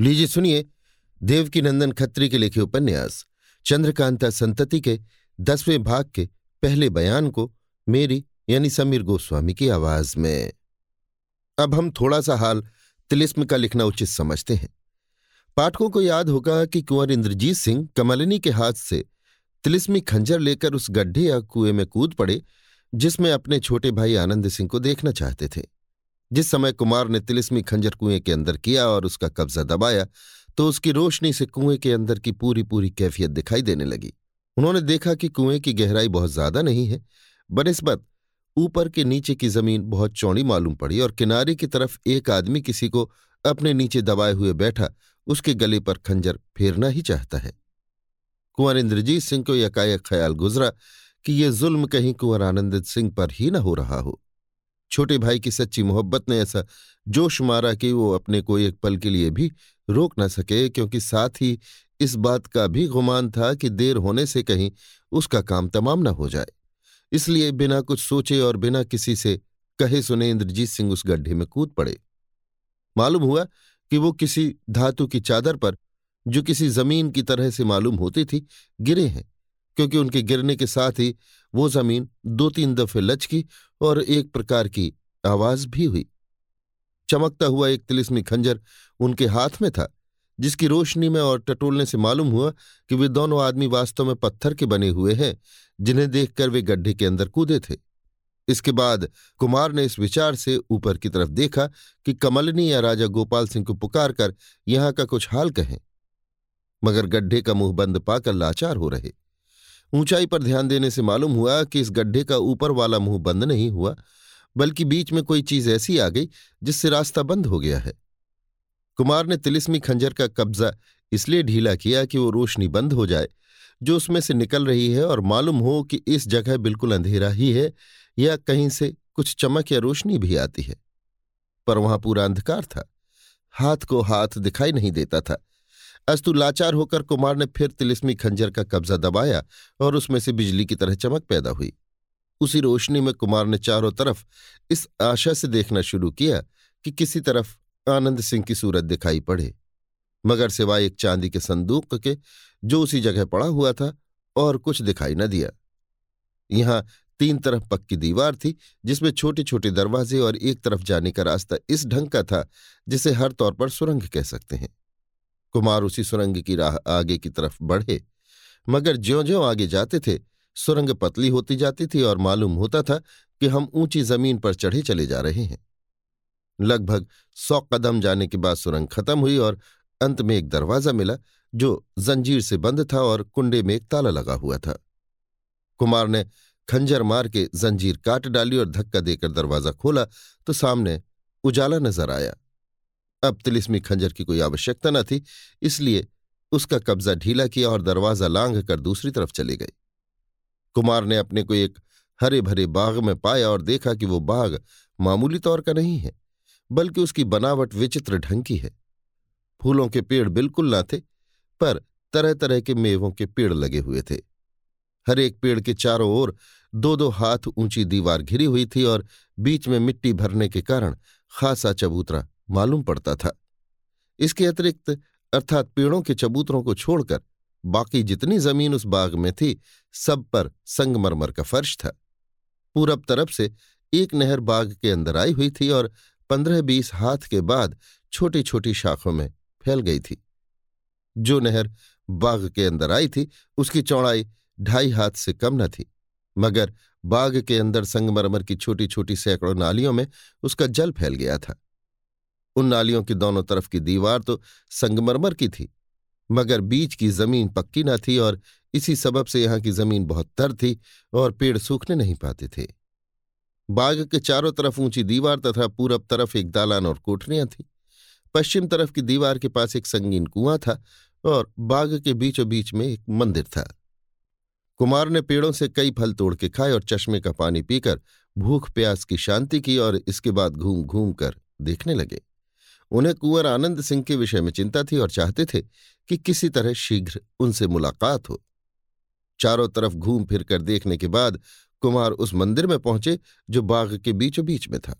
लीजिए, सुनिए देवकी नंदन खत्री के लिखे उपन्यास, चंद्रकांता संतति के दसवें भाग के पहले बयान को मेरी, यानी समीर गोस्वामी की आवाज़ में। अब हम थोड़ा सा हाल तिलिस्म का लिखना उचित समझते हैं। पाठकों को याद होगा कि कुंवर इंद्रजीत सिंह कमलिनी के हाथ से तिलिस्मी खंजर लेकर उस गड्ढे या कुएँ में कूद पड़े, जिसमें अपने छोटे भाई आनंद सिंह को देखना चाहते थे। जिस समय कुमार ने तिलिस्मी खंजर कुएँ के अंदर किया और उसका कब्जा दबाया तो उसकी रोशनी से कुएँ के अंदर की पूरी पूरी कैफियत दिखाई देने लगी। उन्होंने देखा कि कुएँ की गहराई बहुत ज़्यादा नहीं है। बनस्बत, ऊपर के नीचे की ज़मीन बहुत चौड़ी मालूम पड़ी और किनारे की तरफ़ एक आदमी किसी को अपने नीचे दबाए हुए बैठा, उसके गले पर खंजर फेरना ही चाहता है। कुंवर इंद्रजीत सिंह को यकायक ख्याल गुजरा कि ये जुल्म कहीं कुंवर आनंदित सिंह पर ही न हो रहा हो। छोटे भाई की सच्ची मोहब्बत ने ऐसा जोश मारा कि वो अपने को एक पल के लिए भी रोक न सके, क्योंकि साथ ही इस बात का भी गुमान था कि देर होने से कहीं उसका काम तमाम न हो जाए। इसलिए बिना कुछ सोचे और बिना किसी से कहे सुने इंद्रजीत सिंह उस गड्ढे में कूद पड़े। मालूम हुआ कि वो किसी धातु की चादर पर, जो किसी ज़मीन की तरह से मालूम होती थी, गिरे हैं, क्योंकि उनके गिरने के साथ ही वो ज़मीन दो तीन दफे लचकी और एक प्रकार की आवाज़ भी हुई। चमकता हुआ एक तिलिस्मी खंजर उनके हाथ में था, जिसकी रोशनी में और टटोलने से मालूम हुआ कि वे दोनों आदमी वास्तव में पत्थर के बने हुए हैं, जिन्हें देखकर वे गड्ढे के अंदर कूदे थे। इसके बाद कुमार ने इस विचार से ऊपर की तरफ़ देखा कि कमलनी या राजा गोपाल सिंह को पुकार कर यहाँ का कुछ हाल कहें, मगर गड्ढे का मुँह बंद पाकर लाचार हो रहे। ऊंचाई पर ध्यान देने से मालूम हुआ कि इस गड्ढे का ऊपर वाला मुँह बंद नहीं हुआ, बल्कि बीच में कोई चीज़ ऐसी आ गई जिससे रास्ता बंद हो गया है। कुमार ने तिलिस्मी खंजर का कब्जा इसलिए ढीला किया कि वो रोशनी बंद हो जाए, जो उसमें से निकल रही है और मालूम हो कि इस जगह बिल्कुल अंधेरा ही है या कहीं से कुछ चमक या रोशनी भी आती है। पर वहाँ पूरा अंधकार था। हाथ को हाथ दिखाई नहीं देता था। अस्तु लाचार होकर कुमार ने फिर तिलिस्मी खंजर का कब्जा दबाया और उसमें से बिजली की तरह चमक पैदा हुई। उसी रोशनी में कुमार ने चारों तरफ़ इस आशा से देखना शुरू किया कि किसी तरफ़ आनंद सिंह की सूरत दिखाई पड़े। मगर सिवाय एक चांदी के संदूक के, जो उसी जगह पड़ा हुआ था और कुछ दिखाई न दिया। यहाँ तीन तरफ़ पक्की दीवार थी, जिसमें छोटे छोटे दरवाजे और एक तरफ़ जाने का रास्ता इस ढंग का था, जिसे हर तौर पर सुरंग कह सकते हैं। कुमार उसी सुरंग की राह आगे की तरफ़ बढ़े। मगर ज्यो ज्यो आगे जाते थे, सुरंग पतली होती जाती थी और मालूम होता था कि हम ऊँची ज़मीन पर चढ़े चले जा रहे हैं। लगभग सौ कदम जाने के बाद सुरंग खत्म हुई और अंत में एक दरवाज़ा मिला, जो जंजीर से बंद था और कुंडे में एक ताला लगा हुआ था। कुमार ने खंजर मार के जंजीर काट डाली और धक्का देकर दरवाज़ा खोला तो सामने उजाला नज़र आया। अब तिलिस्मी खंजर की कोई आवश्यकता न थी, इसलिए उसका कब्जा ढीला किया और दरवाज़ा लांघ कर दूसरी तरफ़ चले गए कुमार ने अपने को एक हरे भरे बाग में पाया और देखा कि वो बाग मामूली तौर का नहीं है, बल्कि उसकी बनावट विचित्र ढंग की है। फूलों के पेड़ बिल्कुल ना थे, पर तरह तरह के मेवों के पेड़ लगे हुए थे। हर एक पेड़ के चारों ओर दो दो हाथ ऊँची दीवार घिरी हुई थी और बीच में मिट्टी भरने के कारण खासा चबूतरा मालूम पड़ता था। इसके अतिरिक्त, अर्थात पेड़ों के चबूतरों को छोड़कर, बाकी जितनी ज़मीन उस बाग में थी, सब पर संगमरमर का फर्श था। पूरब तरफ़ से एक नहर बाग के अंदर आई हुई थी और पंद्रह बीस हाथ के बाद छोटी छोटी शाखों में फैल गई थी। जो नहर बाग के अंदर आई थी, उसकी चौड़ाई ढाई हाथ से कम न थी, मगर बाग के अंदर संगमरमर की छोटी छोटी सैकड़ों नालियों में उसका जल फैल गया था। उन नालियों की दोनों तरफ़ की दीवार तो संगमरमर की थी, मगर बीच की ज़मीन पक्की न थी और इसी सबब से यहाँ की ज़मीन बहुत तर थी और पेड़ सूखने नहीं पाते थे। बाग के चारों तरफ़ ऊँची दीवार तथा पूरब तरफ़ एक दालान और कोठरियाँ थी। पश्चिम तरफ़ की दीवार के पास एक संगीन कुआँ था और बाग के बीचों बीच में एक मंदिर था। कुमार ने पेड़ों से कई फल तोड़ के खाए और चश्मे का पानी पीकर भूख प्यास की शांति की और इसके बाद घूम घूम कर देखने लगे। उन्हें कुंवर आनंद सिंह के विषय में चिंता थी और चाहते थे कि किसी तरह शीघ्र उनसे मुलाकात हो। चारों तरफ़ घूम फिर कर देखने के बाद कुमार उस मंदिर में पहुँचे जो बाग के बीचों बीच में था।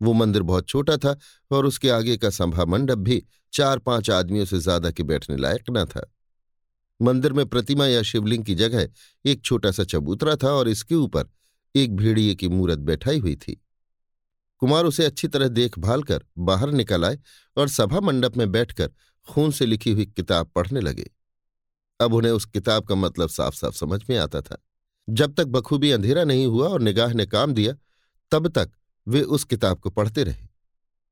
वो मंदिर बहुत छोटा था और उसके आगे का संभा मंडप भी चार पाँच आदमियों से ज़्यादा के बैठने लायक न था। मंदिर में प्रतिमा या शिवलिंग की जगह एक छोटा सा चबूतरा था और इसके ऊपर एक भेड़िए की मूरत बैठाई हुई थी। कुमार उसे अच्छी तरह देखभाल कर बाहर निकल आए और सभा मंडप में बैठकर खून से लिखी हुई किताब पढ़ने लगे। अब उन्हें उस किताब का मतलब साफ़ साफ़ समझ में आता था। जब तक बखूबी अंधेरा नहीं हुआ और निगाह ने काम दिया, तब तक वे उस किताब को पढ़ते रहे।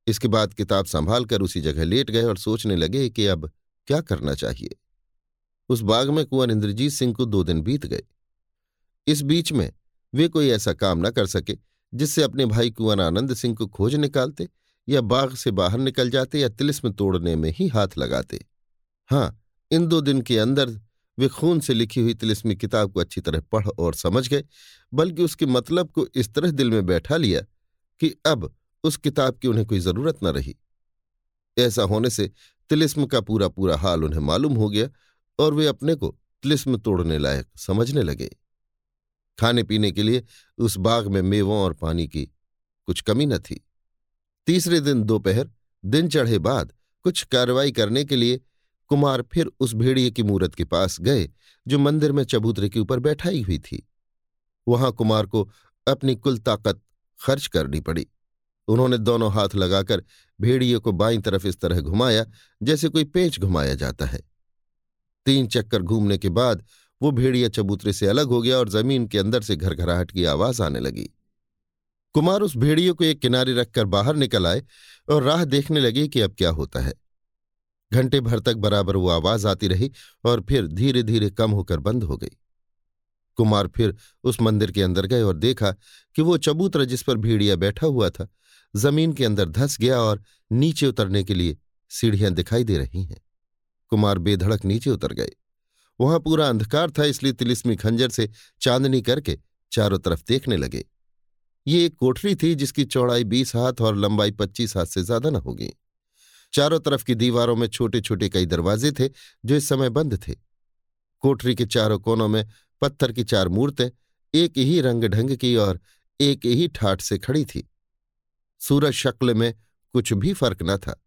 इसके बाद किताब संभाल कर उसी जगह लेट गए और सोचने लगे कि अब क्या करना चाहिए। उस बाग में कुंवर इंद्रजीत सिंह को दो दिन बीत गए। इस बीच में वे कोई ऐसा काम न कर सके जिससे अपने भाई कुंवर आनंद सिंह को खोज निकालते या बाग से बाहर निकल जाते या तिलिस्म तोड़ने में ही हाथ लगाते। हाँ इन दो दिन के अंदर वे खून से लिखी हुई तिलिस्मी किताब को अच्छी तरह पढ़ और समझ गए, बल्कि उसके मतलब को इस तरह दिल में बैठा लिया कि अब उस किताब की उन्हें कोई ज़रूरत न रही। ऐसा होने से तिलिस्म का पूरा पूरा हाल उन्हें मालूम हो गया और वे अपने को तिलिस्म तोड़ने लायक समझने लगे। खाने पीने के लिए उस बाग में मेवों और पानी की कुछ कमी न थी। तीसरे दिन दोपहर, दिन चढ़े बाद कुछ कार्रवाई करने के लिए कुमार फिर उस भेड़िए की मूरत के पास गए, जो मंदिर में चबूतरे के ऊपर बैठाई हुई थी। वहाँ कुमार को अपनी कुल ताकत खर्च करनी पड़ी। उन्होंने दोनों हाथ लगाकर भेड़िए को बाईं तरफ़ इस तरह घुमाया, जैसे कोई पेंच घुमाया जाता है। तीन चक्कर घूमने के बाद वो भेड़िया चबूतरे से अलग हो गया और ज़मीन के अंदर से घरघराहट की आवाज़ आने लगी। कुमार उस भेड़िए को एक किनारे रखकर बाहर निकल आए और राह देखने लगे कि अब क्या होता है। घंटे भर तक बराबर वो आवाज़ आती रही और फिर धीरे धीरे कम होकर बंद हो गई। कुमार फिर उस मंदिर के अंदर गए और देखा कि वो चबूतरा जिस पर भेड़िया बैठा हुआ था, ज़मीन के अंदर धस गया और नीचे उतरने के लिए सीढ़ियाँ दिखाई दे रही हैं। कुमार बेधड़क नीचे उतर गए। वहाँ पूरा अंधकार था इसलिए तिलिस्मी खंजर से चांदनी करके चारों तरफ़ देखने लगे। ये एक कोठरी थी जिसकी चौड़ाई बीस हाथ और लंबाई पच्चीस हाथ से ज़्यादा न होगी। चारों तरफ़ की दीवारों में छोटे छोटे कई दरवाजे थे जो इस समय बंद थे। कोठरी के चारों कोनों में पत्थर की चार मूर्तें, एक ही रंग ढंग की और एक ही ठाठ से खड़ी थी। सूरज शक्ल में कुछ भी फ़र्क न था।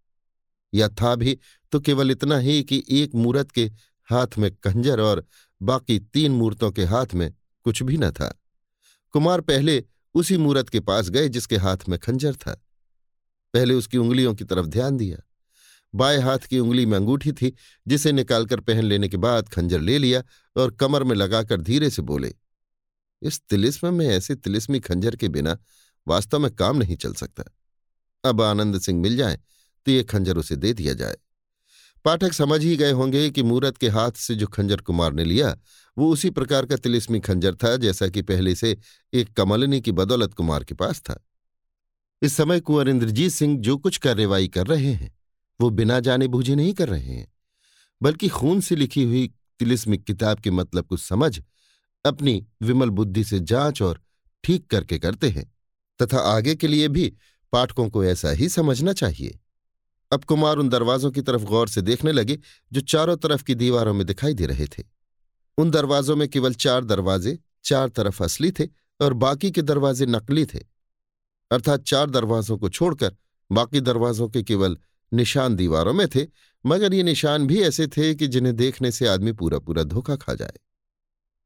या था भी तो केवल इतना ही कि एक मूर्त के हाथ में खंजर और बाकी तीन मूर्तों के हाथ में कुछ भी न था। कुमार पहले उसी मूर्त के पास गए जिसके हाथ में खंजर था। पहले उसकी उंगलियों की तरफ़ ध्यान दिया। बाएँ हाथ की उंगली में अंगूठी थी, जिसे निकालकर पहन लेने के बाद खंजर ले लिया और कमर में लगाकर धीरे से बोले, इस तिलिस्म में ऐसे तिलिस्मी खंजर के बिना वास्तव में काम नहीं चल सकता। अब आनंद सिंह मिल जाए तो ये खंजर उसे दे दिया जाए। पाठक समझ ही गए होंगे कि मूरत के हाथ से जो खंजर कुमार ने लिया, वो उसी प्रकार का तिलिस्मी खंजर था, जैसा कि पहले से एक कमलनी की बदौलत कुमार के पास था। इस समय कुंवर इंद्रजीत सिंह जो कुछ कार्यवाही कर रहे हैं, वो बिना जाने बूझे नहीं कर रहे हैं, बल्कि खून से लिखी हुई तिलिस्मिक किताब के मतलब को समझ, अपनी विमल बुद्धि से जाँच और ठीक करके करते हैं, तथा आगे के लिए भी पाठकों को ऐसा ही समझना चाहिए। अब कुमार उन दरवाजों की तरफ़ गौर से देखने लगे, जो चारों तरफ़ की दीवारों में दिखाई दे रहे थे। उन दरवाजों में केवल चार दरवाजे, चार तरफ़ असली थे और बाकी के दरवाजे नकली थे। अर्थात चार दरवाजों को छोड़कर बाकी दरवाजों के केवल निशान दीवारों में थे, मगर ये निशान भी ऐसे थे कि जिन्हें देखने से आदमी पूरा पूरा धोखा खा जाए।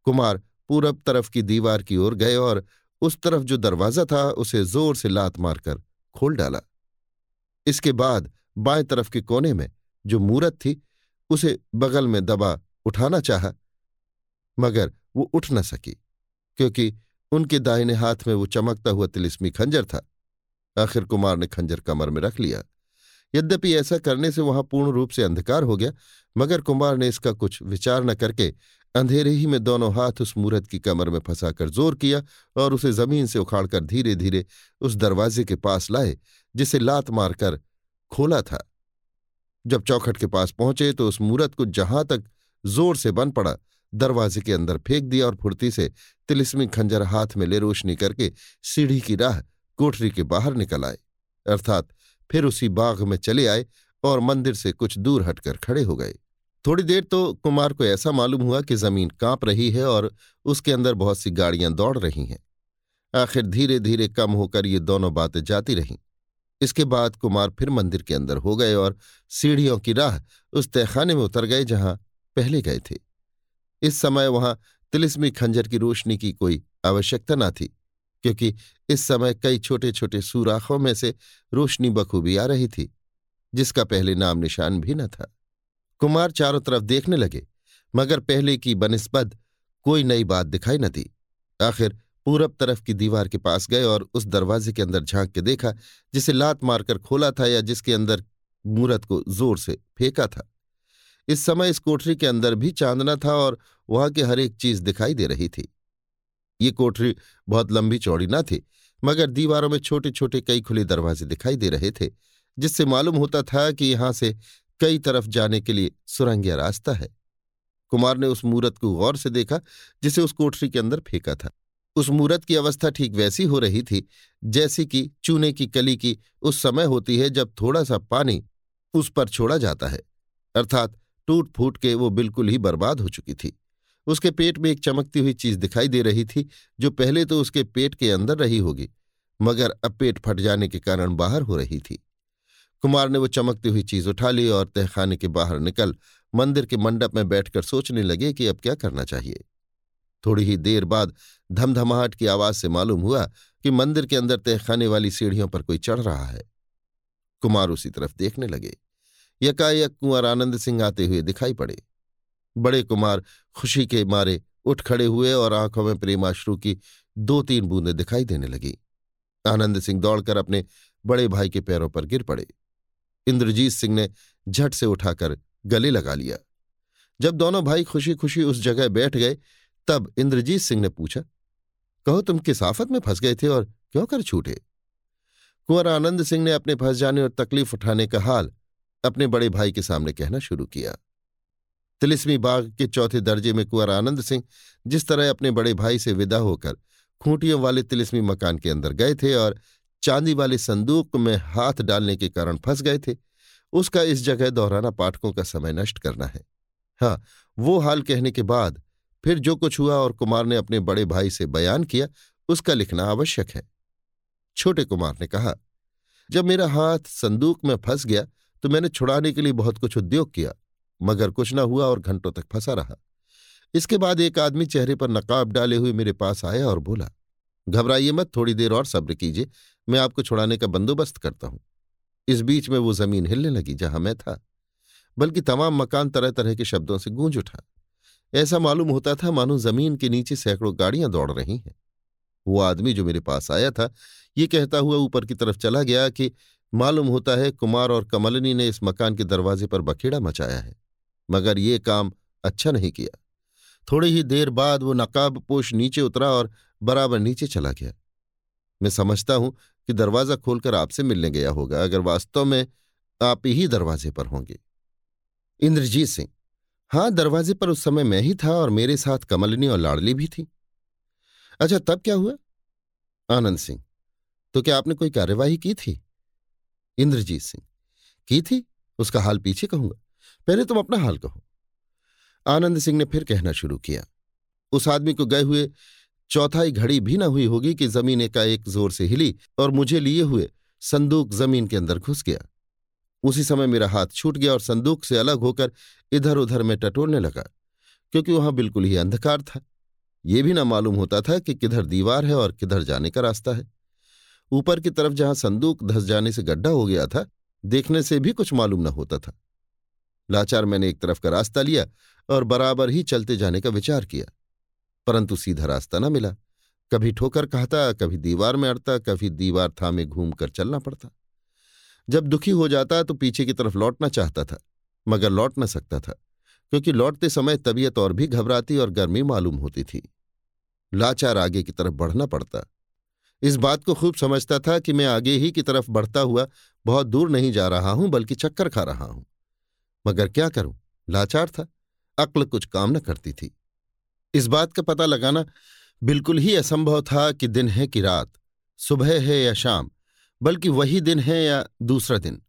कुमार पूरब तरफ़ की दीवार की ओर गए और उस तरफ़ जो दरवाज़ा था, उसे ज़ोर से लात मारकर खोल डाला। इसके बाद बाएँ तरफ़ के कोने में जो मूरत थी, उसे बगल में दबा उठाना चाहा, मगर वो उठ न सकी, क्योंकि उनके दाहिने हाथ में वो चमकता हुआ तिलिस्मी खंजर था। आखिर कुमार ने खंजर कमर में रख लिया। यद्यपि ऐसा करने से वहाँ पूर्ण रूप से अंधकार हो गया, मगर कुमार ने इसका कुछ विचार न करके अंधेरे ही में दोनों हाथ उस मूर्त की कमर में फंसाकर ज़ोर किया और उसे ज़मीन से उखाड़कर धीरे धीरे उस दरवाजे के पास लाए, जिसे लात मारकर खोला था। जब चौखट के पास पहुँचे तो उस मूर्त को जहाँ तक ज़ोर से बन पड़ा, दरवाजे के अंदर फेंक दिया और फुर्ती से तिलिस्मी खंजर हाथ में ले रोशनी करके सीढ़ी की राह कोठरी के बाहर निकल आए, अर्थात फिर उसी बाग में चले आए और मंदिर से कुछ दूर हटकर खड़े हो गए। थोड़ी देर तो कुमार को ऐसा मालूम हुआ कि ज़मीन काँप रही है और उसके अंदर बहुत सी गाड़ियाँ दौड़ रही हैं। आखिर धीरे धीरे कम होकर ये दोनों बातें जाती रहीं। इसके बाद कुमार फिर मंदिर के अंदर हो गए और सीढ़ियों की राह उस तहखाने में उतर गए जहाँ पहले गए थे। इस समय वहाँ तिलिस्मी खंजर की रोशनी की कोई आवश्यकता न थी, क्योंकि इस समय कई छोटे छोटे सुराखों में से रोशनी बखूबी आ रही थी, जिसका पहले नाम निशान भी न था। कुमार चारों तरफ़ देखने लगे, मगर पहले की बनस्बत कोई नई बात दिखाई न दी। आखिर पूरब तरफ़ की दीवार के पास गए और उस दरवाजे के अंदर झाँक के देखा, जिसे लात मारकर खोला था या जिसके अंदर मूरत को ज़ोर से फेंका था। इस समय इस कोठरी के अंदर भी चांदना था और वहाँ की हर एक चीज़ दिखाई दे रही थी। ये कोठरी बहुत लंबी चौड़ी न थी, मगर दीवारों में छोटे छोटे कई खुले दरवाजे दिखाई दे रहे थे, जिससे मालूम होता था कि यहाँ से कई तरफ़ जाने के लिए सुरंगिया रास्ता है। कुमार ने उस मूरत को गौर से देखा, जिसे उस कोठरी के अंदर फेंका था। उस मूरत की अवस्था ठीक वैसी हो रही थी, जैसी कि चूने की कली की उस समय होती है जब थोड़ा सा पानी उस पर छोड़ा जाता है, अर्थात टूट फूट के वो बिल्कुल ही बर्बाद हो चुकी थी। उसके पेट में एक चमकती हुई चीज़ दिखाई दे रही थी, जो पहले तो उसके पेट के अंदर रही होगी, मगर अब पेट फट जाने के कारण बाहर हो रही थी। कुमार ने वो चमकती हुई चीज़ उठा ली और तहखाने के बाहर निकल मंदिर के मंडप में बैठकर सोचने लगे कि अब क्या करना चाहिए। थोड़ी ही देर बाद धमधमाहट की आवाज़ से मालूम हुआ कि मंदिर के अंदर तहखाने वाली सीढ़ियों पर कोई चढ़ रहा है। कुमार उसी तरफ़ देखने लगे। यकायक कुंवर आनंद सिंह आते हुए दिखाई पड़े। बड़े कुमार खुशी के मारे उठ खड़े हुए और आँखों में प्रेमाश्रु की दो तीन बूंदें दिखाई देने लगी। आनंद सिंह दौड़कर अपने बड़े भाई के पैरों पर गिर पड़े। इंद्रजीत सिंह ने झट से उठाकर गले लगा लिया। जब दोनों भाई खुशी खुशी उस जगह बैठ गए तब इंद्रजीत सिंह ने पूछा, कहो तुम किस आफत में फंस गए थे और क्यों कर छूटे? कुंवर आनंद सिंह ने अपने फंस जाने और तकलीफ़ उठाने का हाल अपने बड़े भाई के सामने कहना शुरू किया। तिलिस्मी बाग के चौथे दर्जे में कुंवर आनंद सिंह जिस तरह अपने बड़े भाई से विदा होकर खूंटियों वाले तिलिस्मी मकान के अंदर गए थे और चांदी वाले संदूक में हाथ डालने के कारण फंस गए थे, उसका इस जगह दोहराना पाठकों का समय नष्ट करना है। हाँ वो हाल कहने के बाद फिर जो कुछ हुआ और कुमार ने अपने बड़े भाई से बयान किया, उसका लिखना आवश्यक है। छोटे कुमार ने कहा, जब मेरा हाथ संदूक में फंस गया तो मैंने छुड़ाने के लिए बहुत कुछ उद्योग किया, मगर कुछ न हुआ और घंटों तक फंसा रहा। इसके बाद एक आदमी चेहरे पर नकाब डाले हुए मेरे पास आया और बोला, घबराइए मत, थोड़ी देर और सब्र कीजिए, मैं आपको छुड़ाने का बंदोबस्त करता हूँ। इस बीच में वो ज़मीन हिलने लगी जहाँ मैं था, बल्कि तमाम मकान तरह तरह के शब्दों से गूंज उठा। ऐसा मालूम होता था मानो ज़मीन के नीचे सैकड़ों गाड़ियाँ दौड़ रही हैं। वो आदमी जो मेरे पास आया था, ये कहता हुआ ऊपर की तरफ़ चला गया कि, मालूम होता है कुमार और कमलनी ने इस मकान के दरवाजे पर बखेड़ा मचाया है, मगर ये काम अच्छा नहीं किया। थोड़ी ही देर बाद वो नकाब पोश नीचे उतरा और बराबर नीचे चला गया। मैं समझता हूँ कि दरवाज़ा खोलकर आपसे मिलने गया होगा, अगर वास्तव में आप ही दरवाजे पर होंगे। इंद्रजीत सिंह हाँ, दरवाजे पर उस समय मैं ही था और मेरे साथ कमलनी और लाडली भी थी। अच्छा तब क्या हुआ? आनंद सिंह तो क्या आपने कोई कार्यवाही की थी? इंद्रजीत सिंह, की थी? उसका हाल पीछे कहूँगा, पहले तुम अपना हाल कहो। आनंद सिंह ने फिर कहना शुरू किया, उस आदमी को गए हुए चौथाई घड़ी भी न हुई होगी कि ज़मीन एकाएक ज़ोर से हिली और मुझे लिए हुए संदूक ज़मीन के अंदर घुस गया। उसी समय मेरा हाथ छूट गया और संदूक से अलग होकर इधर उधर में टटोलने लगा, क्योंकि वहाँ बिल्कुल ही अंधकार था। ये भी ना मालूम होता था कि किधर दीवार है और किधर जाने का रास्ता है। ऊपर की तरफ़ जहाँ संदूक धस जाने से गड्ढा हो गया था, देखने से भी कुछ मालूम न होता था। लाचार मैंने एक तरफ़ का रास्ता लिया और बराबर ही चलते जाने का विचार किया, परंतु सीधा रास्ता न मिला। कभी ठोकर कहता, कभी दीवार में अड़ता, कभी दीवार थामे घूम कर चलना पड़ता। जब दुखी हो जाता तो पीछे की तरफ़ लौटना चाहता था, मगर लौट न सकता था, क्योंकि लौटते समय तबीयत और भी घबराती और गर्मी मालूम होती थी। लाचार आगे की तरफ़ बढ़ना पड़ता। इस बात को खूब समझता था कि मैं आगे ही की तरफ़ बढ़ता हुआ बहुत दूर नहीं जा रहा हूँ, बल्कि चक्कर खा रहा हूँ। मगर क्या करूँ? लाचार था, अक्ल कुछ काम न करती थी। इस बात का पता लगाना बिल्कुल ही असंभव था कि दिन है कि रात, सुबह है या शाम बल्कि वही दिन है या दूसरा दिन।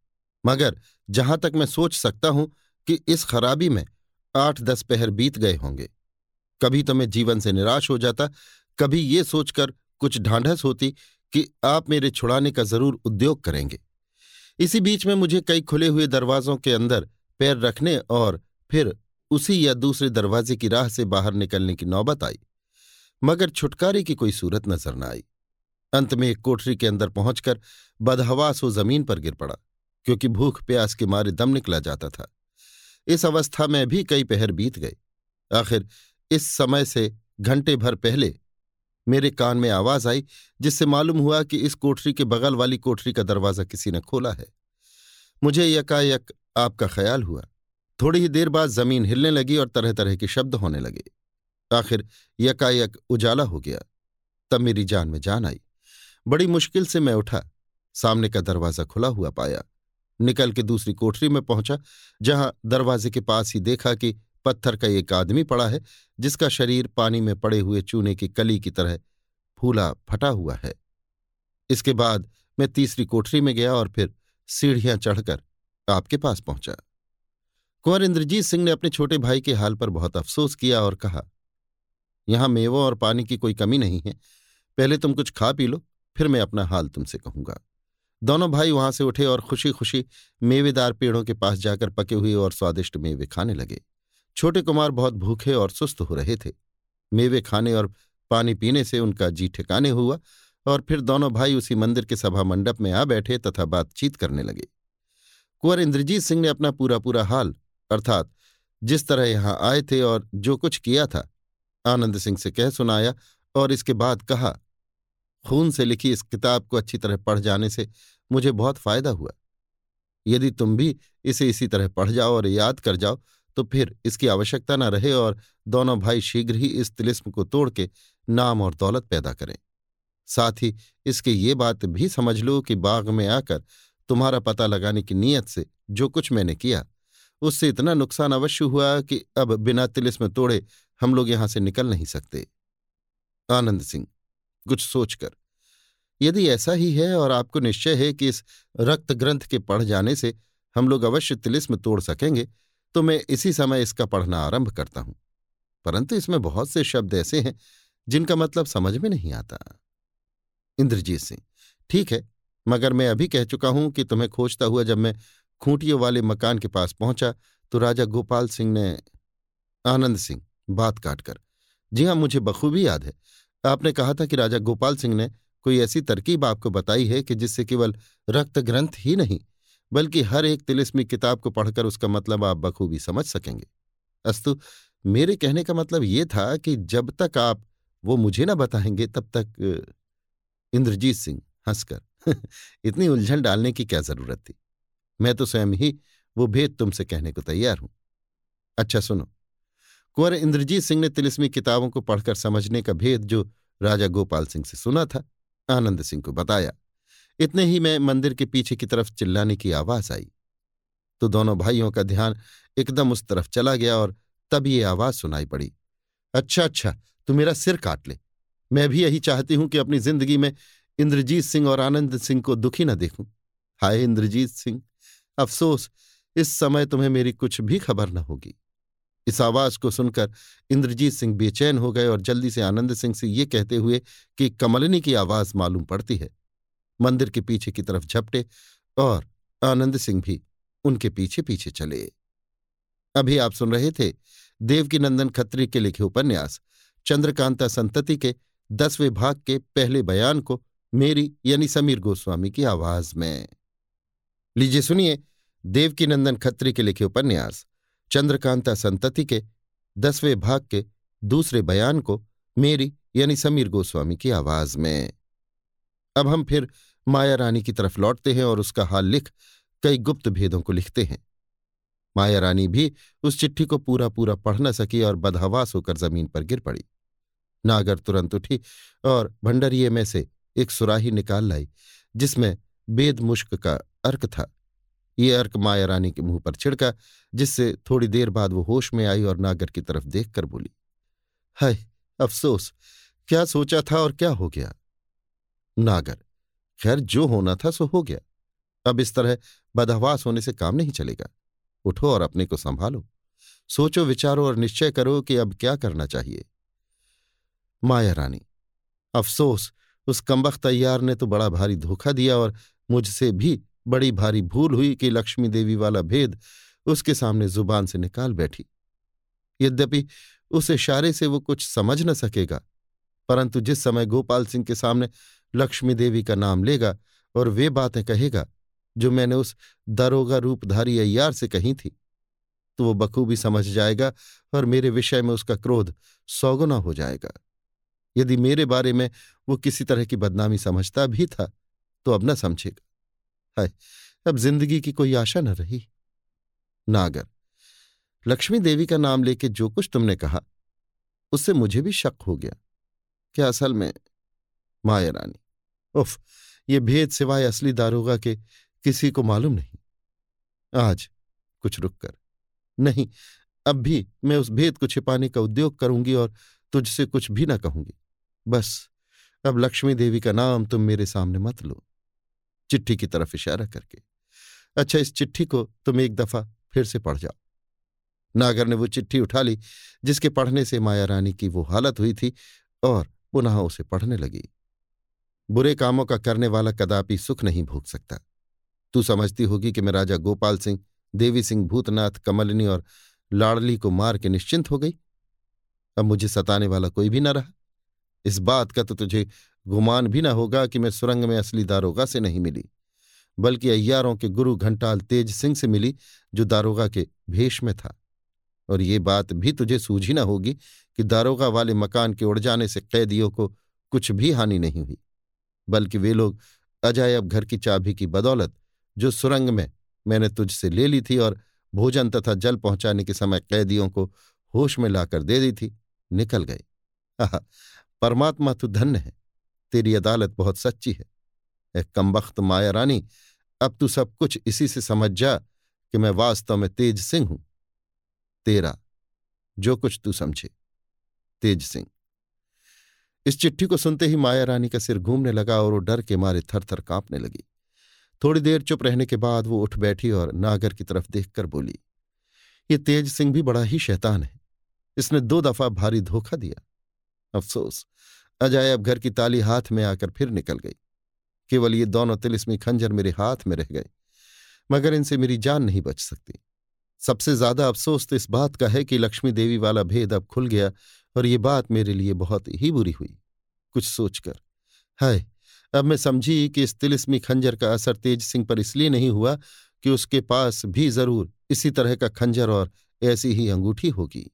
मगर जहाँ तक मैं सोच सकता हूँ कि इस खराबी में आठ दस पहर बीत गए होंगे। कभी तो मैं जीवन से निराश हो जाता, कभी ये सोचकर कुछ ढांढस होती कि आप मेरे छुड़ाने का ज़रूर उद्योग करेंगे। इसी बीच में मुझे कई खुले हुए दरवाजों के अंदर पैर रखने और फिर उसी या दूसरे दरवाजे की राह से बाहर निकलने की नौबत आई। मगर छुटकारे की कोई सूरत नज़र न आई। अंत में एक कोठरी के अंदर पहुंचकर बदहवास वो ज़मीन पर गिर पड़ा, क्योंकि भूख प्यास के मारे दम निकला जाता था। इस अवस्था में भी कई पहर बीत गए। आखिर इस समय से घंटे भर पहले मेरे कान में आवाज़ आई, जिससे मालूम हुआ कि इस कोठरी के बगल वाली कोठरी का दरवाज़ा किसी ने खोला है। मुझे यकायक आपका ख्याल हुआ। थोड़ी ही देर बाद ज़मीन हिलने लगी और तरह तरह के शब्द होने लगे। आखिर यकायक उजाला हो गया। तब मेरी जान में जान आई। बड़ी मुश्किल से मैं उठा। सामने का दरवाज़ा खुला हुआ पाया। निकल के दूसरी कोठरी में पहुँचा, जहाँ दरवाजे के पास ही देखा कि पत्थर का एक आदमी पड़ा है, जिसका शरीर पानी में पड़े हुए चूने की कली की तरह फूला फटा हुआ है। इसके बाद मैं तीसरी कोठरी में गया और फिर सीढ़ियाँ चढ़कर आपके पास पहुँचा। कुंवर इंद्रजीत सिंह ने अपने छोटे भाई के हाल पर बहुत अफसोस किया और कहा, यहाँ मेवों और पानी की कोई कमी नहीं है। पहले तुम कुछ खा पी लो। फिर मैं अपना हाल तुमसे कहूँगा। दोनों भाई वहाँ से उठे और खुशी खुशी मेवेदार पेड़ों के पास जाकर पके हुए और स्वादिष्ट मेवे खाने लगे। छोटे कुमार बहुत भूखे और सुस्त हो रहे थे। मेवे खाने और पानी पीने से उनका जी ठिकाने हुआ और फिर दोनों भाई उसी मंदिर के सभा मंडप में आ बैठे तथा बातचीत करने लगे। कुंवर इंद्रजीत सिंह ने अपना पूरा पूरा हाल, अर्थात जिस तरह यहाँ आए थे और जो कुछ किया था, आनंद सिंह से कह सुनाया और इसके बाद कहा खून से लिखी इस किताब को अच्छी तरह पढ़ जाने से मुझे बहुत फ़ायदा हुआ। यदि तुम भी इसे इसी तरह पढ़ जाओ और याद कर जाओ तो फिर इसकी आवश्यकता न रहे और दोनों भाई शीघ्र ही इस तिलिस्म को तोड़ के नाम और दौलत पैदा करें। साथ ही इसके ये बात भी समझ लो कि बाग में आकर तुम्हारा पता लगाने की नीयत से जो कुछ मैंने किया, उससे इतना नुकसान अवश्य हुआ कि अब बिना तिलिस्म तोड़े हम लोग यहाँ से निकल नहीं सकते। आनंद सिंह कुछ सोचकर। यदि ऐसा ही है और आपको निश्चय है कि इस रक्त ग्रंथ के पढ़ जाने से हम लोग अवश्य तिलिस्म तोड़ सकेंगे तो मैं इसी समय इसका पढ़ना आरंभ करता हूँ। परंतु इसमें बहुत से शब्द ऐसे हैं जिनका मतलब समझ में नहीं आता। इंद्रजीत सिंह, ठीक है, मगर मैं अभी कह चुका हूँ कि तुम्हें खोजता हुआ जब मैं खूंटियों वाले मकान के पास पहुँचा तो राजा गोपाल सिंह ने, आनंद सिंह, बात काटकर, जी हाँ, मुझे बखूबी याद है। आपने कहा था कि राजा गोपाल सिंह ने कोई ऐसी तरकीब आपको बताई है कि जिससे केवल रक्त ग्रंथ ही नहीं, बल्कि हर एक तिलिस्मी किताब को पढ़कर उसका मतलब आप बखूबी समझ सकेंगे। अस्तु, मेरे कहने का मतलब ये था कि जब तक आप वो मुझे ना बताएँगे, तब तक इंद्रजीत सिंह हंसकर इतनी उलझन डालने की क्या ज़रूरत थी? मैं तो स्वयं ही वो भेद तुमसे कहने को तैयार हूँ। अच्छा सुनो कुंवर इंद्रजीत सिंह ने तिलिस्मी किताबों को पढ़कर समझने का भेद जो राजा गोपाल सिंह से सुना था, आनंद सिंह को बताया। इतने ही में मंदिर के पीछे की तरफ़ चिल्लाने की आवाज़ आई। तो दोनों भाइयों का ध्यान एकदम उस तरफ़ चला गया और तब ये आवाज़ सुनाई पड़ी। अच्छा अच्छा तू मेरा सिर काट ले। मैं भी यही चाहती हूँ कि अपनी ज़िंदगी में इंद्रजीत सिंह और आनंद सिंह को दुखी न देखूँ। हाय इंद्रजीत सिंह, अफसोस, इस समय तुम्हें मेरी कुछ भी खबर न होगी। इस आवाज़ को सुनकर इंद्रजीत सिंह बेचैन हो गए और जल्दी से आनंद सिंह से ये कहते हुए कि कमलिनी की आवाज़ मालूम पड़ती है। मंदिर के पीछे की तरफ़ झपटे और आनंद सिंह भी उनके पीछे पीछे चले। अभी आप सुन रहे थे देवकी नंदन खत्री के लिखे उपन्यास, चंद्रकांता संतति के दसवें भाग के पहले बयान को मेरी यानी समीर गोस्वामी की आवाज़ में। लीजिए सुनिए देवकी नंदन खत्री के लिखे उपन्यास। चंद्रकांता संतति के, दसवें भाग के, दूसरे बयान को मेरी यानी समीर गोस्वामी की आवाज़ में। अब हम फिर माया रानी की तरफ़ लौटते हैं और उसका हाल लिख कई गुप्त भेदों को लिखते हैं। माया रानी भी उस चिट्ठी को पूरा पूरा पढ़ न सकी और बदहवास होकर ज़मीन पर गिर पड़ी। नागर तुरंत उठी और भंडरिये में से एक सुराही निकाल लाई, जिसमें बेद मुश्क का अर्क था। ये अर्क माया रानी के मुँह पर छिड़का, जिससे थोड़ी देर बाद वो होश में आई और नागर की तरफ़ देखकर बोली, हाय, अफसोस, क्या सोचा था और क्या हो गया? नागर, खैर, जो होना था सो हो गया। अब इस तरह बदहवास होने से काम नहीं चलेगा। उठो और अपने को संभालो। सोचो, विचारो और निश्चय करो कि अब क्या करना चाहिए। माया रानी, अफसोस, उस कम्बख तैयार ने तो बड़ा भारी धोखा दिया और मुझसे भी बड़ी भारी भूल हुई कि लक्ष्मी देवी वाला भेद उसके सामने ज़ुबान से निकाल बैठी। यद्यपि उस इशारे से वो कुछ समझ न सकेगा, परंतु जिस समय गोपाल सिंह के सामने लक्ष्मी देवी का नाम लेगा और वे बातें कहेगा, जो मैंने उस दरोगा रूपधारी अय्यार से कही थी तो वो बखूबी समझ जाएगा और मेरे विषय में उसका क्रोध सौगुना हो जाएगा। यदि मेरे बारे में वो किसी तरह की बदनामी समझता भी था तो अब न समझेगा। हाय अब ज़िंदगी की कोई आशा न रही। नागर, लक्ष्मी देवी का नाम लेके जो कुछ तुमने कहा, उससे मुझे भी शक हो गया। क्या असल में? माया रानी। उफ, ये भेद सिवाय असली दारोगा के किसी को मालूम नहीं। आज कुछ रुक कर। नहीं, अब भी मैं उस भेद को छिपाने का उद्योग करूँगी और तुझसे कुछ भी ना कहूँगी। बस, अब लक्ष्मी देवी का नाम तुम मेरे सामने मत लो। चिट्ठी की तरफ़ इशारा करके अच्छा इस चिट्ठी को तुम एक दफ़ा फिर से पढ़ जाओ। नागर ने वो चिट्ठी उठा ली, जिसके पढ़ने से माया रानी की वो हालत हुई थी और पुनः उसे पढ़ने लगी। बुरे कामों का करने वाला कदापि सुख नहीं भोग सकता। तू समझती होगी कि मैं राजा गोपाल सिंह, देवी सिंह भूतनाथ, कमलिनी और लाड़ली को मार के निश्चिंत हो गई। अब मुझे सताने वाला कोई भी न रहा। इस बात का तो तुझे गुमान भी ना होगा कि मैं सुरंग में असली दारोगा से नहीं मिली, बल्कि अय्यारों के गुरु घंटाल तेज सिंह से मिली, जो दारोगा के भेष में था। और ये बात भी तुझे सूझी न होगी कि दारोगा वाले मकान के उड़ जाने से कैदियों को कुछ भी हानि नहीं हुई, बल्कि वे लोग अजायब घर की चाबी की बदौलत, जो सुरंग में मैंने तुझसे ले ली थी और भोजन तथा जल पहुँचाने के समय कैदियों को होश में लाकर दे दी थी, निकल गए। परमात्मा तू धन्य है, तेरी अदालत बहुत सच्ची है। एक कमबख्त माया रानी, अब तू सब कुछ इसी से समझ जा कि मैं वास्तव में तेज सिंह हूँ। तेरा, जो कुछ तू समझे, तेज सिंह। इस चिट्ठी को सुनते ही माया रानी का सिर घूमने लगा और वो डर के मारे थर थर कांपने लगी। थोड़ी देर चुप रहने के बाद वो उठ बैठी और नागर की तरफ़ देखकर बोली, ये तेज सिंह भी बड़ा ही शैतान है। इसने दो दफ़ा भारी धोखा दिया। अफसोस। अजय अब घर की ताली हाथ में आकर फिर निकल गई। केवल ये दोनों तिलिस्मी खंजर मेरे हाथ में रह गए, मगर इनसे मेरी जान नहीं बच सकती। सबसे ज़्यादा अफसोस तो इस बात का है कि लक्ष्मी देवी वाला भेद अब खुल गया और ये बात मेरे लिए बहुत ही बुरी हुई। कुछ सोचकर, हाय, अब मैं समझी कि इस तिलिस्मी खंजर का असर तेज सिंह पर इसलिए नहीं हुआ कि उसके पास भी ज़रूर इसी तरह का खंजर और ऐसी ही अंगूठी होगी।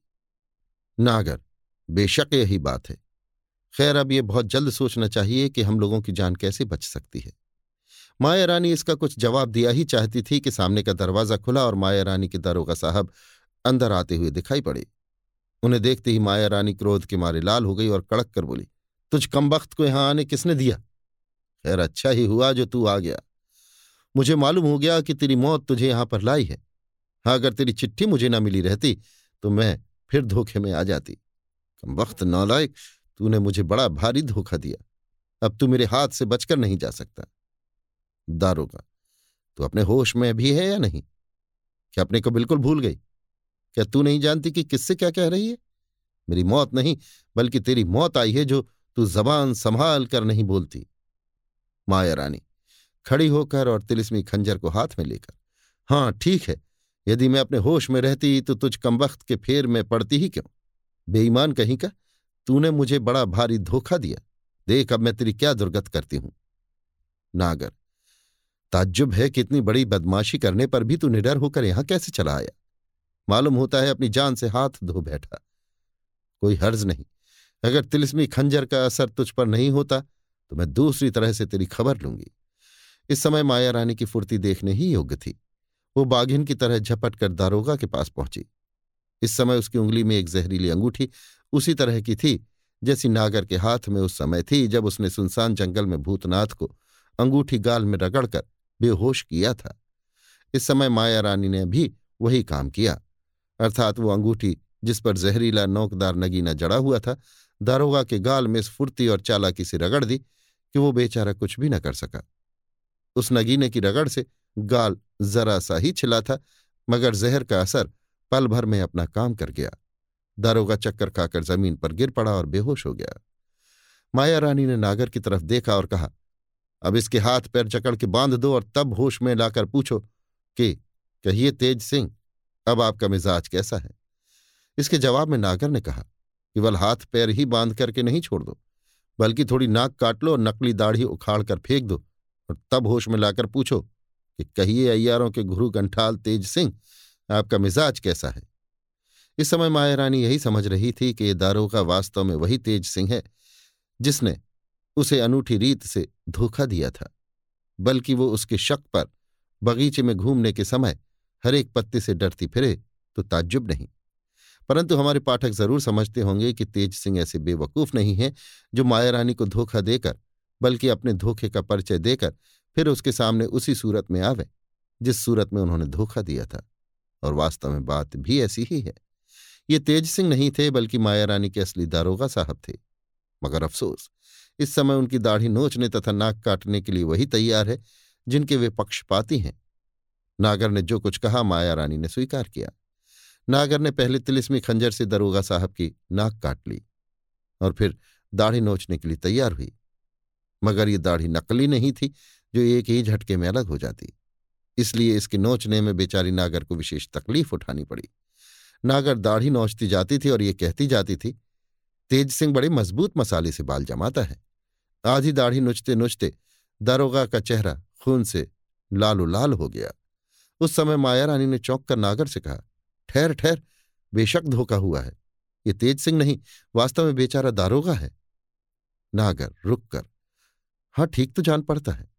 नागर बेशक यही बात है। खैर, अब ये बहुत जल्द सोचना चाहिए कि हम लोगों की जान कैसे बच सकती है। माया रानी इसका कुछ जवाब दिया ही चाहती थी कि सामने का दरवाज़ा खुला और माया रानी के दारोगा साहब अंदर आते हुए दिखाई पड़े। उन्हें देखते ही माया रानी क्रोध के मारे लाल हो गई और कड़क कर बोली, तुझ कम वक्त को यहाँ आने किसने दिया? खैर अच्छा ही हुआ जो तू आ गया। मुझे मालूम हो गया कि तेरी मौत तुझे यहाँ पर लाई है। हाँ अगर तेरी चिट्ठी मुझे ना मिली रहती तो मैं फिर धोखे में आ जाती। वक्त नौलायक तूने मुझे बड़ा भारी धोखा दिया। अब तू मेरे हाथ से बचकर नहीं जा सकता। दारोगा, तू अपने होश में भी है या नहीं? क्या अपने को बिल्कुल भूल गई? क्या तू नहीं जानती कि किससे क्या कह रही है? मेरी मौत नहीं, बल्कि तेरी मौत आई है जो तू जबान संभाल कर नहीं बोलती। माया रानी, खड़ी होकर और तिलिस्मी खंजर को हाथ में लेकर हाँ ठीक है, यदि मैं अपने होश में रहती तो तुझ कमबख्त के फेर में पड़ती ही क्यों? बेईमान कहीं का, तूने मुझे बड़ा भारी धोखा दिया। देख, अब मैं तेरी क्या दुर्गत करती हूँ? नागर, ताज्जुब है कि इतनी बड़ी बदमाशी करने पर भी तू निडर होकर यहाँ कैसे चला आया? मालूम होता है अपनी जान से हाथ धो बैठा। कोई हर्ज नहीं। अगर तिलिस्मी खंजर का असर तुझ पर नहीं होता तो मैं दूसरी तरह से तेरी खबर लूँगी। इस समय माया रानी की फुर्ती देखने ही योग्य थी। वो बाघिन की तरह झपट कर दारोगा के पास पहुँची। इस समय उसकी उंगली में एक जहरीली अंगूठी उसी तरह की थी, जैसी नागर के हाथ में उस समय थी जब उसने सुनसान जंगल में भूतनाथ को अंगूठी गाल में रगड़कर बेहोश किया था। इस समय माया रानी ने भी वही काम किया। अर्थात वो अंगूठी जिस पर जहरीला नोकदार नगीना जड़ा हुआ था, दारोगा के गाल में स्फूर्ति और चालाकी से रगड़ दी कि वो बेचारा कुछ भी न कर सका। उस नगीने की रगड़ से गाल जरा सा ही छिला था, मगर जहर का असर पल भर में अपना काम कर गया। दारोगा चक्कर खाकर ज़मीन पर गिर पड़ा और बेहोश हो गया। माया रानी ने नागर की तरफ़ देखा और कहा, अब इसके हाथ पैर जकड़ के बाँध दो और तब होश में लाकर पूछो कि, कहिए तेज सिंह, अब आपका मिजाज कैसा है? इसके जवाब में नागर ने कहा, केवल हाथ पैर ही बाँध करके नहीं छोड़ दो, बल्कि थोड़ी नाक काट लो और नकली दाढ़ी उखाड़ कर फेंक दो और तब होश में लाकर पूछो कि, कहिए अय्यारों के गुरु गंठाल तेज सिंह आपका मिजाज कैसा है? इस समय माया रानी यही समझ रही थी कि ये दारोगा वास्तव में वही तेज सिंह है, जिसने उसे अनूठी रीत से धोखा दिया था, बल्कि वो उसके शक पर बगीचे में घूमने के समय हर एक पत्ते से डरती फिरे तो ताज्जुब नहीं। परंतु हमारे पाठक ज़रूर समझते होंगे कि तेज सिंह ऐसे बेवकूफ़ नहीं है जो माया रानी को धोखा देकर, बल्कि अपने धोखे का परिचय देकर फिर उसके सामने उसी सूरत में आवे, जिस सूरत में उन्होंने धोखा दिया था। और वास्तव में बात भी ऐसी ही है। ये तेज सिंह नहीं थे, बल्कि माया रानी के असली दारोगा साहब थे। मगर अफसोस, इस समय उनकी दाढ़ी नोचने तथा नाक काटने के लिए वही तैयार है, जिनके वे पक्षपाती हैं। नागर ने जो कुछ कहा, माया रानी ने स्वीकार किया। नागर ने पहले तिलिस्मी खंजर से दरोगा साहब की नाक काट ली और फिर दाढ़ी नोचने के लिए तैयार हुई। मगर ये दाढ़ी नकली नहीं थी, जो एक ही झटके में अलग हो जाती। इसलिए इसके नोचने में बेचारी नागर को विशेष तकलीफ़ उठानी पड़ी। नागर दाढ़ी नोचती जाती थी और ये कहती जाती थी, तेज सिंह बड़े मज़बूत मसाले से बाल जमाता है। आधी दाढ़ी नुचते नुचते दरोगा का चेहरा खून से लालो लाल हो गया। उस समय माया रानी ने चौंक कर नागर से कहा, ठहर ठहर, बेशक धोखा हुआ है। ये तेज सिंह नहीं, वास्तव में बेचारा दारोगा है। नागर रुक कर हाँ ठीक तो जान पड़ता है।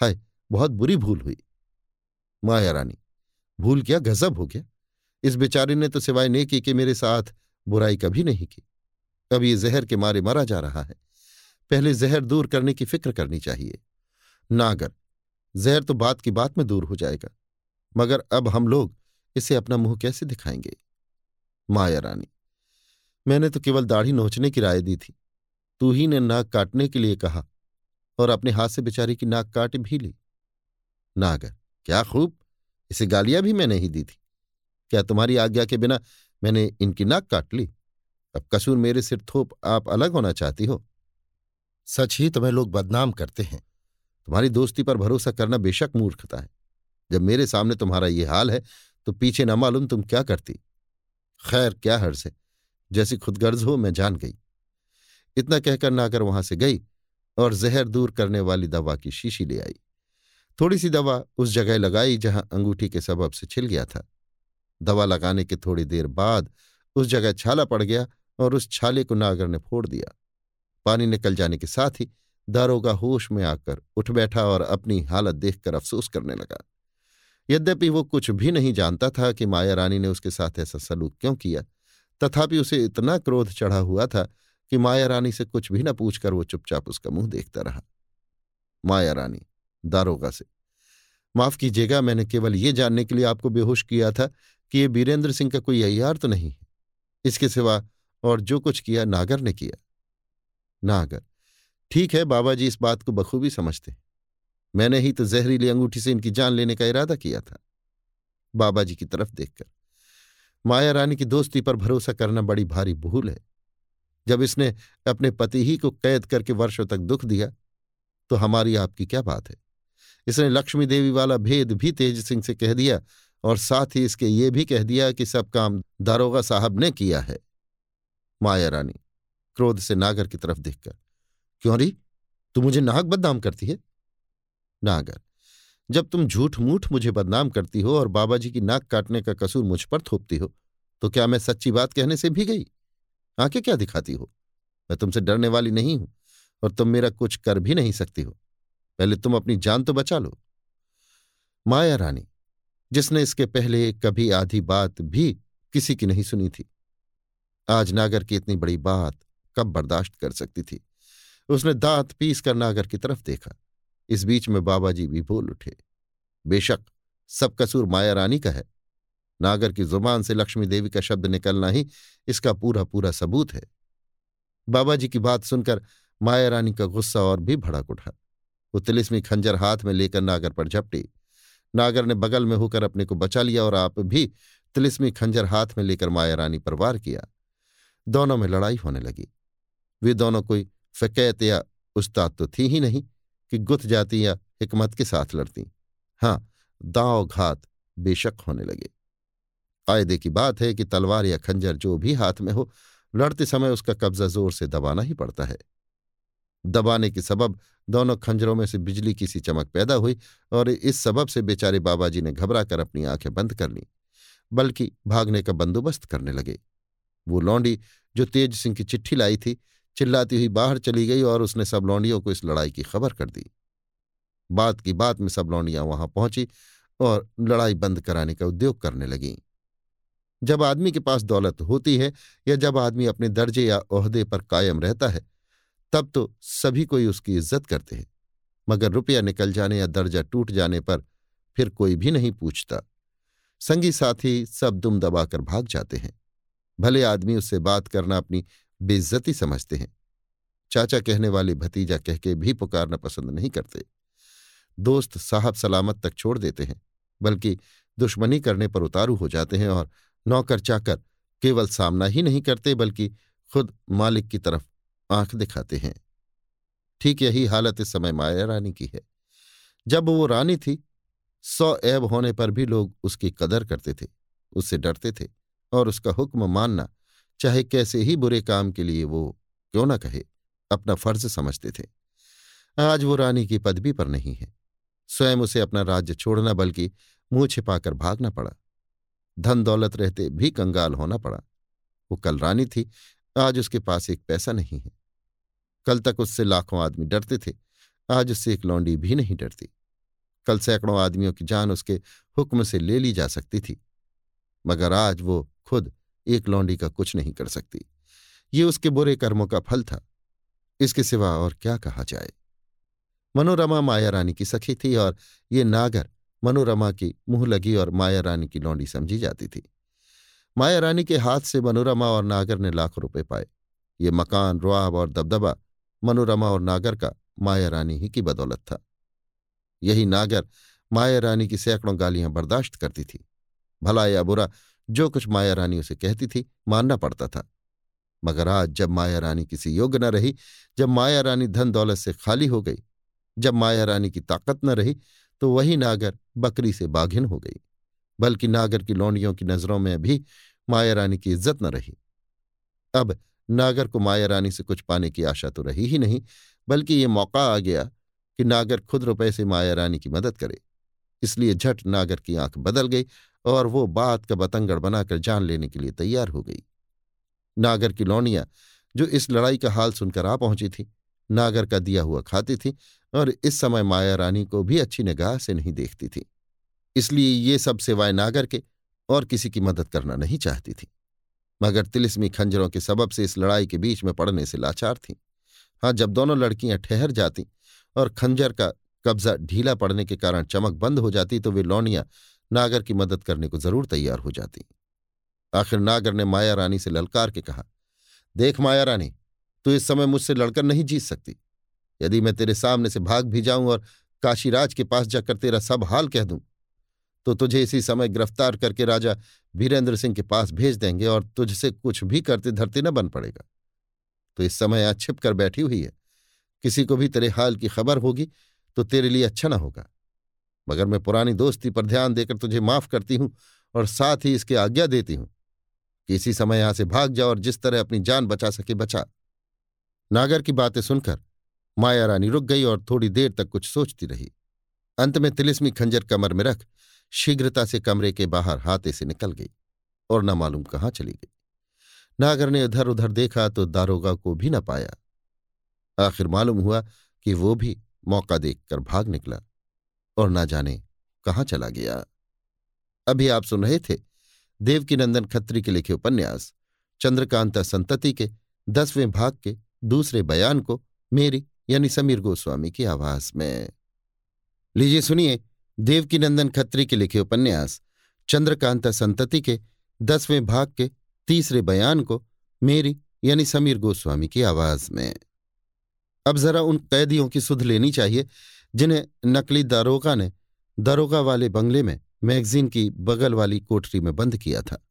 हाय, बहुत बुरी भूल हुई। माया रानी। भूल क्या गजब हो गया। इस बेचारे ने तो सिवाय नेकी के मेरे साथ बुराई कभी नहीं की। अब ये जहर के मारे मरा जा रहा है। पहले जहर दूर करने की फ़िक्र करनी चाहिए। नागर जहर तो बात की बात में दूर हो जाएगा। मगर अब हम लोग इसे अपना मुँह कैसे दिखाएँगे? माया रानी, मैंने तो केवल दाढ़ी नोचने की राय दी थी। तू ही ने नाक काटने के लिए कहा और अपने हाथ से बेचारी की नाक काट भी ली। नागर क्या खूब? इसे गालियाँ भी मैंने ही दी थी। क्या तुम्हारी आज्ञा के बिना मैंने इनकी नाक काट ली? अब कसूर मेरे सिर थोप, आप अलग होना चाहती हो। सच ही तुम्हें लोग बदनाम करते हैं। तुम्हारी दोस्ती पर भरोसा करना बेशक मूर्खता है। जब मेरे सामने तुम्हारा ये हाल है तो पीछे न मालूम तुम क्या करती। खैर, क्या हर्ज है? जैसी खुदगर्ज हो, मैं जान गई। इतना कहकर नाकर वहाँ से गई और जहर दूर करने वाली दवा की शीशी ले आई। थोड़ी सी दवा उस जगह लगाई जहाँ अंगूठी के सबब से छिल गया था। दवा लगाने के थोड़ी देर बाद उस जगह छाला पड़ गया और उस छाले को नागर ने फोड़ दिया। पानी निकल जाने के साथ ही दारोगा होश में आकर उठ बैठा और अपनी हालत देखकर अफसोस करने लगा। यद्यपि वो कुछ भी नहीं जानता था कि माया रानी ने उसके साथ ऐसा सलूक क्यों किया, तथापि उसे इतना क्रोध चढ़ा हुआ था कि माया रानी से कुछ भी न पूछकर वो चुपचाप उसका मुँह देखता रहा। माया रानी दारोगा से माफ़ कीजिएगा, मैंने केवल ये जानने के लिए आपको बेहोश किया था कि ये बीरेंद्र सिंह का कोई अयार तो नहीं है। इसके सिवा और जो कुछ किया नागर ने किया। नागर, ठीक है बाबा जी इस बात को बखूबी समझते मैंने ही तो जहरीली अंगूठी से इनकी जान लेने का इरादा किया था। बाबा जी की तरफ़ देखकर, माया रानी की दोस्ती पर भरोसा करना बड़ी भारी भूल है। जब इसने अपने पति ही को कैद करके वर्षों तक दुख दिया तो हमारी आपकी क्या बात है? इसने लक्ष्मी देवी वाला भेद भी तेज सिंह से कह दिया और साथ ही इसके ये भी कह दिया कि सब काम दारोगा साहब ने किया है। माया रानी, क्रोध से नागर की तरफ़ देखकर, क्यों री? तू मुझे नाहक बदनाम करती है? नागर, जब तुम झूठ मूठ मुझे बदनाम करती हो और बाबा जी की नाक काटने का कसूर मुझ पर थोपती हो तो क्या मैं सच्ची बात कहने से भी गई? आँखें क्या दिखाती हो? मैं तुमसे डरने वाली नहीं हूँ और तुम मेरा कुछ कर भी नहीं सकती हो। पहले तुम अपनी जान तो बचा लो। माया रानी, जिसने इसके पहले कभी आधी बात भी किसी की नहीं सुनी थी, आज नागर की इतनी बड़ी बात कब बर्दाश्त कर सकती थी? उसने दांत पीस कर नागर की तरफ़ देखा। इस बीच में बाबा जी भी बोल उठे, बेशक, सब कसूर माया रानी का है। नागर की ज़ुबान से लक्ष्मी देवी का शब्द निकलना ही इसका पूरा पूरा सबूत है। बाबा जी की बात सुनकर माया रानी का गुस्सा और भी भड़क उठा। वो तिलिस्मी खंजर हाथ में लेकर नागर पर झपटी। नागर ने बगल में होकर अपने को बचा लिया और आप भी तिलिस्मी खंजर हाथ में लेकर माया रानी पर वार किया। दोनों में लड़ाई होने लगी। वे दोनों कोई फकैत या उस्ताद तो थी ही नहीं कि गुथ जाती या हिकमत के साथ लड़ती। हाँ दाव घात बेशक होने लगे। कायदे की बात है कि तलवार या खंजर जो भी हाथ में हो, लड़ते समय उसका कब्जा ज़ोर से दबाना ही पड़ता है। दबाने के सबब, दोनों खंजरों में से बिजली की सी चमक पैदा हुई और इस सबब से बेचारे बाबा जी ने घबरा कर अपनी आँखें बंद कर लीं, बल्कि भागने का बंदोबस्त करने लगे। वो लौंडी, जो तेज सिंह की चिट्ठी लाई थी, चिल्लाती हुई बाहर चली गई और उसने सब लौंडियों को इस लड़ाई की खबर कर दी। बात की बात में सब लौंडियाँ वहाँ पहुँची और लड़ाई बंद कराने का उद्योग करने लगीं। जब आदमी के पास दौलत होती है या जब आदमी अपने दर्जे या ओहदे पर कायम रहता है तब तो सभी कोई उसकी इज़्ज़त करते हैं। मगर रुपया निकल जाने या दर्जा टूट जाने पर फिर कोई भी नहीं पूछता। संगी साथी सब दुम दबाकर भाग जाते हैं। भले आदमी उससे बात करना अपनी बेइज्जती समझते हैं। चाचा कहने वाले भतीजा कह के भी पुकारना पसंद नहीं करते। दोस्त साहब सलामत तक छोड़ देते हैं, बल्कि दुश्मनी करने पर उतारू हो जाते हैं और नौकर चाकर केवल सामना ही नहीं करते, बल्कि खुद मालिक की तरफ़ आँख दिखाते हैं। ठीक यही हालत इस समय माया रानी की है। जब वो रानी थी, सौ ऐब होने पर भी लोग उसकी कदर करते थे, उससे डरते थे और उसका हुक्म मानना चाहे कैसे ही बुरे काम के लिए वो क्यों न कहे, अपना फ़र्ज़ समझते थे। आज वो रानी की पदवी पर नहीं है। स्वयं उसे अपना राज्य छोड़ना बल्कि मुँह छिपाकर भागना पड़ा। धन दौलत रहते भी कंगाल होना पड़ा। वो कल रानी थी, आज उसके पास एक पैसा नहीं है। कल तक उससे लाखों आदमी डरते थे, आज उससे एक लौंडी भी नहीं डरती। कल सैकड़ों आदमियों की जान उसके हुक्म से ले ली जा सकती थी, मगर आज वो खुद एक लौंडी का कुछ नहीं कर सकती। ये उसके बुरे कर्मों का फल था। इसके सिवा और क्या कहा जाए? मनोरमा माया रानी की सखी थी और ये नागर मनोरमा की मुँह लगी और माया रानी की लौंडी समझी जाती थी। माया रानी के हाथ से मनोरमा और नागर ने लाखों रुपए पाए। ये मकान, रुआब और दबदबा मनोरमा और नागर का माया रानी ही की बदौलत था। यही नागर माया रानी की सैकड़ों गालियाँ बर्दाश्त करती थी। भला या बुरा, जो कुछ माया रानी उसे कहती थी, मानना पड़ता था। मगर आज जब माया रानी किसी योग्य न रही, जब माया रानी धन दौलत से खाली हो गई, जब माया रानी की ताकत न रही तो वही नागर बकरी से बाघिन हो गई। बल्कि नागर की लौंडियों की नज़रों में भी माया रानी की इज़्ज़त न रही। अब नागर को माया रानी से कुछ पाने की आशा तो रही ही नहीं, बल्कि ये मौका आ गया कि नागर खुद रुपए से माया रानी की मदद करे। इसलिए झट नागर की आँख बदल गई और वो बात का बतंगड़ बनाकर जान लेने के लिए तैयार हो गई। नागर की लौनिया, जो इस लड़ाई का हाल सुनकर आ पहुँची थी, नागर का दिया हुआ खाती थी और इस समय माया रानी को भी अच्छी निगाह से नहीं देखती थी। इसलिए ये सब सिवाय नागर के और किसी की मदद करना नहीं चाहती थी। मगर तिलिस्मी खंजरों के सबब से इस लड़ाई के बीच में पड़ने से लाचार थीं। हाँ जब दोनों लड़कियाँ ठहर जाती और खंजर का कब्जा ढीला पड़ने के कारण चमक बंद हो जाती तो वे लौनियाँ नागर की मदद करने को ज़रूर तैयार हो जाती। आखिर नागर ने माया रानी से ललकार के कहा, देख माया रानी, तू इस समय मुझसे लड़कर नहीं जीत सकती। यदि मैं तेरे सामने से भाग भी जाऊँ और काशीराज के पास जाकर तेरा सब हाल कह दूँ तो तुझे इसी समय गिरफ़्तार करके राजा वीरेंद्र सिंह के पास भेज देंगे और तुझसे कुछ भी करते धरते न बन पड़ेगा। तो इस समय यहाँ छिप कर बैठी हुई है। किसी को भी तेरे हाल की खबर होगी तो तेरे लिए अच्छा ना होगा। मगर मैं पुरानी दोस्ती पर ध्यान देकर तुझे माफ़ करती हूँ और साथ ही इसकी आज्ञा देती हूँ कि इसी समय यहाँ से भाग जाओ और जिस तरह अपनी जान बचा सके बचा। नागर की बातें सुनकर माया रानी रुक गई और थोड़ी देर तक कुछ सोचती रही। अंत में तिलिस्मी खंजर कमर में रख शीघ्रता से कमरे के बाहर हाथे से निकल गई और न मालूम कहाँ चली गई। नागर ने इधर उधर देखा तो दारोगा को भी न पाया। आखिर मालूम हुआ कि वो भी मौका देखकर भाग निकला और ना जाने कहाँ चला गया। अभी आप सुन रहे थे देवकीनंदन खत्री के लिखे उपन्यास, चंद्रकांता संतति के दसवें भाग के दूसरे बयान को मेरी यानी समीर गोस्वामी की आवाज़ में। लीजिए सुनिए देवकीनंदन खत्री के लिखे उपन्यास, चंद्रकांता संतति के, दसवें भाग के, तीसरे बयान को, मेरी, यानी समीर गोस्वामी की आवाज़ में। अब जरा उन कैदियों की सुध लेनी चाहिए, जिन्हें नकली दारोगा ने, दारोगा वाले बंगले में, मैगजीन की बगल वाली कोठरी में बंद किया था।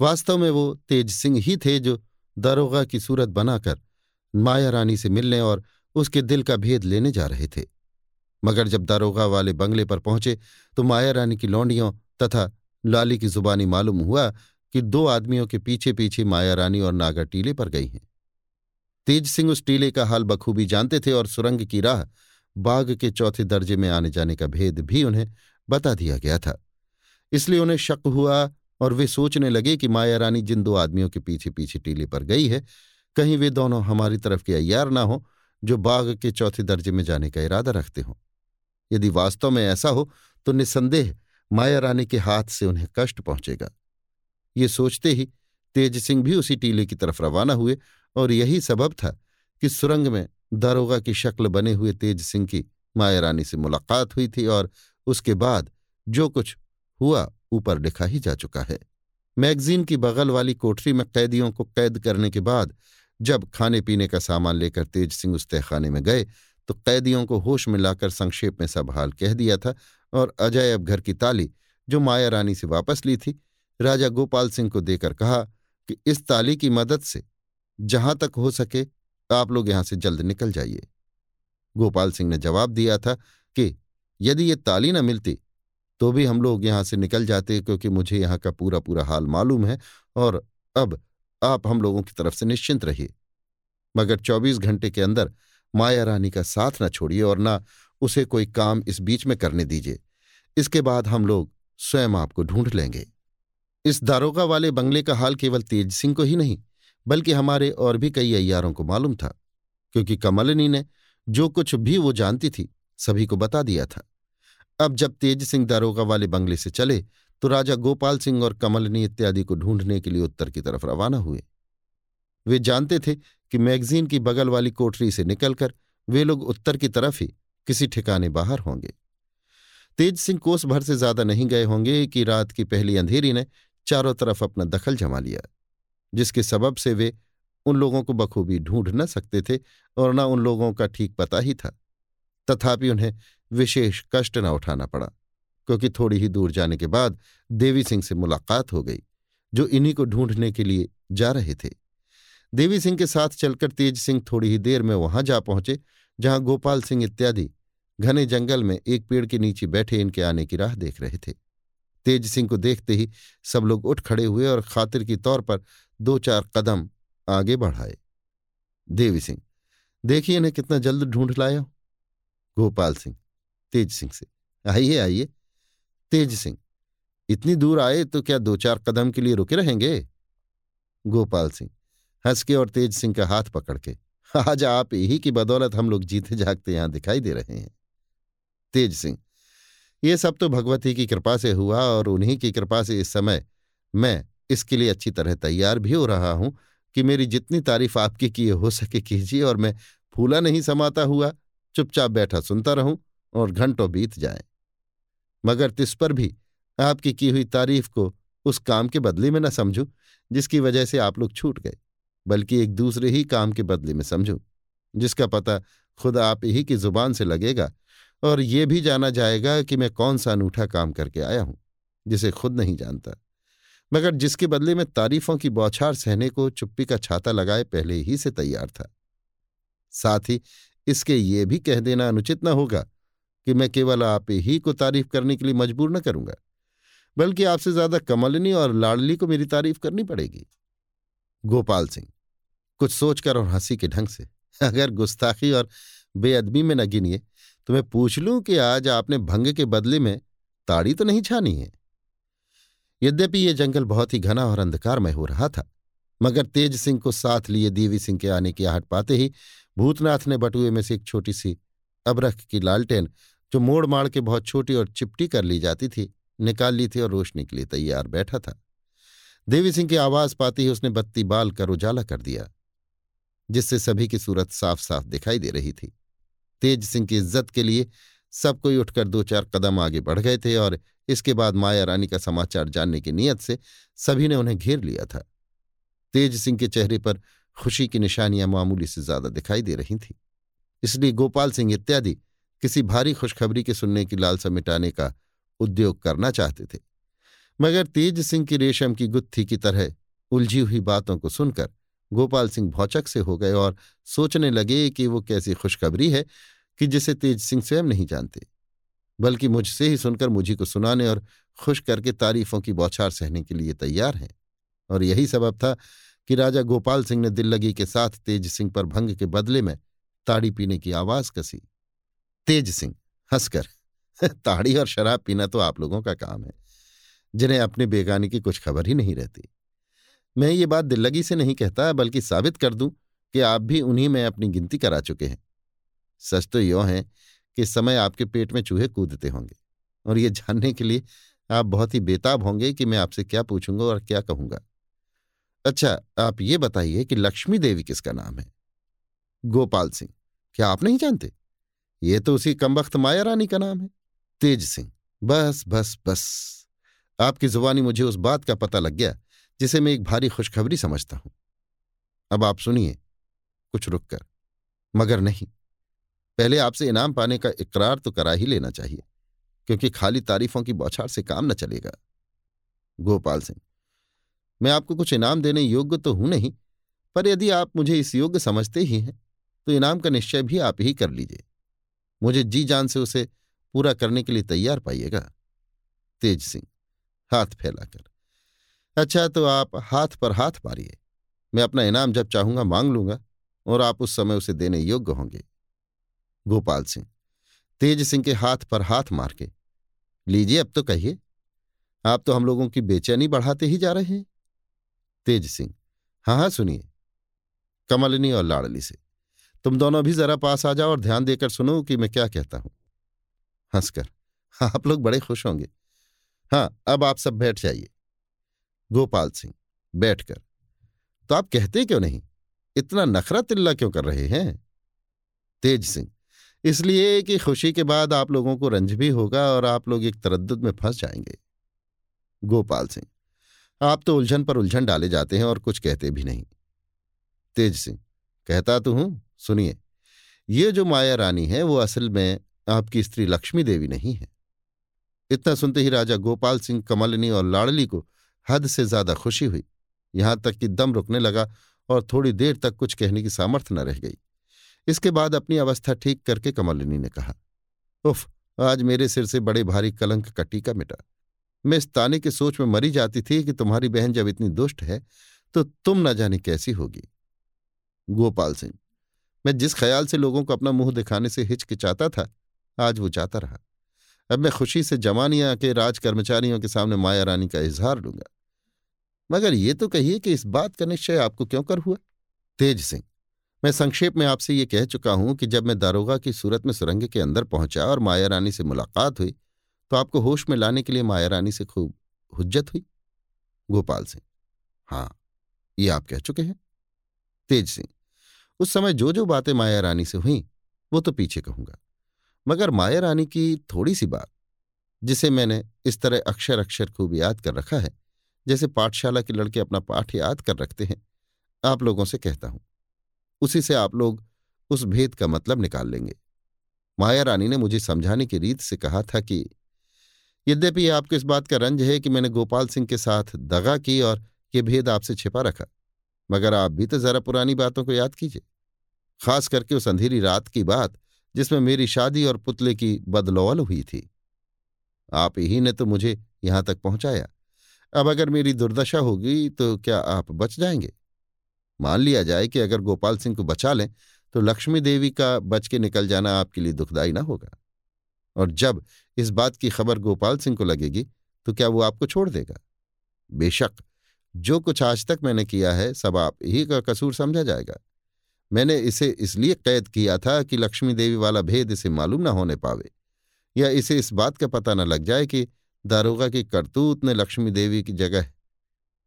वास्तव में वो तेज सिंह ही थे जो दारोगा की सूरत बनाकर, माया रानी से मिलने और उसके दिल का भेद लेने जा रहे थे। मगर जब दारोगा वाले बंगले पर पहुँचे तो माया रानी की लौंडियों तथा लाली की जुबानी मालूम हुआ कि दो आदमियों के पीछे पीछे माया रानी और नागा टीले पर गई हैं। तेज सिंह उस टीले का हाल बखूबी जानते थे और सुरंग की राह बाघ के चौथे दर्जे में आने जाने का भेद भी उन्हें बता दिया गया था। इसलिए उन्हें शक हुआ और वे सोचने लगे कि माया रानी जिन दो आदमियों के पीछे पीछे टीले पर गई है, कहीं वे दोनों हमारी तरफ़ के अयार ना हो, जो बाघ के चौथे दर्जे में जाने का इरादा रखते हों। यदि वास्तव में ऐसा हो तो निसंदेह माया रानी के हाथ से उन्हें कष्ट पहुंचेगा। ये सोचते ही तेज सिंह भी उसी टीले की तरफ़ रवाना हुए और यही सबब था कि सुरंग में दारोगा की शक्ल बने हुए तेज सिंह की माया रानी से मुलाकात हुई थी और उसके बाद जो कुछ हुआ ऊपर लिखा ही जा चुका है। मैगजीन की बगल वाली कोठरी में कैदियों को कैद करने के बाद जब खाने पीने का सामान लेकर तेज सिंह उस तहखाने में गए तो कैदियों को होश में लाकर संक्षेप में सब हाल कह दिया था और अजय अब घर की ताली, जो माया रानी से वापस ली थी, राजा गोपाल सिंह को देकर कहा कि इस ताली की मदद से जहाँ तक हो सके आप लोग यहाँ से जल्द निकल जाइए। गोपाल सिंह ने जवाब दिया था कि यदि ये ताली न मिलती तो भी हम लोग यहाँ से निकल जाते क्योंकि मुझे यहाँ का पूरा पूरा हाल मालूम है और अब आप हम लोगों की तरफ़ से निश्चिंत रहिए। मगर चौबीस घंटे के अंदर माया रानी का साथ न छोड़िए और न उसे कोई काम इस बीच में करने दीजिए। इसके बाद हम लोग स्वयं आपको ढूंढ लेंगे। इस दारोगा वाले बंगले का हाल केवल तेज सिंह को ही नहीं, बल्कि हमारे और भी कई अयारों को मालूम था, क्योंकि कमलनी ने जो कुछ भी वो जानती थी, सभी को बता दिया था। अब जब तेज सिंह दारोगा वाले बंगले से चले तो राजा गोपाल सिंह और कमलनी इत्यादि को ढूँढने के लिए उत्तर की तरफ़ रवाना हुए। वे जानते थे कि मैगजीन की बगल वाली कोठरी से निकलकर वे लोग उत्तर की तरफ़ ही किसी ठिकाने बाहर होंगे। तेज सिंह कोस भर से ज़्यादा नहीं गए होंगे कि रात की पहली अंधेरी ने चारों तरफ़ अपना दखल जमा लिया, जिसके सबब से वे उन लोगों को बखूबी ढूंढ न सकते थे और न उन लोगों का ठीक पता ही था। तथापि उन्हें विशेष कष्ट न उठाना पड़ा, क्योंकि थोड़ी ही दूर जाने के बाद देवी सिंह से मुलाकात हो गई, जो इन्हीं को ढूँढने के लिए जा रहे थे। देवी सिंह के साथ चलकर तेज सिंह थोड़ी ही देर में वहाँ जा पहुँचे, जहाँ गोपाल सिंह इत्यादि घने जंगल में एक पेड़ के नीचे बैठे इनके आने की राह देख रहे थे। तेज सिंह को देखते ही सब लोग उठ खड़े हुए और खातिर की तौर पर दो चार कदम आगे बढ़ाए। देवी सिंह, देखिए इन्हें कितना जल्द ढूंढ लाया गोपाल सिंह, तेज सिंह से, आइए आइए। तेज सिंह, इतनी दूर आए तो क्या दो चार कदम के लिए रुके रहेंगे? गोपाल सिंह हंस के और तेज सिंह का हाथ पकड़ के, आज आप यही की बदौलत हम लोग जीते जागते यहाँ दिखाई दे रहे हैं। तेज सिंह, ये सब तो भगवती की कृपा से हुआ और उन्हीं की कृपा से इस समय मैं इसके लिए अच्छी तरह तैयार भी हो रहा हूँ कि मेरी जितनी तारीफ़ आपकी किए हो सके कीजिए और मैं फूला नहीं समाता हुआ, चुपचाप बैठा सुनता रहूँ और घंटों बीत जाए। मगर तिस पर भी आपकी की हुई तारीफ़ को उस काम के बदले में न समझू, जिसकी वजह से आप लोग छूट गए। बल्कि एक दूसरे ही काम के बदले में समझू, जिसका पता खुद आप ही की ज़ुबान से लगेगा और ये भी जाना जाएगा कि मैं कौन सा अनूठा काम करके आया हूँ, जिसे खुद नहीं जानता। मगर जिसके बदले में तारीफों की बौछार सहने को चुप्पी का छाता लगाए पहले ही से तैयार था। साथ ही इसके ये भी कह देना अनुचित न होगा कि मैं केवल आप ही को तारीफ़ करने के लिए मजबूर न करूँगा, बल्कि आपसे ज़्यादा कमलनी और लाडली को मेरी तारीफ़ करनी पड़ेगी। गोपाल सिंह कुछ सोचकर और हँसी के ढंग से। अगर गुस्ताखी और बेअदबी में न गिनिए तो मैं पूछ लूँ कि आज आपने भंग के बदले में ताड़ी तो नहीं छानी है? यद्यपि ये जंगल बहुत ही घना और अंधकारमय हो रहा था, मगर तेज सिंह को साथ लिए देवी सिंह के आने की आहट पाते ही भूतनाथ ने बटुए में से एक छोटी सी अबरख की लालटेन, जो मोड़ माड़ के बहुत छोटी और चिपटी कर ली जाती थी, निकाल ली थी और रोशनी के लिए तैयार बैठा था। देवी सिंह की आवाज़ पाते ही उसने बत्ती बाल कर उजाला कर दिया। जिससे सभी की सूरत साफ़ साफ़ दिखाई दे रही थी। तेज सिंह की इज़्ज़त के लिए सब कोई उठकर दो चार कदम आगे बढ़ गए थे और इसके बाद माया रानी का समाचार जानने की नीयत से सभी ने उन्हें घेर लिया था। तेज सिंह के चेहरे पर खुशी की निशानियाँ मामूली से ज़्यादा दिखाई दे रही थीं। इसलिए गोपाल सिंह इत्यादि किसी भारी खुशखबरी के सुनने की लालसा मिटाने का उद्योग करना चाहते थे। मगर तेज सिंह की रेशम की गुत्थी की तरह उलझी हुई बातों को सुनकर गोपाल सिंह भौचक से हो गए और सोचने लगे कि वो कैसी खुशखबरी है कि जिसे तेज सिंह स्वयं नहीं जानते, बल्कि मुझसे ही सुनकर मुझी को सुनाने और खुश करके तारीफों की बौछार सहने के लिए तैयार हैं। और यही सबब था कि राजा गोपाल सिंह ने दिल लगी के साथ तेज सिंह पर भंग के बदले में ताड़ी पीने की आवाज़ कसी। तेज सिंह, हंसकर, ताड़ी और शराब पीना तो आप लोगों का काम है, जिन्हें अपने बेगानी की कुछ खबर ही नहीं रहती। मैं ये बात दिल्लगी से नहीं कहता, बल्कि साबित कर दूँ कि आप भी उन्हीं में अपनी गिनती करा चुके हैं। सच तो यो है कि समय आपके पेट में चूहे कूदते होंगे, और ये जानने के लिए आप बहुत ही बेताब होंगे कि मैं आपसे क्या पूछूँगा और क्या कहूँगा। अच्छा आप ये बताइए कि लक्ष्मी देवी किसका नाम है? गोपाल सिंह, क्या आप नहीं जानते? ये तो उसी कमबख्त माया रानी का नाम है। तेज सिंह, बस बस बस। आपकी जुबानी मुझे उस बात का पता लग गया जिसे मैं एक भारी खुशखबरी समझता हूँ। अब आप सुनिए, कुछ रुक कर मगर नहीं, पहले आपसे इनाम पाने का इकरार तो करा ही लेना चाहिए, क्योंकि खाली तारीफों की बौछार से काम न चलेगा। गोपाल सिंह, मैं आपको कुछ इनाम देने योग्य तो हूँ नहीं, पर यदि आप मुझे इस योग्य समझते ही हैं तो इनाम का निश्चय भी आप ही कर लीजिए। मुझे जी जान से उसे पूरा करने के लिए तैयार पाइएगा। तेज सिंह, हाथ फैलाकर। अच्छा तो आप हाथ पर हाथ मारिए। मैं अपना इनाम जब चाहूँगा मांग लूँगा और आप उस समय उसे देने योग्य होंगे। गोपाल सिंह, तेज सिंह के हाथ पर हाथ मार के, लीजिए अब तो कहिए, आप तो हम लोगों की बेचैनी बढ़ाते ही जा रहे हैं। तेज सिंह हाँ हाँ सुनिए। कमलनी और लाड़ली से, तुम दोनों भी जरा पास आ जाओ और ध्यान देकर सुनो कि मैं क्या कहता हूँ। हंसकर आप लोग बड़े खुश होंगे। हाँ अब आप सब बैठ जाइए। गोपाल सिंह, बैठकर। तो आप कहते क्यों नहीं? इतना नखरा तिल्ला क्यों कर रहे हैं? तेज सिंह, इसलिए कि खुशी के बाद आप लोगों को रंज भी होगा और आप लोग एक तरद में फंस जाएँगे। गोपाल सिंह, आप तो उलझन पर उलझन डाले जाते हैं और कुछ कहते भी नहीं। तेज सिंह, कहता तो हूँ, सुनिए, ये जो माया रानी है, वो असल में आपकी स्त्री लक्ष्मी देवी नहीं है। इतना सुनते ही राजा गोपाल सिंह कमलनी और लाड़ली को हद से ज़्यादा खुशी हुई। यहाँ तक कि दम रुकने लगा और थोड़ी देर तक कुछ कहने की सामर्थ्य न रह गई। इसके बाद अपनी अवस्था ठीक करके कमलिनी ने कहा, उफ, आज मेरे सिर से बड़े भारी कलंक का टीका मिटा। मैं इस ताने की सोच में मरी जाती थी कि तुम्हारी बहन जब इतनी दुष्ट है तो तुम न जाने कैसी होगी। गोपाल सिंह, मैं जिस ख्याल से लोगों को अपना मुँह दिखाने से हिचकिचाता था, आज वो जाता रहा। अब मैं खुशी से जमानिया के राज कर्मचारियों के सामने माया रानी का इजहार लूँगा। मगर ये तो कहिए कि इस बात का निश्चय आपको क्यों कर हुआ? तेज सिंह, मैं संक्षेप में आपसे ये कह चुका हूँ कि जब मैं दारोगा की सूरत में सुरंग के अंदर पहुँचा और माया रानी से मुलाकात हुई तो आपको होश में लाने के लिए माया रानी से खूब हुज्जत हुई? गोपाल सिंह हाँ ये आप कह चुके हैं। तेज सिंह, उस समय जो जो बातें माया रानी से हुई, वो तो पीछे कहूँगा, मगर माया रानी की थोड़ी सी बात, जिसे मैंने इस तरह अक्षर अक्षर खूब याद कर रखा है जैसे पाठशाला के लड़के अपना पाठ याद कर रखते हैं। आप लोगों से कहता हूँ, उसी से आप लोग उस भेद का मतलब निकाल लेंगे। माया रानी ने मुझे समझाने की रीत से कहा था कि, यद्यपि आपको इस बात का रंज है कि मैंने गोपाल सिंह के साथ दगा की और ये भेद आपसे छिपा रखा, मगर आप भी तो जरा पुरानी बातों को याद कीजिए। खास करके उस अंधेरी रात की बात, जिसमें मेरी शादी और पुतले की बदलौल हुई थी। आप ही ने तो मुझे यहाँ तक पहुँचाया। अब अगर मेरी दुर्दशा होगी तो क्या आप बच जाएँगे? मान लिया जाए कि अगर गोपाल सिंह को बचा लें तो लक्ष्मी देवी का बच के निकल जाना आपके लिए दुखदायी ना होगा। और जब इस बात की खबर गोपाल सिंह को लगेगी तो क्या वो आपको छोड़ देगा? बेशक, जो कुछ आज तक मैंने किया है, सब आप ही का कसूर समझा जाएगा। मैंने इसे इसलिए कैद किया था कि लक्ष्मी देवी वाला भेद इसे मालूम ना होने पावे। या इसे इस बात का पता न लग जाए कि दारोगा की करतूत ने लक्ष्मी देवी की जगह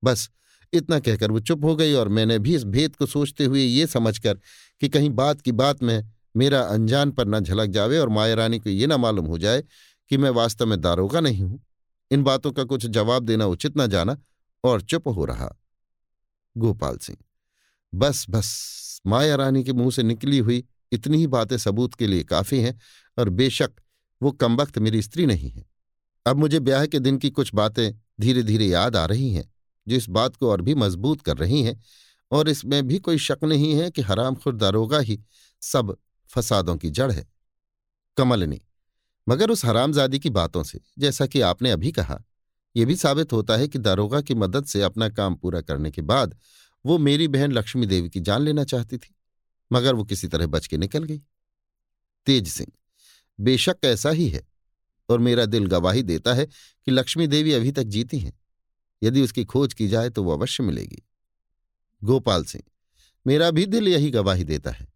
बस इतना कहकर वो चुप हो गई और मैंने भी इस भेद को सोचते हुए ये समझकर कि कहीं बात की बात में मेरा अनजान पर न झलक जावे और माया रानी को ये ना मालूम हो जाए कि मैं वास्तव में दारोगा नहीं हूँ। इन बातों का कुछ जवाब देना उचित न जाना और चुप हो रहा। गोपाल सिंह, बस बस, माया रानी के मुँह से निकली हुई इतनी ही बातें सबूत के लिए काफ़ी हैं और बेशक वो कमबख्त मेरी स्त्री नहीं है। अब मुझे ब्याह के दिन की कुछ बातें धीरे धीरे याद आ रही हैं, जो इस बात को और भी मज़बूत कर रही हैं और इसमें भी कोई शक नहीं है कि हराम खुर दारोगा ही सब फसादों की जड़ है। कमलनी, मगर उस हरामजादी की बातों से, जैसा कि आपने अभी कहा यह भी साबित होता है कि दारोगा की मदद से अपना काम पूरा करने के बाद वो मेरी बहन लक्ष्मी देवी की जान लेना चाहती थी, मगर वो किसी तरह बच के निकल गई। तेज सिंह, बेशक ऐसा ही है। और मेरा दिल गवाही देता है कि लक्ष्मी देवी अभी तक जीती हैं। यदि उसकी खोज की जाए तो वो अवश्य मिलेगी। गोपाल सिंह, मेरा भी दिल यही गवाही देता है,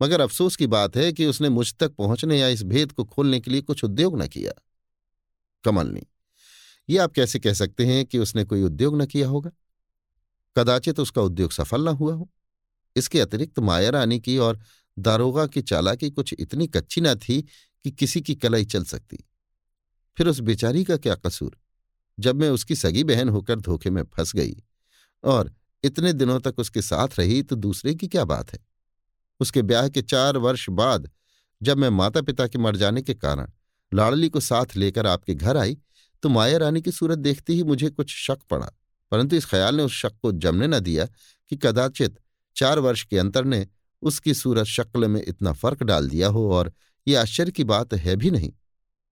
मगर अफसोस की बात है कि उसने मुझ तक पहुँचने या इस भेद को खोलने के लिए कुछ उद्योग न किया। कमलनी, ये आप कैसे कह सकते हैं कि उसने कोई उद्योग न किया होगा? कदाचित उसका उद्योग सफल न हुआ हो। इसके अतिरिक्त माया रानी की और दारोगा की चालाकी कुछ इतनी कच्ची न थी कि किसी की कलाई चल सकती। फिर उस बेचारी का क्या कसूर? जब मैं उसकी सगी बहन होकर धोखे में फंस गई और इतने दिनों तक उसके साथ रही तो दूसरे की क्या बात है? उसके ब्याह के चार वर्ष बाद जब मैं माता पिता के मर जाने के कारण लाड़ली को साथ लेकर आपके घर आई तो माया रानी की सूरत देखते ही मुझे कुछ शक पड़ा, परंतु इस ख्याल ने उस शक को जमने न दिया कि कदाचित चार वर्ष के अंतर ने उसकी सूरत शक्ल में इतना फ़र्क डाल दिया हो और ये आश्चर्य की बात है भी नहीं।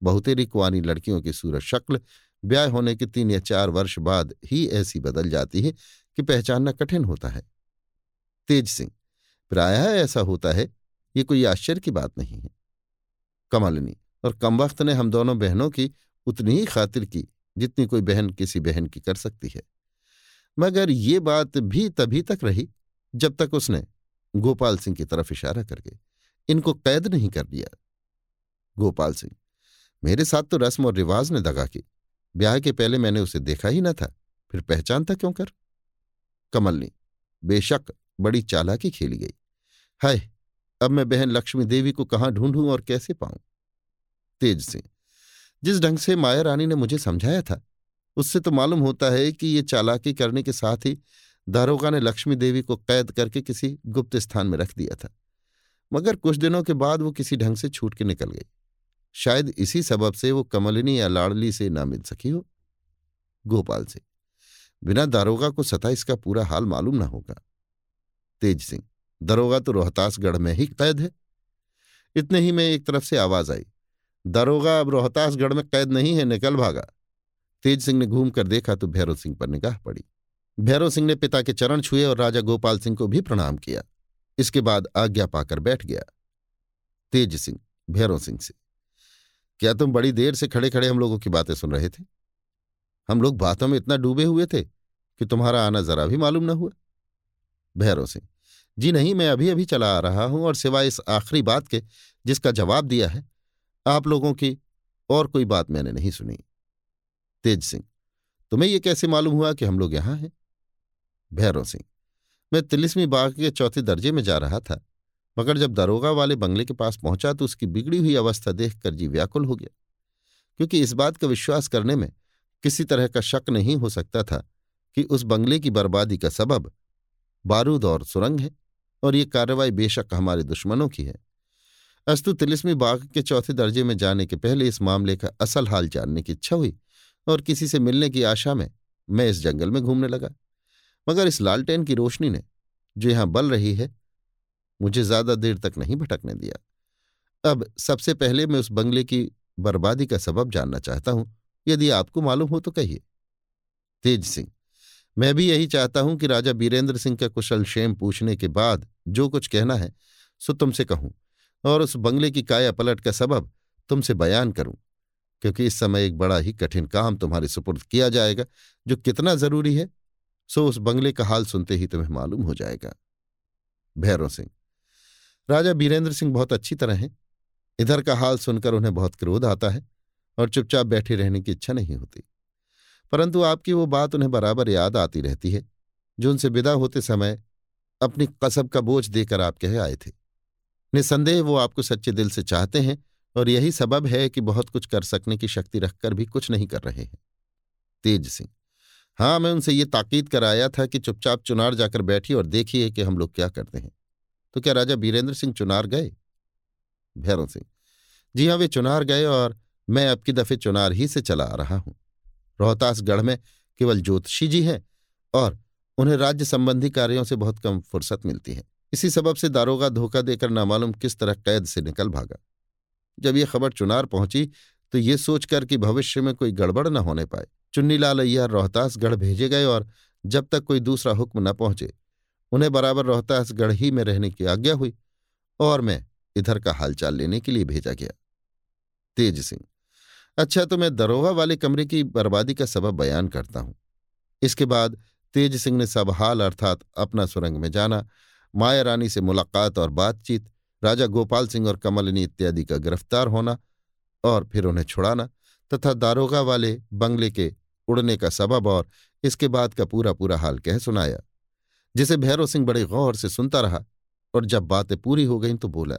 बहुतेरी कुआनी लड़कियों की सूरत शक्ल ब्याह होने के तीन या चार वर्ष बाद ही ऐसी बदल जाती है कि पहचानना कठिन होता है। तेज सिंह, प्राय ऐसा होता है, ये कोई आश्चर्य की बात नहीं है। कमलनी और कम वक्त ने हम दोनों बहनों की उतनी ही खातिर की जितनी कोई बहन किसी बहन की कर सकती है। मगर ये बात भी तभी तक रही जब तक उसने गोपाल सिंह की तरफ़ इशारा करके इनको कैद नहीं कर दिया। गोपाल सिंह मेरे साथ तो रस्म और रिवाज ने दगा की। ब्याह के पहले मैंने उसे देखा ही न था, फिर पहचानता क्यों कर? कमलनी, बेशक बड़ी चालाकी खेली गई। हाय, अब मैं बहन लक्ष्मी देवी को कहाँ ढूंढूं और कैसे पाऊँ? तेज सिंह, जिस ढंग से माया रानी ने मुझे समझाया था, उससे तो मालूम होता है कि ये चालाकी करने के साथ ही दारोगा ने लक्ष्मी देवी को कैद करके किसी गुप्त स्थान में रख दिया था। मगर कुछ दिनों के बाद वो किसी ढंग से छूट के निकल गई। शायद इसी सबब से वो कमलिनी या लाड़ली से ना मिल सकी हो। गोपाल से। बिना दारोगा को सता इसका पूरा हाल मालूम ना होगा। तेज सिंह, दरोगा तो रोहतासगढ़ में ही कैद है। इतने ही में एक तरफ़ से आवाज़ आई, दरोगा अब रोहतासगढ़ में कैद नहीं है, निकल भागा। तेज सिंह ने घूम कर देखा तो भैरव सिंह पर निगाह पड़ी। भैरव सिंह ने पिता के चरण छुए और राजा गोपाल सिंह को भी प्रणाम किया। इसके बाद आज्ञा पाकर बैठ गया। तेज सिंह, भैरव सिंह से। क्या तुम बड़ी देर से खड़े खड़े हम लोगों की बातें सुन रहे थे? हम लोग बातों में इतना डूबे हुए थे कि तुम्हारा आना जरा भी मालूम न हुआ। भैरव सिंह जी नहीं, मैं अभी अभी चला आ रहा हूँ और सिवाय इस आखिरी बात के जिसका जवाब दिया है, आप लोगों की और कोई बात मैंने नहीं सुनी। तेज सिंह, तुम्हें यह कैसे मालूम हुआ कि हम लोग यहाँ हैं? भैरव सिंह, मैं तिलिस्मी बाग के चौथे दर्जे में जा रहा था। मगर जब दरोगा वाले बंगले के पास पहुँचा तो उसकी बिगड़ी हुई अवस्था देखकर जी व्याकुल हो गया। क्योंकि इस बात का विश्वास करने में किसी तरह का शक नहीं हो सकता था कि उस बंगले की बर्बादी का सबब बारूद और सुरंग है और ये कार्रवाई बेशक हमारे दुश्मनों की है। अस्तु, तिलिस्मी बाग के चौथे दर्जे में जाने के पहले इस मामले का असल हाल जानने की इच्छा हुई और किसी से मिलने की आशा में मैं इस जंगल में घूमने लगा। मगर इस लालटेन की रोशनी ने जो यहाँ बल रही है मुझे ज़्यादा देर तक नहीं भटकने दिया। अब सबसे पहले मैं उस बंगले की बर्बादी का सबब जानना चाहता हूँ, यदि आपको मालूम हो तो कहिए। तेज सिंह, मैं भी यही चाहता हूँ कि राजा बीरेंद्र सिंह का कुशल क्षेम पूछने के बाद जो कुछ कहना है, सो तुमसे कहूँ और उस बंगले की काया पलट का सबब तुमसे बयान करूँ, क्योंकि इस समय एक बड़ा ही कठिन काम तुम्हारे सुपुर्द किया जाएगा, जो कितना ज़रूरी है, सो उस बंगले का हाल सुनते ही तुम्हें मालूम हो जाएगा। भैरव सिंह राजा बीरेंद्र सिंह बहुत अच्छी तरह हैं। इधर का हाल सुनकर उन्हें बहुत क्रोध आता है और चुपचाप बैठे रहने की इच्छा नहीं होती। परंतु आपकी वो बात उन्हें बराबर याद आती रहती है, जो उनसे विदा होते समय अपनी कसब का बोझ देकर आप कहे आए थे। निसंदेह वो आपको सच्चे दिल से चाहते हैं और यही सबब है कि बहुत कुछ कर सकने की शक्ति रखकर भी कुछ नहीं कर रहे हैं। तेज सिंह हाँ मैं उनसे ये ताकीद कराया था कि चुपचाप चुनार जाकर बैठिए और देखिए कि हम लोग क्या करते हैं। तो क्या राजा बीरेंद्र सिंह चुनार गए? भैरव सिंह, जी हाँ वे चुनार गए और मैं अब की दफे चुनार ही से चला आ रहा हूँ। रोहतासगढ़ में केवल ज्योतिषी जी हैं और उन्हें राज्य संबंधी कार्यों से बहुत कम फुर्सत मिलती है। इसी सबब से दारोगा धोखा देकर नामालूम किस तरह कैद से निकल भागा। जब ये खबर चुनार पहुँची तो ये सोचकर कि भविष्य में कोई गड़बड़ न होने पाए। चुन्नीलाल अय्यर रोहतासगढ़ भेजे गए और जब तक कोई दूसरा हुक्म न पहुँचे उन्हें बराबर रोहतासगढ़ ही में रहने की आज्ञा हुई और मैं इधर का हालचाल लेने के लिए भेजा गया। तेज सिंह अच्छा तो मैं दरोहा वाले कमरे की बर्बादी का सबब बयान करता हूँ। इसके बाद तेज सिंह ने सब हाल अर्थात अपना सुरंग में जाना, माया रानी से मुलाकात और बातचीत, राजा गोपाल सिंह और कमलिनी इत्यादि का गिरफ़्तार होना और फिर उन्हें छुड़ाना तथा दारोगा वाले बंगले के उड़ने का सबब और इसके बाद का पूरा पूरा हाल कह सुनाया। जिसे भैरव सिंह बड़े गौर से सुनता रहा और जब बातें पूरी हो गईं तो बोला,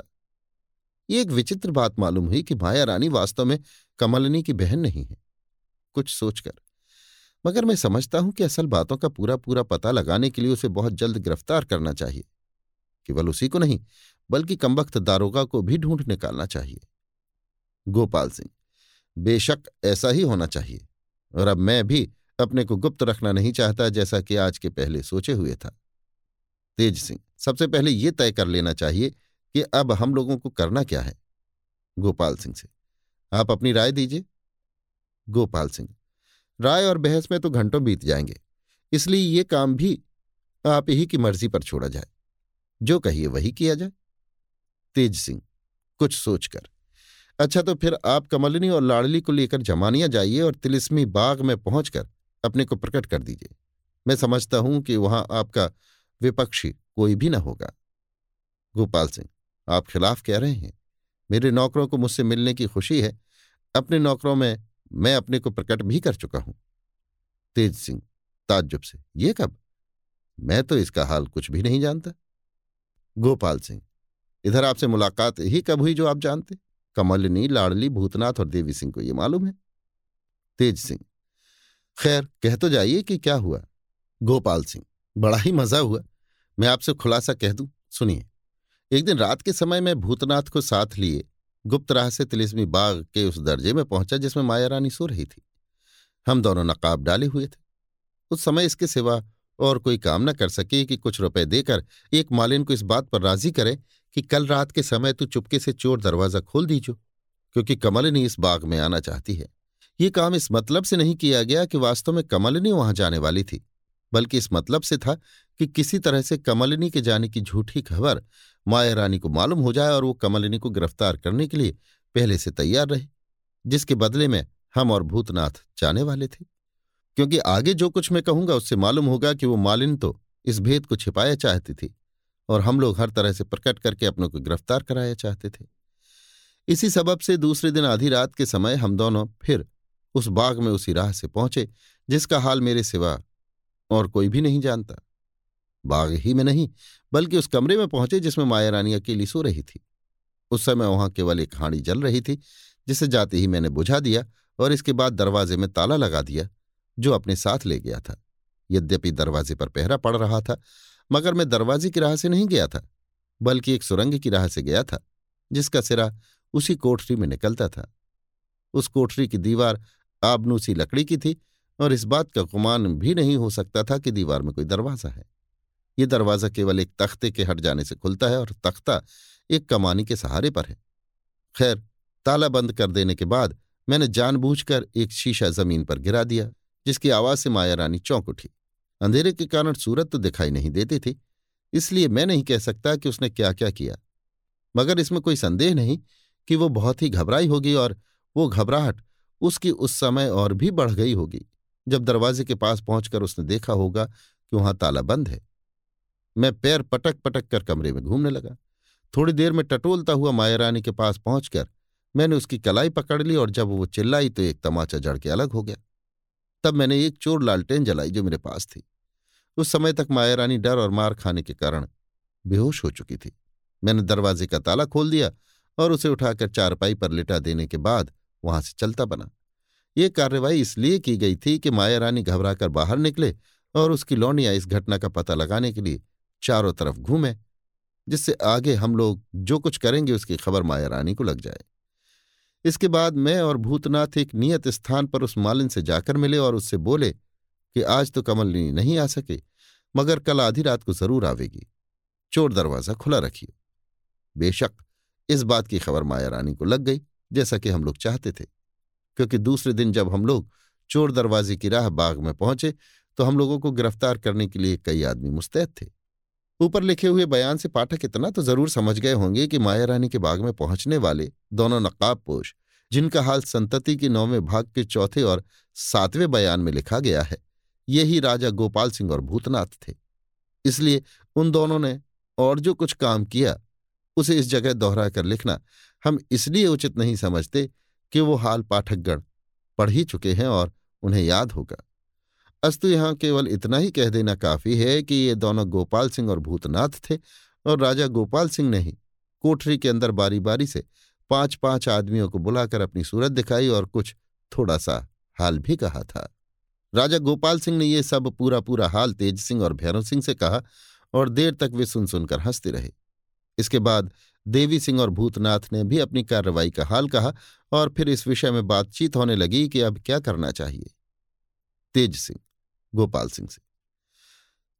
ये एक विचित्र बात मालूम हुई कि माया रानी वास्तव में कमलनी की बहन नहीं है। कुछ सोचकर। मगर मैं समझता हूँ कि असल बातों का पूरा पूरा पता लगाने के लिए उसे बहुत जल्द गिरफ़्तार करना चाहिए। केवल उसी को नहीं, बल्कि कमबख्त दारोगा को भी ढूंढ निकालना चाहिए। गोपाल सिंह, बेशक ऐसा ही होना चाहिए, और अब मैं भी अपने को गुप्त रखना नहीं चाहता जैसा कि आज के पहले सोचे हुए था। तेज सिंह, सबसे पहले यह तय कर लेना चाहिए कि अब हम लोगों को करना क्या है। गोपाल सिंह से, आप अपनी राय दीजिए। गोपाल सिंह, राय और बहस में तो घंटों बीत जाएँगे, इसलिए ये काम भी आप ही की मर्ज़ी पर छोड़ा जाए, जो कहिए वही किया जाए। तेज सिंह, कुछ सोचकर अच्छा तो फिर आप कमलिनी और लाड़ली को लेकर जमानिया जाइए और तिलिस्मी बाग में पहुंचकर अपने को प्रकट कर दीजिए। मैं समझता हूँ कि वहाँ आपका विपक्षी कोई भी न होगा। गोपाल सिंह, आप खिलाफ कह रहे हैं। मेरे नौकरों को मुझसे मिलने की खुशी है। अपने नौकरों में मैं अपने को प्रकट भी कर चुका हूँ। तेज सिंह, ताज्जुब से, ये कब? मैं तो इसका हाल कुछ भी नहीं जानता। गोपाल सिंह, इधर आपसे मुलाकात ही कब हुई जो आप जानते? कमलनी, लाड़ली, भूतनाथ और देवी सिंह को ये मालूम है। तेज सिंह, खैर, कह तो जाइए कि क्या हुआ? गोपाल सिंह, बड़ा ही मज़ा हुआ। मैं आपसे खुलासा कह दूँ, सुनिए। एक दिन रात के समय मैं भूतनाथ को साथ लिए, गुप्त राह से तिलिस्मी बाग के उस दर्जे में पहुँचा जिसमें माया रानी सो रही थी। हम दोनों नकाब डाले हुए थे। उस समय इसके सिवा और कोई काम न कर सके कि कुछ रुपए देकर एक मालिन को इस बात पर राज़ी करे कि कल रात के समय तू चुपके से चोर दरवाज़ा खोल दीजो, क्योंकि कमलिनी इस बाग में आना चाहती है। ये काम इस मतलब से नहीं किया गया कि वास्तव में कमलिनी वहाँ जाने वाली थी, बल्कि इस मतलब से था कि किसी तरह से कमलिनी के जाने की झूठी खबर माया रानी को मालूम हो जाए और वो कमलिनी को गिरफ़्तार करने के लिए पहले से तैयार रहे, जिसके बदले में हम और भूतनाथ जाने वाले थे। क्योंकि आगे जो कुछ मैं कहूँगा, उससे मालूम होगा कि वो मालिन तो इस भेद को छिपाया चाहती थी और हम लोग हर तरह से प्रकट करके अपनों को गिरफ़्तार कराया चाहते थे। इसी सबब से दूसरे दिन आधी रात के समय हम दोनों फिर उस बाग में उसी राह से पहुँचे, जिसका हाल मेरे सिवा और कोई भी नहीं जानता। बाग ही में नहीं, बल्कि उस कमरे में पहुँचे जिसमें माया रानी अकेली सो रही थी। उस समय वहाँ केवल एक हाड़ी जल रही थी, जिसे जाते ही मैंने बुझा दिया और इसके बाद दरवाजे में ताला लगा दिया, जो अपने साथ ले गया था। यद्यपि दरवाजे पर पहरा पड़ रहा था, मगर मैं दरवाजे की राह से नहीं गया था, बल्कि एक सुरंग की राह से गया था, जिसका सिरा उसी कोठरी में निकलता था। उस कोठरी की दीवार आबनूसी लकड़ी की थी और इस बात का गुमान भी नहीं हो सकता था कि दीवार में कोई दरवाज़ा है। ये दरवाज़ा केवल एक तख्ते के हट जाने से खुलता है और तख्ता एक कमानी के सहारे पर है। खैर, ताला बंद कर देने के बाद मैंने जानबूझकर एक शीशा ज़मीन पर गिरा दिया, जिसकी आवाज़ से माया रानी चौंक उठी। अंधेरे के कारण सूरत तो दिखाई नहीं देती थी, इसलिए मैं नहीं कह सकता कि उसने क्या क्या किया। मगर इसमें कोई संदेह नहीं कि वो बहुत ही घबराई होगी और वो घबराहट उसकी उस समय और भी बढ़ गई होगी, जब दरवाजे के पास पहुंचकर उसने देखा होगा कि वहाँ ताला बंद है। मैं पैर पटक पटक कर कमरे में घूमने लगा। थोड़ी देर में टटोलता हुआ माया रानी के पास पहुंचकर मैंने उसकी कलाई पकड़ ली और जब वो चिल्लाई तो एक तमाचा जड़ के अलग हो गया। तब मैंने एक चोर लालटेन जलाई जो मेरे पास थी। उस समय तक माया रानी डर और मार खाने के कारण बेहोश हो चुकी थी। मैंने दरवाजे का ताला खोल दिया और उसे उठाकर चारपाई पर लिटा देने के बाद वहाँ से चलता बना। ये कार्रवाई इसलिए की गई थी कि माया रानी घबराकर बाहर निकले और उसकी लौनिया इस घटना का पता लगाने के लिए चारों तरफ़ घूमे, जिससे आगे हम लोग जो कुछ करेंगे उसकी खबर माया रानी को लग जाए। इसके बाद मैं और भूतनाथ एक नियत स्थान पर उस मालिन से जाकर मिले और उससे बोले कि आज तो कमलनी नहीं आ सके, मगर कल आधी रात को ज़रूर आवेगी। चोर दरवाज़ा खुला रखिए बेशक इस बात की खबर माया रानी को लग गई, जैसा कि हम लोग चाहते थे, क्योंकि दूसरे दिन जब हम लोग चोर दरवाजे की राह बाग में पहुँचे तो हम लोगों को गिरफ़्तार करने के लिए कई आदमी मुस्तैद थे। ऊपर लिखे हुए बयान से पाठक इतना तो ज़रूर समझ गए होंगे कि माया रानी के बाग में पहुँचने वाले दोनों नकाब पोश, जिनका हाल संतति के नौवें भाग के चौथे और सातवें बयान में लिखा गया है, यही राजा गोपाल सिंह और भूतनाथ थे। इसलिए उन दोनों ने और जो कुछ काम किया, उसे इस जगह दोहरा कर लिखना हम इसलिए उचित नहीं समझते कि वो हाल पाठकगण पढ़ ही चुके हैं और उन्हें याद होगा। अस्तु, यहाँ केवल इतना ही कह देना काफ़ी है कि ये दोनों गोपाल सिंह और भूतनाथ थे और राजा गोपाल सिंह ने ही कोठरी के अंदर बारी बारी से पाँच पाँच आदमियों को बुलाकर अपनी सूरत दिखाई और कुछ थोड़ा सा हाल भी कहा था। राजा गोपाल सिंह ने यह सब पूरा पूरा हाल तेज सिंह और भैरव सिंह से कहा और देर तक वे सुन सुनकर हँसते रहे। इसके बाद देवी सिंह और भूतनाथ ने भी अपनी कार्रवाई का हाल कहा और फिर इस विषय में बातचीत होने लगी कि अब क्या करना चाहिए। तेज सिंह गोपाल सिंह से।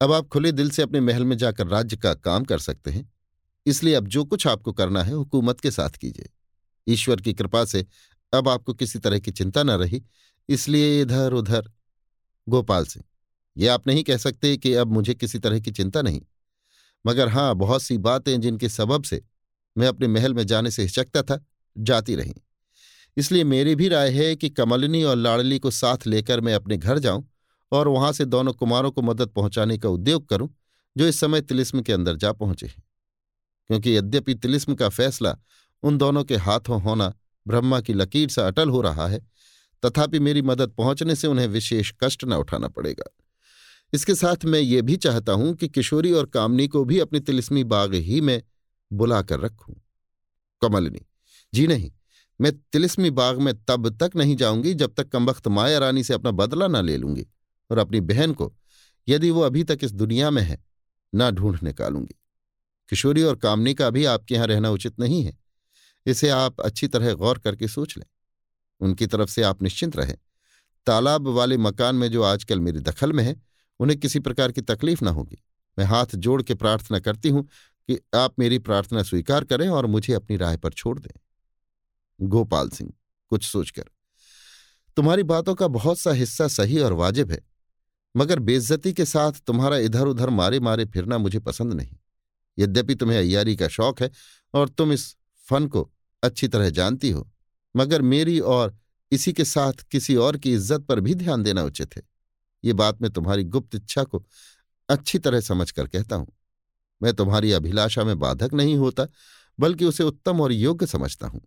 अब आप खुले दिल से अपने महल में जाकर राज्य का काम कर सकते हैं। इसलिए अब जो कुछ आपको करना है, हुकूमत के साथ कीजिए। ईश्वर की कृपा से अब आपको किसी तरह की चिंता न रही। इसलिए इधर उधर। गोपाल सिंह, ये आप नहीं कह सकते कि अब मुझे किसी तरह की चिंता नहीं। मगर हाँ बहुत सी बातें जिनके सबब से मैं अपने महल में जाने से हिचकता था, जाती रहीं। इसलिए मेरी भी राय है कि कमलिनी और लाड़ली को साथ लेकर मैं अपने घर जाऊँ और वहाँ से दोनों कुमारों को मदद पहुँचाने का उद्योग करूँ, जो इस समय तिलिस्म के अंदर जा पहुँचे हैं। क्योंकि यद्यपि तिलिस्म का फैसला उन दोनों के हाथों होना ब्रह्मा की लकीर से अटल हो रहा है, तथापि मेरी मदद पहुँचने से उन्हें विशेष कष्ट न उठाना पड़ेगा। इसके साथ मैं ये भी चाहता हूँ कि किशोरी और कामनी को भी अपनी तिलिस्मी बाग ही में बुलाकर रखूँ। कमलिनी, जी नहीं, मैं तिलिस्मी बाग में तब तक नहीं जाऊँगी जब तक कमबख्त माया रानी से अपना बदला न ले लूँगी। और अपनी बहन को, यदि वो अभी तक इस दुनिया में है, ना ढूंढ निकालूँगी। किशोरी और कामनी का भी आपके यहाँ रहना उचित नहीं है। इसे आप अच्छी तरह गौर करके सोच लें। उनकी तरफ़ से आप निश्चिंत रहें। तालाब वाले मकान में जो आजकल मेरी दखल में है, उन्हें किसी प्रकार की तकलीफ़ ना होगी। मैं हाथ जोड़ के प्रार्थना करती हूँ कि आप मेरी प्रार्थना स्वीकार करें और मुझे अपनी राय पर छोड़ दें। गोपाल सिंह, कुछ सोचकर। तुम्हारी बातों का बहुत सा हिस्सा सही और वाजिब है। मगर बेइज्जती के साथ तुम्हारा इधर उधर मारे मारे फिरना मुझे पसंद नहीं। यद्यपि तुम्हें अय्यारी का शौक है और तुम इस फन को अच्छी तरह जानती हो, मगर मेरी और इसी के साथ किसी और की इज़्ज़त पर भी ध्यान देना उचित है। ये बात मैं तुम्हारी गुप्त इच्छा को अच्छी तरह समझ कर कहता हूँ। मैं तुम्हारी अभिलाषा में बाधक नहीं होता, बल्कि उसे उत्तम और योग्य समझता हूँ।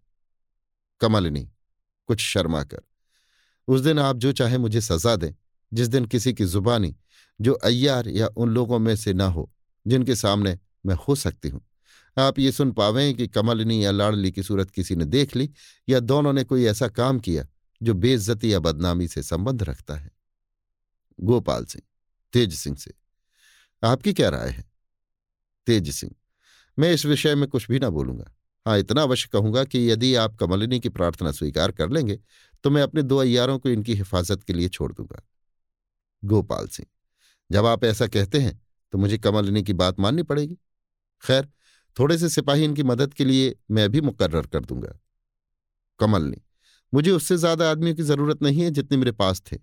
कमलिनी, कुछ शर्मा कर। उस दिन आप जो चाहे मुझे सजा दें। जिस दिन किसी की जुबानी जो अय्यार या उन लोगों में से ना हो, जिनके सामने मैं हो सकती हूँ। आप ये सुन पावें कि कमलिनी या लाड़ली की सूरत किसी ने देख ली या दोनों ने कोई ऐसा काम किया जो बेइज्जती या बदनामी से संबंध रखता है? गोपाल सिंह, तेज सिंह से। आपकी क्या राय है? तेज सिंह, मैं इस विषय में कुछ भी ना बोलूँगा। हाँ इतना अवश्य कहूँगा कि यदि आप कमलिनी की प्रार्थना स्वीकार कर लेंगे तो मैं अपने दो अयारों को इनकी हिफाजत के लिए छोड़ दूँगा। गोपाल सिंह। जब आप ऐसा कहते हैं तो मुझे कमलिनी की बात माननी पड़ेगी। खैर, थोड़े से सिपाही इनकी मदद के लिए मैं भी मुकर्र कर दूँगा। कमलनी मुझे उससे ज़्यादा आदमियों की ज़रूरत नहीं है जितने मेरे पास थे।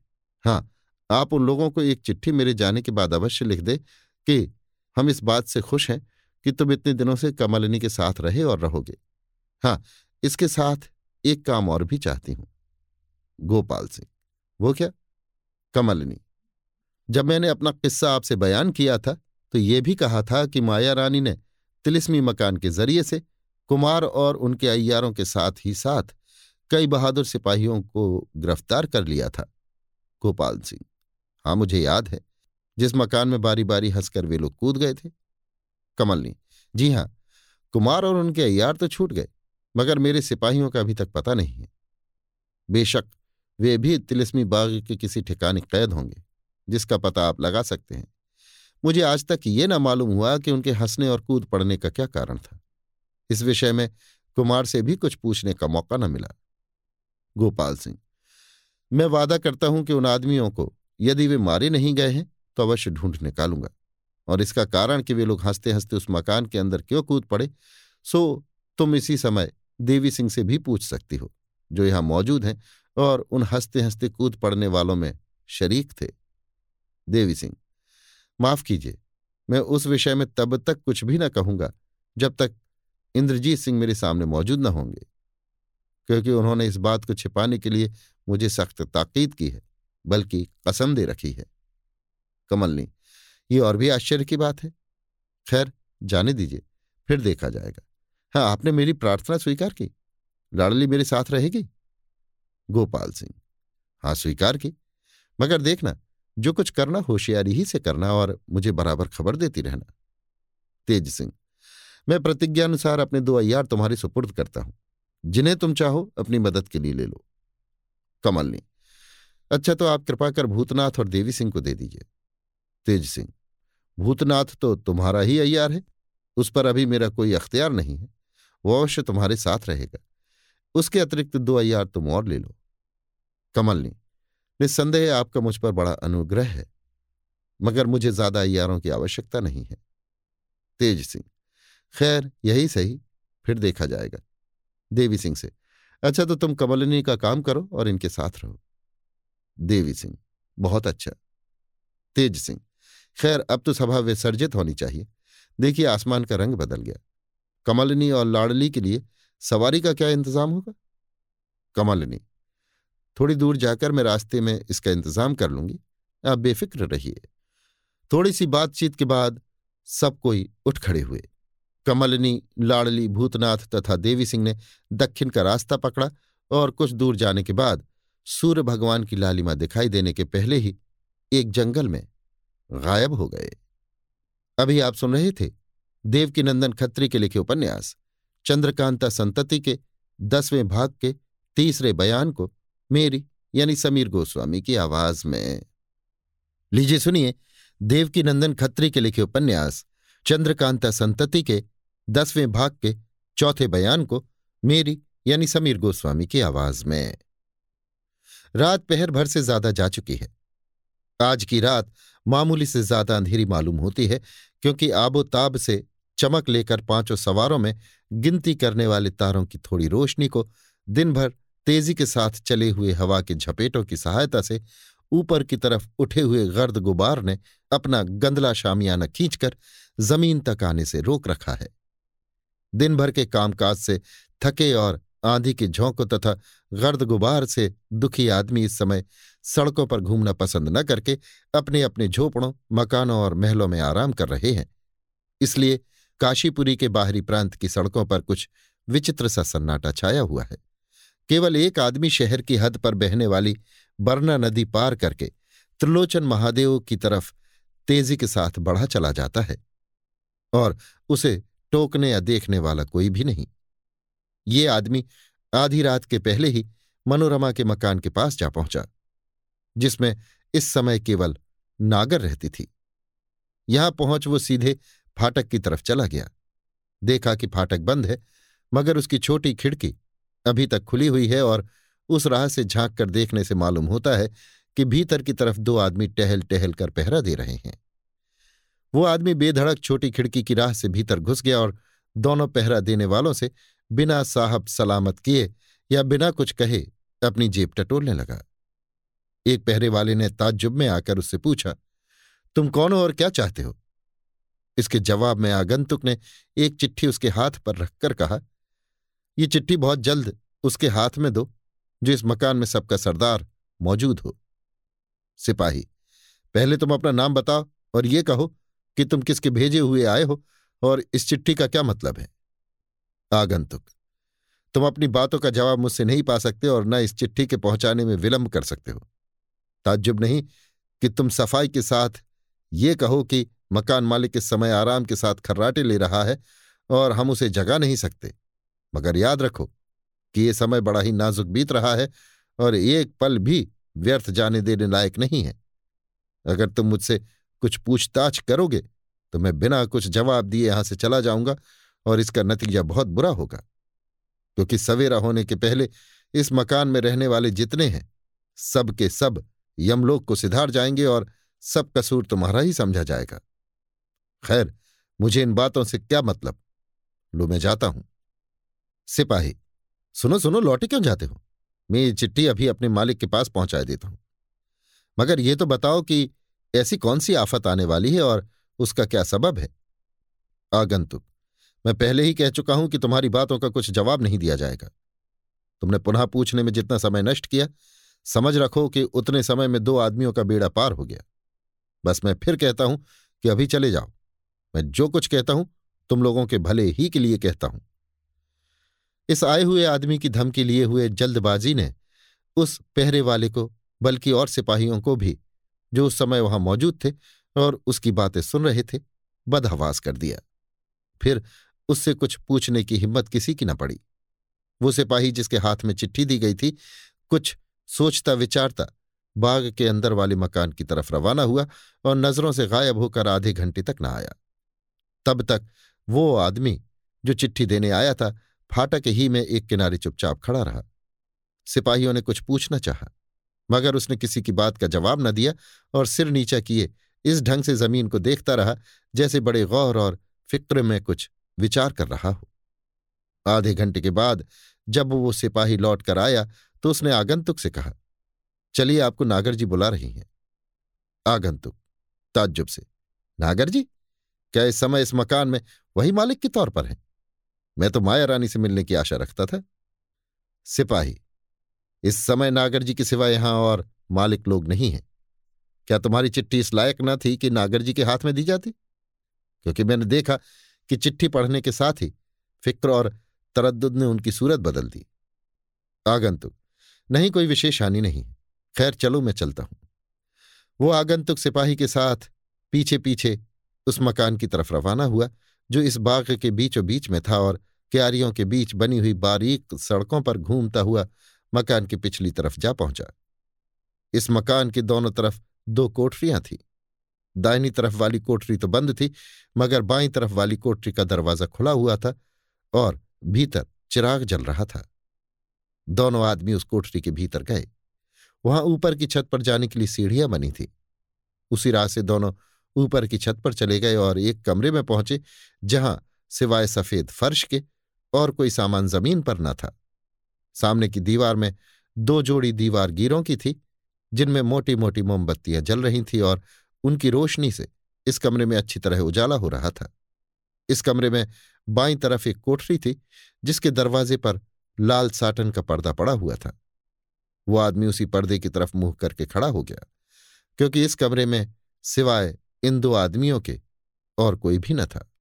हाँ आप उन लोगों को एक चिट्ठी मेरे जाने के बाद अवश्य लिख दे कि हम इस बात से खुश हैं कि तुम इतने दिनों से कमलिनी के साथ रहे और रहोगे। हाँ इसके साथ एक काम और भी चाहती हूँ। गोपाल सिंह, वो क्या? कमलिनी जब मैंने अपना किस्सा आपसे बयान किया था तो ये भी कहा था कि माया रानी ने तिलिस्मी मकान के ज़रिए से कुमार और उनके अय्यारों के साथ ही साथ कई बहादुर सिपाहियों को गिरफ़्तार कर लिया था। गोपाल सिंह हाँ मुझे याद है, जिस मकान में बारी बारी हंसकर वे लोग कूद गए थे। कमलनी, जी हाँ कुमार और उनके अय्यार तो छूट गए, मगर मेरे सिपाहियों का अभी तक पता नहीं है। बेशक वे भी तिलिस्मी बाग के किसी ठिकाने कैद होंगे। जिसका पता आप लगा सकते हैं। मुझे आज तक ये ना मालूम हुआ कि उनके हंसने और कूद पड़ने का क्या कारण था। इस विषय में कुमार से भी कुछ पूछने का मौका न मिला। गोपाल सिंह, मैं वादा करता हूँ कि उन आदमियों को यदि वे मारे नहीं गए हैं तो अवश्य ढूंढ निकालूँगा। और इसका कारण कि वे लोग हँसते हँसते उस मकान के अंदर क्यों कूद पड़े, सो तुम इसी समय देवी सिंह से भी पूछ सकती हो, जो यहाँ मौजूद हैं और उन हँसते हँसते कूद पड़ने वालों में शरीक थे। देवी सिंह, माफ़ कीजिए, मैं उस विषय में तब तक कुछ भी न कहूँगा, जब तक इंद्रजीत सिंह मेरे सामने मौजूद न होंगे, क्योंकि उन्होंने इस बात को छिपाने के लिए मुझे सख्त ताकीद की है, बल्कि कसम दे रखी है। कमलनी, ये और भी आश्चर्य की बात है? खैर, जाने दीजिए, फिर देखा जाएगा। हाँ आपने मेरी प्रार्थना स्वीकार की? लाडली मेरे साथ रहेगी? गोपाल सिंह हाँ स्वीकार की, मगर देखना जो कुछ करना होशियारी ही से करना और मुझे बराबर खबर देती रहना। तेज सिंह, मैं प्रतिज्ञानुसार अपने दो अयार तुम्हारे सुपुर्द करता हूँ। जिन्हें तुम चाहो, अपनी मदद के लिए ले लो। कमलनी अच्छा तो आप कृपा कर भूतनाथ और देवी सिंह को दे दीजिए। तेज सिंह, भूतनाथ तो तुम्हारा ही अय्यार है। उस पर अभी मेरा कोई अख्तियार नहीं है। वो अवश्य तुम्हारे साथ रहेगा। उसके अतिरिक्त दो अय्यार तुम और ले लो। कमलनी निस्संदेह आपका मुझ पर बड़ा अनुग्रह है, मगर मुझे ज़्यादा अय्यारों की आवश्यकता नहीं है। तेज सिंह, खैर, यही सही, फिर देखा जाएगा। देवी सिंह से अच्छा तो तुम कमलिनी का काम करो और इनके साथ रहो। देवी सिंह, बहुत अच्छा। तेज सिंह, खैर, अब तो सभा विसर्जित होनी चाहिए। देखिए, आसमान का रंग बदल गया। कमलिनी और लाडली के लिए सवारी का क्या इंतज़ाम होगा? कमलिनी थोड़ी दूर जाकर मैं रास्ते में इसका इंतज़ाम कर लूँगी। आप बेफिक्र रहिए। थोड़ी सी बातचीत के बाद सब कोई उठ खड़े हुए। कमलनी, लाडली, भूतनाथ तथा देवी सिंह ने दक्षिण का रास्ता पकड़ा और कुछ दूर जाने के बाद सूर्य भगवान की लालिमा दिखाई देने के पहले ही एक जंगल में गायब हो गए। अभी आप सुन रहे थे देवकीनंदन खत्री के लिखे उपन्यास, चंद्रकांता संतति के दसवें भाग के तीसरे बयान को मेरी, यानी समीर गोस्वामी की आवाज़ में। लीजिए सुनिए देवकी नंदन खत्री के लिखे उपन्यास, चंद्रकांता संतति के, दसवें भाग के, चौथे बयान को, मेरी, यानी समीर गोस्वामी की आवाज़ में। रात पहर भर से ज़्यादा जा चुकी है। आज की रात मामूली से ज़्यादा अंधेरी मालूम होती है, क्योंकि आबोताब से चमक लेकर पाँचों सवारों में गिनती करने वाले तारों की थोड़ी रोशनी को दिन भर तेज़ी के साथ चले हुए हवा के झपेटों की सहायता से ऊपर की तरफ़ उठे हुए गर्द गुबार ने अपना गंदला शामियाना खींचकर ज़मीन तक आने से रोक रखा है। दिन भर के कामकाज से थके और आंधी के झोंकों तथा गर्द गुबार से दुखी आदमी इस समय सड़कों पर घूमना पसंद न करके अपने अपने झोपड़ों, मकानों और महलों में आराम कर रहे हैं। इसलिए काशीपुरी के बाहरी प्रांत की सड़कों पर कुछ विचित्र सा सन्नाटा छाया हुआ है। केवल एक आदमी शहर की हद पर बहने वाली बरना नदी पार करके त्रिलोचन महादेव की तरफ़ तेज़ी के साथ बढ़ा चला जाता है और उसे टोकने या देखने वाला कोई भी नहीं। ये आदमी आधी रात के पहले ही मनोरमा के मकान के पास जा पहुँचा, जिसमें इस समय केवल नागर रहती थी। यहाँ पहुँच वो सीधे फाटक की तरफ़ चला गया। देखा कि फाटक बंद है, मगर उसकी छोटी खिड़की अभी तक खुली हुई है और उस राह से झाँक कर देखने से मालूम होता है कि भीतर की तरफ़ दो आदमी टहल टहल कर पहरा दे रहे हैं। वो आदमी बेधड़क छोटी खिड़की की राह से भीतर घुस गया और दोनों पहरा देने वालों से बिना साहब सलामत किए या बिना कुछ कहे अपनी जेब टटोलने लगा। एक पहरे वाले ने ताज्जुब में आकर उससे पूछा, तुम कौन हो और क्या चाहते हो? इसके जवाब में आगंतुक ने एक चिट्ठी उसके हाथ पर रखकर कहा ये चिट्ठी बहुत जल्द उसके हाथ में दो, जो इस मकान में सबका सरदार मौजूद हो। सिपाही, पहले तुम अपना नाम बताओ और ये कहो कि तुम किसके भेजे हुए आए हो और इस चिट्ठी का क्या मतलब है। आगंतुक, तुम अपनी बातों का जवाब मुझसे नहीं पा सकते और न इस चिट्ठी के पहुँचाने में विलंब कर सकते हो। ताज्जुब नहीं कि तुम सफ़ाई के साथ ये कहो कि मकान मालिक इस समय आराम के साथ खर्राटे ले रहा है और हम उसे जगा नहीं सकते। मगर याद रखो कि ये समय बड़ा ही नाजुक बीत रहा है और एक पल भी व्यर्थ जाने देने लायक नहीं है। अगर तुम मुझसे कुछ पूछताछ करोगे तो मैं बिना कुछ जवाब दिए यहाँ से चला जाऊँगा और इसका नतीजा बहुत बुरा होगा, क्योंकि सवेरा होने के पहले इस मकान में रहने वाले जितने हैं, सब के सब यमलोक को सिधार जाएँगे और सब कसूर तुम्हारा ही समझा जाएगा। खैर, मुझे इन बातों से क्या मतलब? लो, मैं जाता हूँ। सिपाही। सुनो सुनो, लौटे क्यों जाते हो? मैं ये चिट्ठी अभी अपने मालिक के पास पहुँचा देता हूँ। मगर ये तो बताओ कि ऐसी कौन सी आफत आने वाली है और उसका क्या सबब है? आगंतुक, मैं पहले ही कह चुका हूँ कि तुम्हारी बातों का कुछ जवाब नहीं दिया जाएगा। तुमने पुनः पूछने में जितना समय नष्ट किया, समझ रखो कि उतने समय में दो आदमियों का बेड़ा पार हो गया। बस मैं फिर कहता हूँ कि अभी चले जाओ। मैं जो कुछ कहता हूँ, तुम लोगों के भले ही के लिए कहता हूँ। इस आए हुए आदमी की धमकी लिए हुए जल्दबाजी ने उस पहरे वाले को, बल्कि और सिपाहियों को भी, जो उस समय वहाँ मौजूद थे और उसकी बातें सुन रहे थे, बदहवास कर दिया। फिर उससे कुछ पूछने की हिम्मत किसी की न पड़ी। वो सिपाही जिसके हाथ में चिट्ठी दी गई थी, कुछ सोचता विचारता बाग के अंदर वाले मकान की तरफ़ रवाना हुआ और नज़रों से गायब होकर आधे घंटे तक न आया। तब तक वो आदमी जो चिट्ठी देने आया था फाटक ही में एक किनारे चुपचाप खड़ा रहा। सिपाहियों ने कुछ पूछना चाहा, मगर उसने किसी की बात का जवाब न दिया और सिर नीचा किए। इस ढंग से ज़मीन को देखता रहा, जैसे बड़े गौर और फ़िक्र में कुछ विचार कर रहा हो। आधे घंटे के बाद जब वो सिपाही लौट कर आया तो उसने आगंतुक से कहा, चलिए, आपको नागर जी बुला रही हैं। आगंतुक, ताज्जुब से, नागर जी, क्या इस समय इस मकान में वही मालिक के तौर पर है? मैं तो माया रानी से मिलने की आशा रखता था। सिपाही, इस समय नागर जी के सिवा यहाँ और मालिक लोग नहीं हैं। क्या तुम्हारी चिट्ठी इस लायक न थी कि नागर जी के हाथ में दी जाती? क्योंकि मैंने देखा कि चिट्ठी पढ़ने के साथ ही फ़िक्र और तरद ने उनकी सूरत बदल दी। आगंतुक, नहीं कोई विशेष हानि नहीं खैर, चलो मैं चलता हूँ। वो आगंतुक सिपाही के साथ पीछे पीछे उस मकान की तरफ़ रवाना हुआ जो इस बाग के बीचों बीच में था और क्यारियों के बीच बनी हुई बारीक सड़कों पर घूमता हुआ मकान की पिछली तरफ़ जा पहुँचा। इस मकान के दोनों तरफ़ दो कोठरियाँ थीं। दाहिनी तरफ़ वाली कोठरी तो बंद थी, मगर बाईं तरफ़ वाली कोठरी का दरवाज़ा खुला हुआ था और भीतर चिराग जल रहा था। दोनों आदमी उस कोठरी के भीतर गए। वहाँ ऊपर की छत पर जाने के लिए सीढ़ियाँ बनी थी। उसी राह से दोनों ऊपर की छत पर चले गए और एक कमरे में पहुँचे, जहाँ सिवाय सफ़ेद फर्श के और कोई सामान ज़मीन पर न था। सामने की दीवार में दो जोड़ी दीवार गिरों की थी, जिनमें मोटी मोटी मोमबत्तियाँ जल रही थीं और उनकी रोशनी से इस कमरे में अच्छी तरह उजाला हो रहा था। इस कमरे में बाई तरफ़ एक कोठरी थी, जिसके दरवाजे पर लाल साटन का पर्दा पड़ा हुआ था। वो आदमी उसी पर्दे की तरफ़ मुँह करके खड़ा हो गया, क्योंकि इस कमरे में सिवाय इन दो आदमियों के, और कोई भी न था।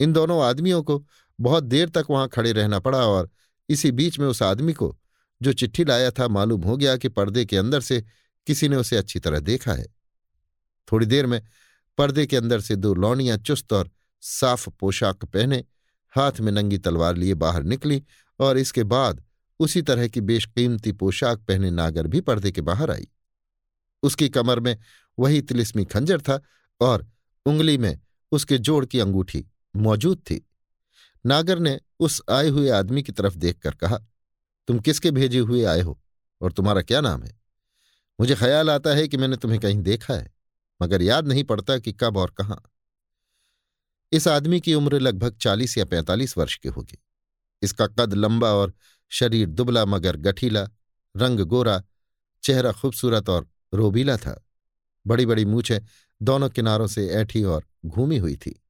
इन दोनों आदमियों को बहुत देर तक वहाँ खड़े रहना पड़ा और इसी बीच में उस आदमी को, जो चिट्ठी लाया था, मालूम हो गया कि पर्दे के अंदर से किसी ने उसे अच्छी तरह देखा है। थोड़ी देर में पर्दे के अंदर से दो लौनियाँ चुस्त और साफ़ पोशाक पहने हाथ में नंगी तलवार लिए बाहर निकली और इसके बाद उसी तरह की बेशकीमती पोशाक पहने नागर भी पर्दे के बाहर आई। उसकी कमर में वही तिलिस्मी खंजर था और उंगली में उसके जोड़ की अंगूठी मौजूद थी। नागर ने उस आए हुए आदमी की तरफ़ देखकर कहा, तुम किसके भेजे हुए आए हो और तुम्हारा क्या नाम है? मुझे ख्याल आता है कि मैंने तुम्हें कहीं देखा है, मगर याद नहीं पड़ता कि कब और कहाँ। इस आदमी की उम्र लगभग चालीस या पैंतालीस वर्ष की होगी। इसका कद लंबा और शरीर दुबला मगर गठीला, रंग गोरा, चेहरा खूबसूरत और रोबीला था। बड़ी बड़ी मूछें दोनों किनारों से ऐठी और घूमी हुई थी।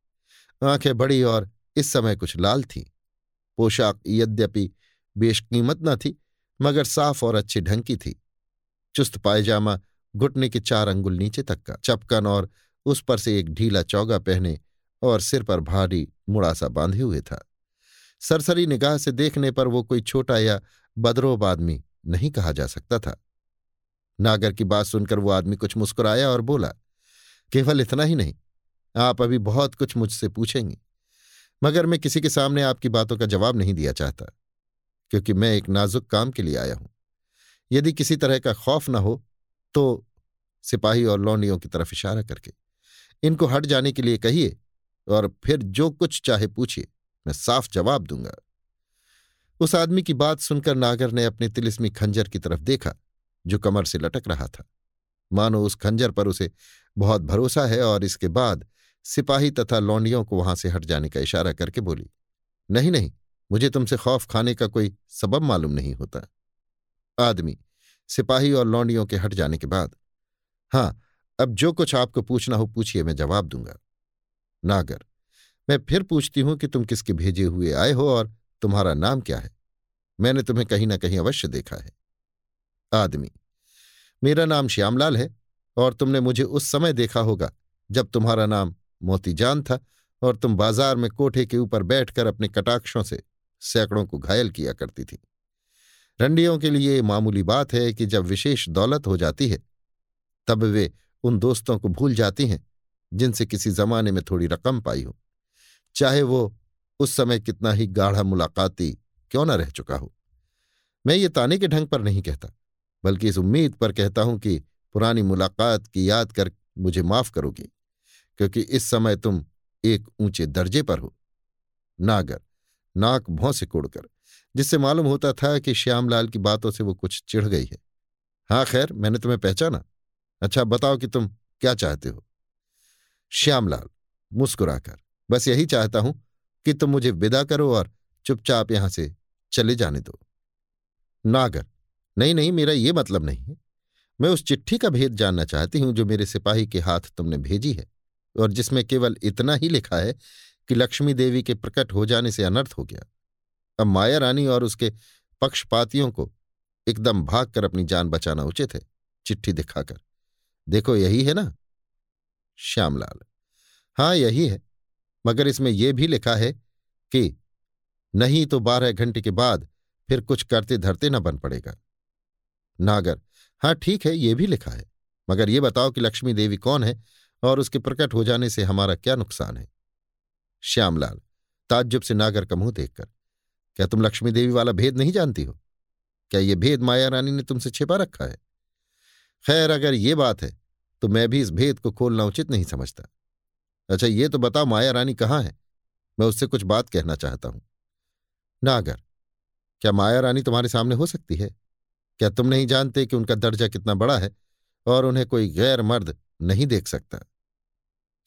आँखें बड़ी और इस समय कुछ लाल थीं। पोशाक यद्यपि बेशकीमत न थी, मगर साफ़ और अच्छी ढंग की थी। चुस्त पायजामा घुटने के चार अंगुल नीचे तक का चपकन और उस पर से एक ढीला चौगा पहने और सिर पर भारी मुड़ासा बांधे हुए था। सरसरी निगाह से देखने पर वो कोई छोटा या बदरोब आदमी नहीं कहा जा सकता था। नागर की बात सुनकर वो आदमी कुछ मुस्कुराया और बोला केवल इतना ही नहीं, आप अभी बहुत कुछ मुझसे पूछेंगे। मगर मैं किसी के सामने आपकी बातों का जवाब नहीं दिया चाहता, क्योंकि मैं एक नाजुक काम के लिए आया हूँ। यदि किसी तरह का खौफ न हो तो सिपाही और लौंडियों की तरफ़ इशारा करके। इनको हट जाने के लिए कहिए और फिर जो कुछ चाहे पूछिए, मैं साफ़ जवाब दूँगा। उस आदमी की बात सुनकर नागर ने अपने तिलिस्मी खंजर की तरफ़ देखा, जो कमर से लटक रहा था। मानो उस खंजर पर उसे बहुत भरोसा है और इसके बाद सिपाही तथा लौंडियों को वहाँ से हट जाने का इशारा करके बोली, नहीं नहीं, मुझे तुमसे खौफ खाने का कोई सबब मालूम नहीं होता। आदमी, सिपाही और लौंडियों के हट जाने के बाद, हाँ, अब जो कुछ आपको पूछना हो पूछिए, मैं जवाब दूँगा। नागर, मैं फिर पूछती हूँ कि तुम किसके भेजे हुए आए हो और तुम्हारा नाम क्या है? मैंने तुम्हें कहीं ना कहीं अवश्य देखा है। आदमी, मेरा नाम श्यामलाल है। और तुमने मुझे उस समय देखा होगा जब तुम्हारा नाम मोतीजान था और तुम बाज़ार में कोठे के ऊपर बैठकर अपने कटाक्षों से सैकड़ों को घायल किया करती थी। रंडियों के लिए मामूली बात है कि जब विशेष दौलत हो जाती है, तब वे उन दोस्तों को भूल जाती हैं जिनसे किसी जमाने में थोड़ी रकम पाई हो। चाहे वो उस समय कितना ही गाढ़ा मुलाकाती क्यों न रह चुका हो। मैं ये ताने के ढंग पर नहीं कहता, बल्कि इस उम्मीद पर कहता हूँ कि पुरानी मुलाकात की याद कर मुझे माफ़ करोगी, क्योंकि इस समय तुम एक ऊँचे दर्जे पर हो। नागर, नाक भौं से कोड़कर, जिससे मालूम होता था कि श्यामलाल की बातों से वो कुछ चिढ़ गई है। हाँ खैर, मैंने तुम्हें पहचाना। अच्छा बताओ कि तुम क्या चाहते हो? श्यामलाल, मुस्कुराकर, बस यही चाहता हूँ कि तुम मुझे विदा करो और चुपचाप यहाँ से चले जाने दो। नागर, नहीं नहीं, मेरा ये मतलब नहीं है। मैं उस चिट्ठी का भेद जानना चाहती हूँ जो मेरे सिपाही के हाथ तुमने भेजी है, और जिसमें केवल इतना ही लिखा है कि लक्ष्मी देवी के प्रकट हो जाने से अनर्थ हो गया। अब माया रानी और उसके पक्षपातियों को एकदम भागकर अपनी जान बचाना उचित है, चिट्ठी दिखाकर। देखो, यही है ना? श्यामलाल। हाँ, यही है, मगर इसमें यह भी लिखा है कि नहीं तो बारह घंटे के बाद फिर कुछ करते धरते न बन पड़ेगा। नागर हाँ, ठीक है, ये भी लिखा है। मगर ये बताओ कि लक्ष्मी देवी कौन है और उसके प्रकट हो जाने से हमारा क्या नुकसान है? श्यामलाल, ताज्जुब से नागर का मुँह देखकर, क्या तुम लक्ष्मी देवी वाला भेद नहीं जानती हो? क्या ये भेद माया रानी ने तुमसे छिपा रखा है? खैर, अगर ये बात है तो मैं भी इस भेद को खोलना उचित नहीं समझता। अच्छा ये तो बताओ माया रानी कहाँ है? मैं उससे कुछ बात कहना चाहता हूँ। नागर, क्या माया रानी तुम्हारे सामने हो सकती है? क्या तुम नहीं जानते कि उनका दर्जा कितना बड़ा है और उन्हें कोई गैर मर्द नहीं देख सकता?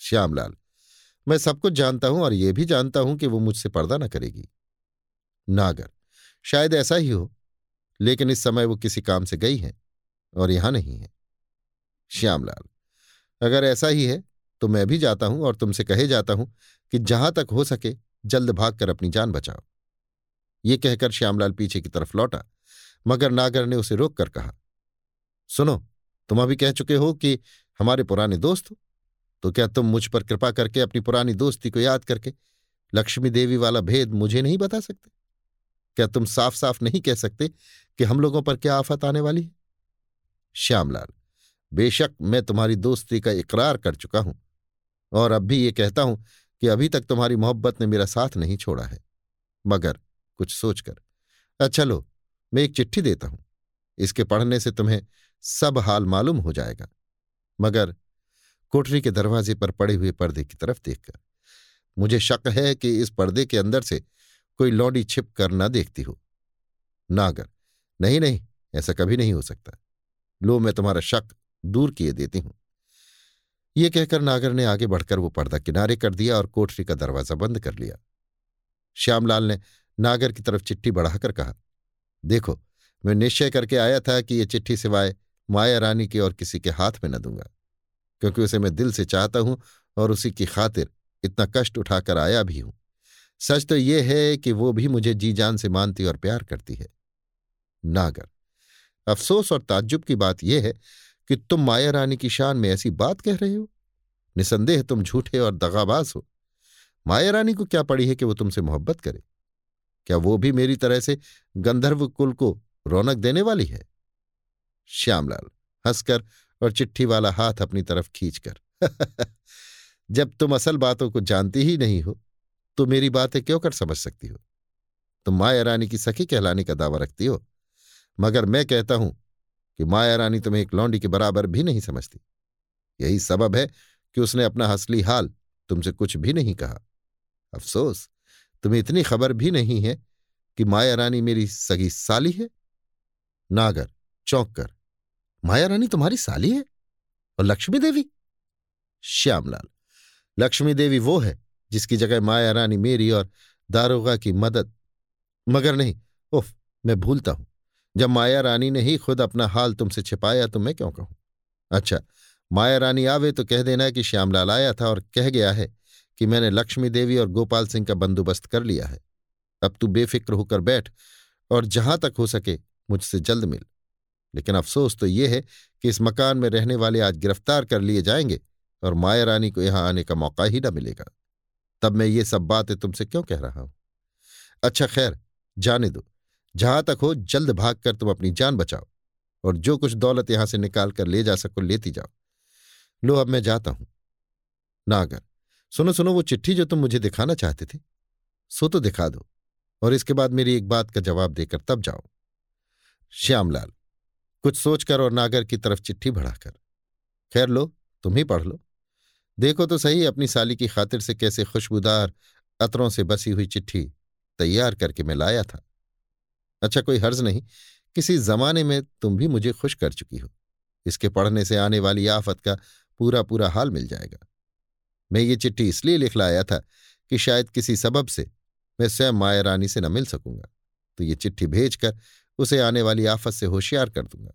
श्यामलाल, मैं सब कुछ जानता हूँ और यह भी जानता हूँ कि वो मुझसे पर्दा न करेगी। नागर, शायद ऐसा ही हो, लेकिन इस समय वो किसी काम से गई है और यहाँ नहीं है। श्यामलाल, अगर ऐसा ही है तो मैं भी जाता हूँ और तुमसे कहे जाता हूँ कि जहाँ तक हो सके, जल्द भागकर अपनी जान बचाओ। ये कहकर श्यामलाल पीछे की तरफ़ लौटा मगर नागर ने उसे रोककर कहा, सुनो, तुम अभी कह चुके हो कि हमारे पुराने दोस्त हो तो क्या तुम मुझ पर कृपा करके अपनी पुरानी दोस्ती को याद करके लक्ष्मी देवी वाला भेद मुझे नहीं बता सकते? क्या तुम साफ़ साफ़ नहीं कह सकते कि हम लोगों पर क्या आफत आने वाली है? श्यामलाल, बेशक मैं तुम्हारी दोस्ती का इकरार कर चुका हूँ, और अब भी ये कहता हूँ कि अभी तक तुम्हारी मोहब्बत ने मेरा साथ नहीं छोड़ा है, मगर कुछ सोचकर। अच्छा लो मैं एक चिट्ठी देता हूँ। इसके पढ़ने से तुम्हें सब हाल मालूम हो जाएगा। मगर कोठरी के दरवाजे पर पड़े हुए पर्दे की तरफ़ देखकर मुझे शक है कि इस पर्दे के अंदर से कोई लौडी छिप कर न देखती हो। नागर नहीं नहीं, ऐसा कभी नहीं हो सकता। लो, मैं तुम्हारा शक दूर किए देती हूँ। ये कहकर नागर ने आगे बढ़कर वो पर्दा किनारे कर दिया और कोठरी का दरवाज़ा बंद कर लिया। श्यामलाल ने नागर की तरफ़ चिट्ठी बढ़ाकर कहा देखो, मैं निश्चय करके आया था कि ये चिट्ठी सिवाय माया रानी के और किसी के हाथ में न दूँगा, क्योंकि उसे मैं दिल से चाहता हूँ और उसी की खातिर इतना कष्ट उठाकर आया भी हूँ। सच तो ये है कि वो भी मुझे जी जान से मानती और प्यार करती है। नागर, अफसोस और ताज्जुब की बात यह है कि तुम माया रानी की शान में ऐसी बात कह रहे हो। निसंदेह तुम झूठे और दगाबाज हो। माया रानी को क्या पड़ी है कि वो तुमसे मोहब्बत करे? क्या वो भी मेरी तरह से गंधर्व कुल को रौनक देने वाली है? श्यामलाल हंसकर और चिट्ठी वाला हाथ अपनी तरफ़ खींचकर। जब तुम असल बातों को जानती ही नहीं हो तो मेरी बातें क्यों कर समझ सकती हो? तुम माया रानी की सखी कहलाने का दावा रखती हो। मगर मैं कहता हूँ कि माया रानी तुम्हें एक लौंडी के बराबर भी नहीं समझती। यही सबब है कि उसने अपना हसली हाल तुमसे कुछ भी नहीं कहा। अफसोस तुम्हें इतनी खबर भी नहीं है कि माया रानी मेरी सगी साली है? नागर, चौंक कर। माया रानी तुम्हारी साली है? और लक्ष्मी देवी? श्यामलाल, लक्ष्मी देवी वो है जिसकी जगह माया रानी मेरी और दारोगा की मदद। मगर नहीं, उफ, मैं भूलता हूँ। जब माया रानी ने ही खुद अपना हाल तुमसे छिपाया तो मैं क्यों कहूँ? अच्छा माया रानी आवे तो कह देना कि श्यामलाल आया था और कह गया है कि मैंने लक्ष्मी देवी और गोपाल सिंह का बंदोबस्त कर लिया है। अब तू बेफिक्र होकर बैठ और जहाँ तक हो सके मुझसे जल्द मिल। लेकिन अफसोस तो ये है कि इस मकान में रहने वाले आज गिरफ़्तार कर लिए जाएँगे और माया रानी को यहाँ आने का मौका ही न मिलेगा। तब मैं ये सब बातें तुमसे क्यों कह रहा हूँ? अच्छा खैर, जाने दो। जहाँ तक हो जल्द भाग कर तुम अपनी जान बचाओ और जो कुछ दौलत यहाँ से निकाल कर ले जा सको लेती जाओ। लो, अब मैं जाता हूँ। नागर सुनो सुनो, वो चिट्ठी जो तुम मुझे दिखाना चाहते थे, सो तो दिखा दो और इसके बाद मेरी एक बात का जवाब देकर तब जाओ। श्यामलाल, कुछ सोचकर और नागर की तरफ़ चिट्ठी बढ़ाकर, खैर लो, तुम ही पढ़ लो। देखो तो सही, अपनी साली की खातिर से कैसे खुशबूदार अतरों से बसी हुई चिट्ठी तैयार करके मैं लाया था। अच्छा कोई हर्ज नहीं, किसी जमाने में तुम भी मुझे खुश कर चुकी हो। इसके पढ़ने से आने वाली आफत का पूरा पूरा हाल मिल जाएगा। मैं ये चिट्ठी इसलिए लिख लाया था कि शायद किसी सबब से मैं स्वयं माया रानी से न मिल सकूँगा। तो ये चिट्ठी भेजकर उसे आने वाली आफत से होशियार कर दूँगा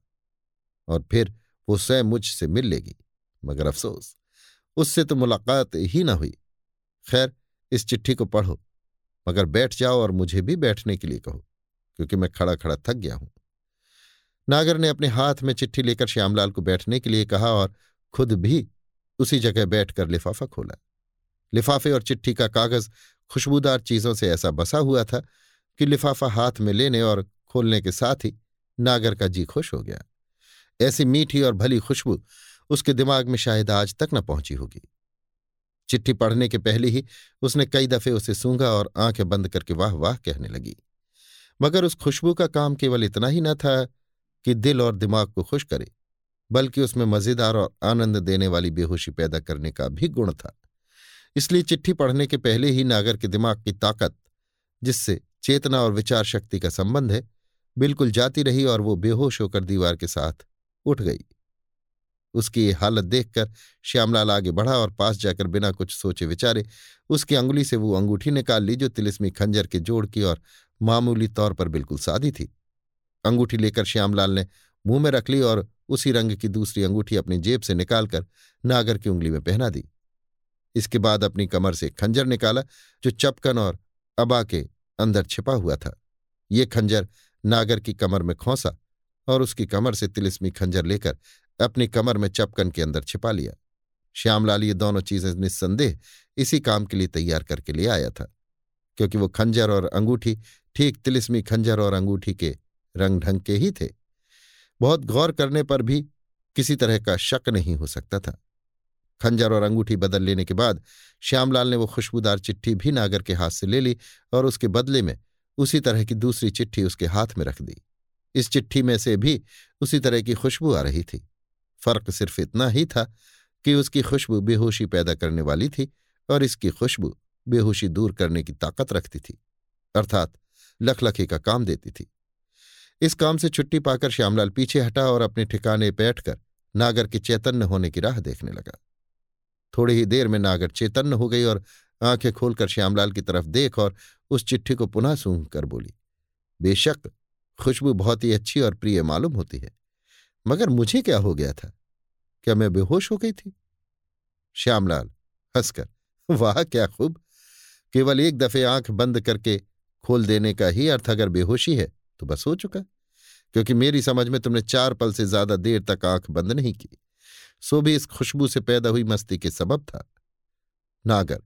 और फिर वो स्वयं मुझसे मिल लेगी। मगर अफसोस, उससे तो मुलाकात ही ना हुई। खैर, इस चिट्ठी को पढ़ो, मगर बैठ जाओ और मुझे भी बैठने के लिए कहो, क्योंकि मैं खड़ा खड़ा थक गया हूँ। नागर ने अपने हाथ में चिट्ठी लेकर श्यामलाल को बैठने के लिए कहा और खुद भी उसी जगह बैठकर लिफाफा खोला। लिफाफे और चिट्ठी का कागज़ खुशबूदार चीज़ों से ऐसा बसा हुआ था कि लिफाफा हाथ में लेने और खोलने के साथ ही नागर का जी खुश हो गया। ऐसी मीठी और भली खुशबू उसके दिमाग में शायद आज तक न पहुँची होगी। चिट्ठी पढ़ने के पहले ही उसने कई दफे उसे सूंघा और आँखें बंद करके वाह वाह कहने लगी। मगर उस खुशबू का काम केवल इतना ही न था कि दिल और दिमाग को खुश करे। बल्कि उसमें मज़ेदार और आनंद देने वाली बेहोशी पैदा करने का भी गुण था। इसलिए चिट्ठी पढ़ने के पहले ही नागर के दिमाग की ताकत, जिससे चेतना और विचार शक्ति का संबंध है, बिल्कुल जाती रही और वो बेहोश होकर दीवार के साथ उठ गई। उसकी ये हालत देखकर श्यामलाल आगे बढ़ा और पास जाकर बिना कुछ सोचे विचारे, उसकी अंगुली से वो अंगूठी निकाल ली जो तिलिस्मी खंजर के जोड़ की और मामूली तौर पर बिल्कुल सादी थी। अंगूठी लेकर श्यामलाल ने मुँह में रख ली और उसी रंग की दूसरी अंगूठी अपनी जेब से निकालकर नागर की उंगली में पहना दी। इसके बाद अपनी कमर से खंजर निकाला, जो चपकन और अबा के अंदर छिपा हुआ था। ये खंजर नागर की कमर में खोसा और उसकी कमर से तिलिस्मी खंजर लेकर अपनी कमर में चपकन के अंदर छिपा लिया। श्यामलाल ये दोनों चीज़ें निस्संदेह इसी काम के लिए तैयार करके ले आया था, क्योंकि वो खंजर और अंगूठी ठीक तिलिस्मी खंजर और अंगूठी के रंग ढंग के ही थे। बहुत गौर करने पर भी किसी तरह का शक नहीं हो सकता था। खंजर और अंगूठी बदल लेने के बाद श्यामलाल ने वो खुशबूदार चिट्ठी भी नागर के हाथ से ले ली और उसके बदले में उसी तरह की दूसरी चिट्ठी उसके हाथ में रख दी। इस चिट्ठी में से भी उसी तरह की खुशबू आ रही थी। फ़र्क सिर्फ़ इतना ही था कि उसकी खुशबू बेहोशी पैदा करने वाली थी और इसकी खुशबू बेहोशी दूर करने की ताकत रखती थी, अर्थात लखलखी का काम देती थी। इस काम से छुट्टी पाकर श्यामलाल पीछे हटा और अपने ठिकाने बैठकर नागर के चैतन्य होने की राह देखने लगा। थोड़ी ही देर में नागर चैतन्य हो गई और आँखें खोलकर श्यामलाल की तरफ़ देख और उस चिट्ठी को पुनः सूंघ कर बोली, बेशक, खुशबू बहुत ही अच्छी और प्रिय मालूम होती है, मगर मुझे क्या हो गया था? क्या मैं बेहोश हो गई थी? श्यामलाल हंसकर, वाह, क्या खूब! केवल एक दफे आँख बंद करके खोल देने का ही अर्थ अगर बेहोशी है तो बस हो चुका। क्योंकि मेरी समझ में तुमने चार पल से ज़्यादा देर तक आँख बंद नहीं की। सो भी इस खुशबू से पैदा हुई मस्ती के सबब था। नागर,